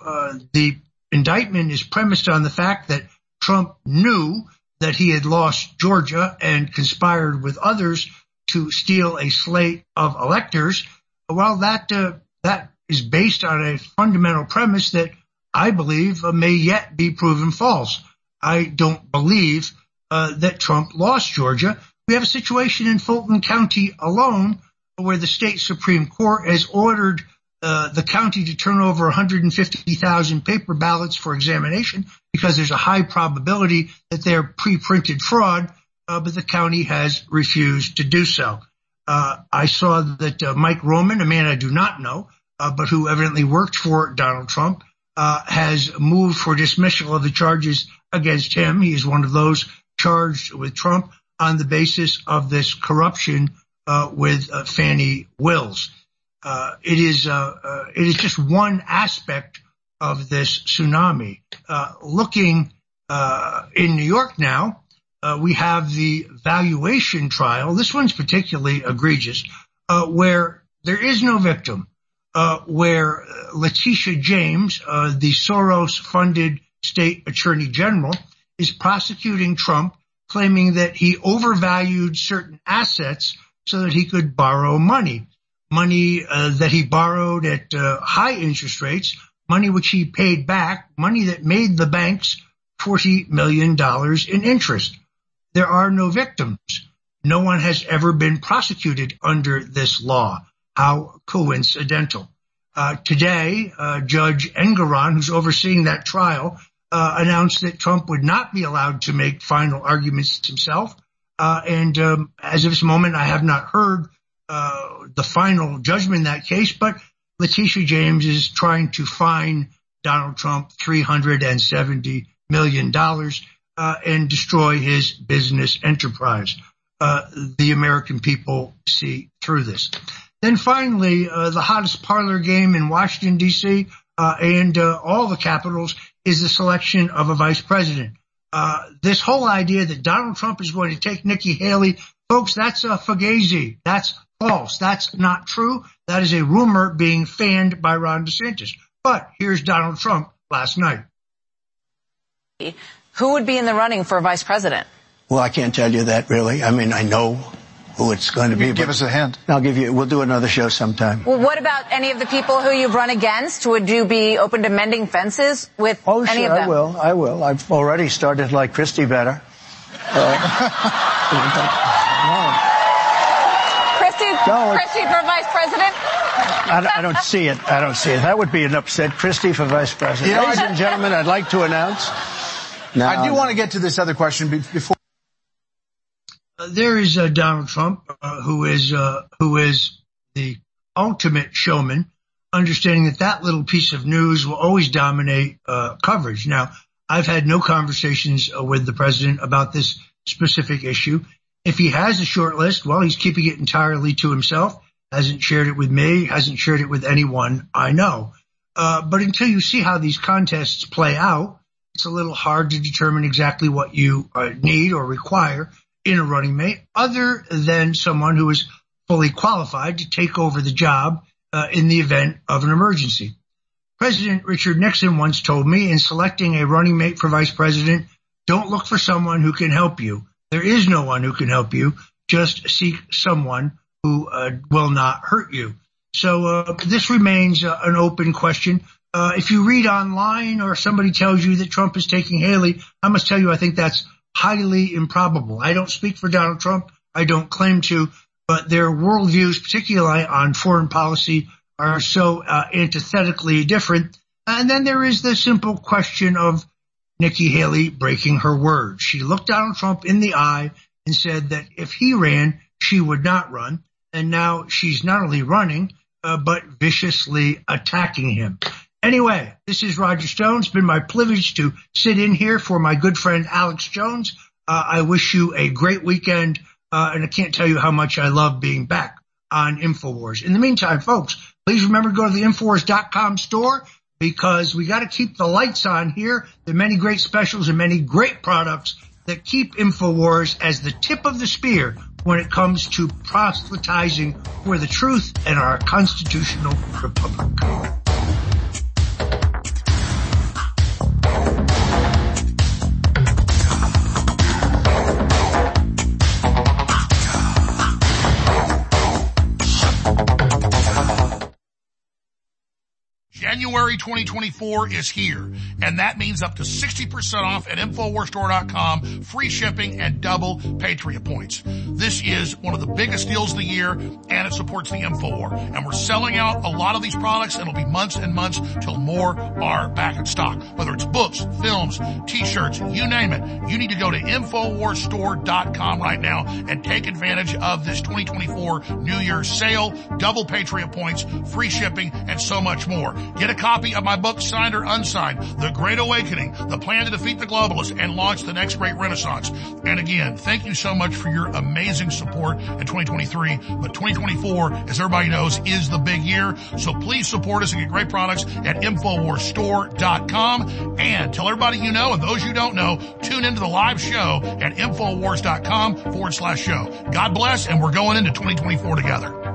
the indictment is premised on the fact that Trump knew that he had lost Georgia and conspired with others to steal a slate of electors. Well, that uh, that is based on a fundamental premise that I believe uh, may yet be proven false. I don't believe uh, that Trump lost Georgia. We have a situation in Fulton County alone where the state Supreme Court has ordered uh, the county to turn over 150,000 paper ballots for examination because there's a high probability that they're pre-printed fraud, but the county has refused to do so. Uh, I saw that uh, Mike Roman, a man I do not know, uh, but who evidently worked for Donald Trump, uh, has moved for dismissal of the charges against him. He is one of those charged with Trump on the basis of this corruption with Fani Wills. Uh, it is it is just one aspect of this tsunami. Uh, looking uh, in New York now, we have the valuation trial. This one's particularly egregious, where there is no victim, where Letitia James, the Soros-funded state attorney general, is prosecuting Trump, claiming that he overvalued certain assets so that he could borrow money money uh, that he borrowed at uh, high interest rates, money which he paid back, money that made the banks $40 million in interest. There are no victims. No one has ever been prosecuted under this law. How coincidental. Uh, today, uh, Judge Engoron, who's overseeing that trial, uh, announced that Trump would not be allowed to make final arguments himself. Uh, and um, as of this moment, I have not heard uh, the final judgment in that case, but Letitia James is trying to fine Donald Trump $370 million and destroy his business enterprise. Uh, the American people see through this. Then finally, uh, the hottest parlor game in Washington, D.C. Uh, and all the capitals is the selection of a vice president. this whole idea that Donald Trump is going to take Nikki Haley, folks, that's a fugazi. That's false. That's not true. That is a rumor being fanned by Ron DeSantis. But here's Donald Trump last night. Who would be in the running for vice president? Well, I can't tell you that really. I mean, I know who it's going to be. Give us a hint. I'll give you. We'll do another show sometime. Well, what about any of the people who you've run against? Would you be open to mending fences with oh, any sure, of them? I will. I will. I've already started like Christie better. Uh, no, Christie for vice president? I, I, don't see it. I don't see it. That would be an upset. Christie for vice president. You know, Ladies and gentlemen, I'd like to announce. Now, I do want to get to this other question before. Uh, there is uh, Donald Trump, uh, who is uh, who is the ultimate showman, understanding that that little piece of news will always dominate uh, coverage. Now, I've had no conversations uh, with the president about this specific issue. If he has a short list, well, he's keeping it entirely to himself. Hasn't shared it with me. Hasn't shared it with anyone I know. Uh, but until you see how these contests play out, it's a little hard to determine exactly what you uh, need or require in a running mate, other than someone who is fully qualified to take over the job uh, in the event of an emergency. President Richard Nixon once told me in selecting a running mate for vice president, don't look for someone who can help you. There is no one who can help you. Just seek someone who uh, will not hurt you. So uh, this remains uh, an open question. Uh, if you read online or somebody tells you that Trump is taking Haley, I must tell you I think that's highly improbable. I don't speak for Donald Trump. I don't claim to, but their worldviews, particularly on foreign policy, are so uh, antithetically different. And then there is the simple question of Nikki Haley breaking her word. She looked Donald Trump in the eye and said that if he ran, she would not run. And now she's not only running, uh, but viciously attacking him. Anyway, this is Roger Stone. It's been my privilege to sit in here for my good friend Alex Jones. Uh, I wish you a great weekend, uh, and I can't tell you how much I love being back on InfoWars. In the meantime, folks, please remember to go to the Infowars.com store because we got to keep the lights on here. There are many great specials and many great products that keep InfoWars as the tip of the spear when it comes to proselytizing for the truth and our constitutional republic. January 2024 is here, and that means up to 60% off at InfoWarsStore.com, free shipping, and double Patriot points. This is one of the biggest deals of the year, and it supports the InfoWar. And we're selling out a lot of these products, and it'll be months and months till more are back in stock. Whether it's books, films, t-shirts, you name it, you need to go to InfoWarsStore.com right now and take advantage of this 2024 New Year's sale, double Patriot points, free shipping, and so much more. Get a copy of my book, signed or unsigned, The Great Awakening, The Plan to Defeat the Globalists and Launch the Next Great Renaissance. And again, thank you so much for your amazing support in 2023. But 2024, as everybody knows, is the big year. So please support us and get great products at InfoWarsStore.com and tell everybody you know and those you don't know, tune into the live show at InfoWars.com forward slash show. God bless and we're going into 2024 together.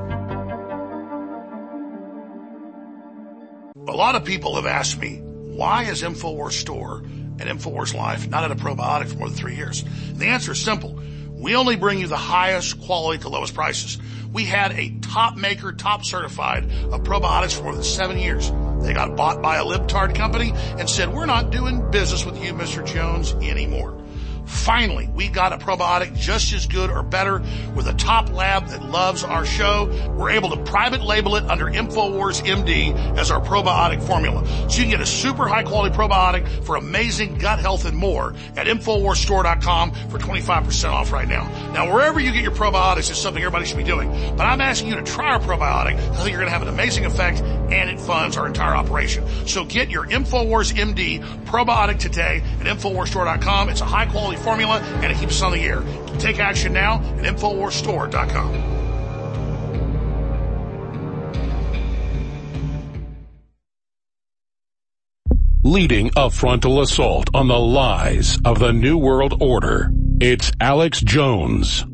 A lot of people have asked me, why is InfoWars Store and InfoWars Life not at a probiotic for more than three years? The answer is simple. We only bring you the highest quality at lowest prices. We had a top maker, top certified of probiotics for more than seven years. They got bought by a libtard company and said, we're not doing business with you, Mr. Jones, anymore. Finally, we got a probiotic just as good or better with a top lab that loves our show. We're able to private label it under InfoWars MD as our probiotic formula. So you can get a super high quality probiotic for amazing gut health and more at InfoWarsStore.com for 25% off right now. Now, wherever you get your probiotics is something everybody should be doing, but I'm asking you to try our probiotic. I think you're going to have an amazing effect and it funds our entire operation. So get your InfoWars MD probiotic today at InfoWarsStore.com. It's a high quality formula and it keeps us on the air. Take action now at InfoWarsStore.com. Leading a frontal assault on the lies of the New World Order, it's Alex Jones.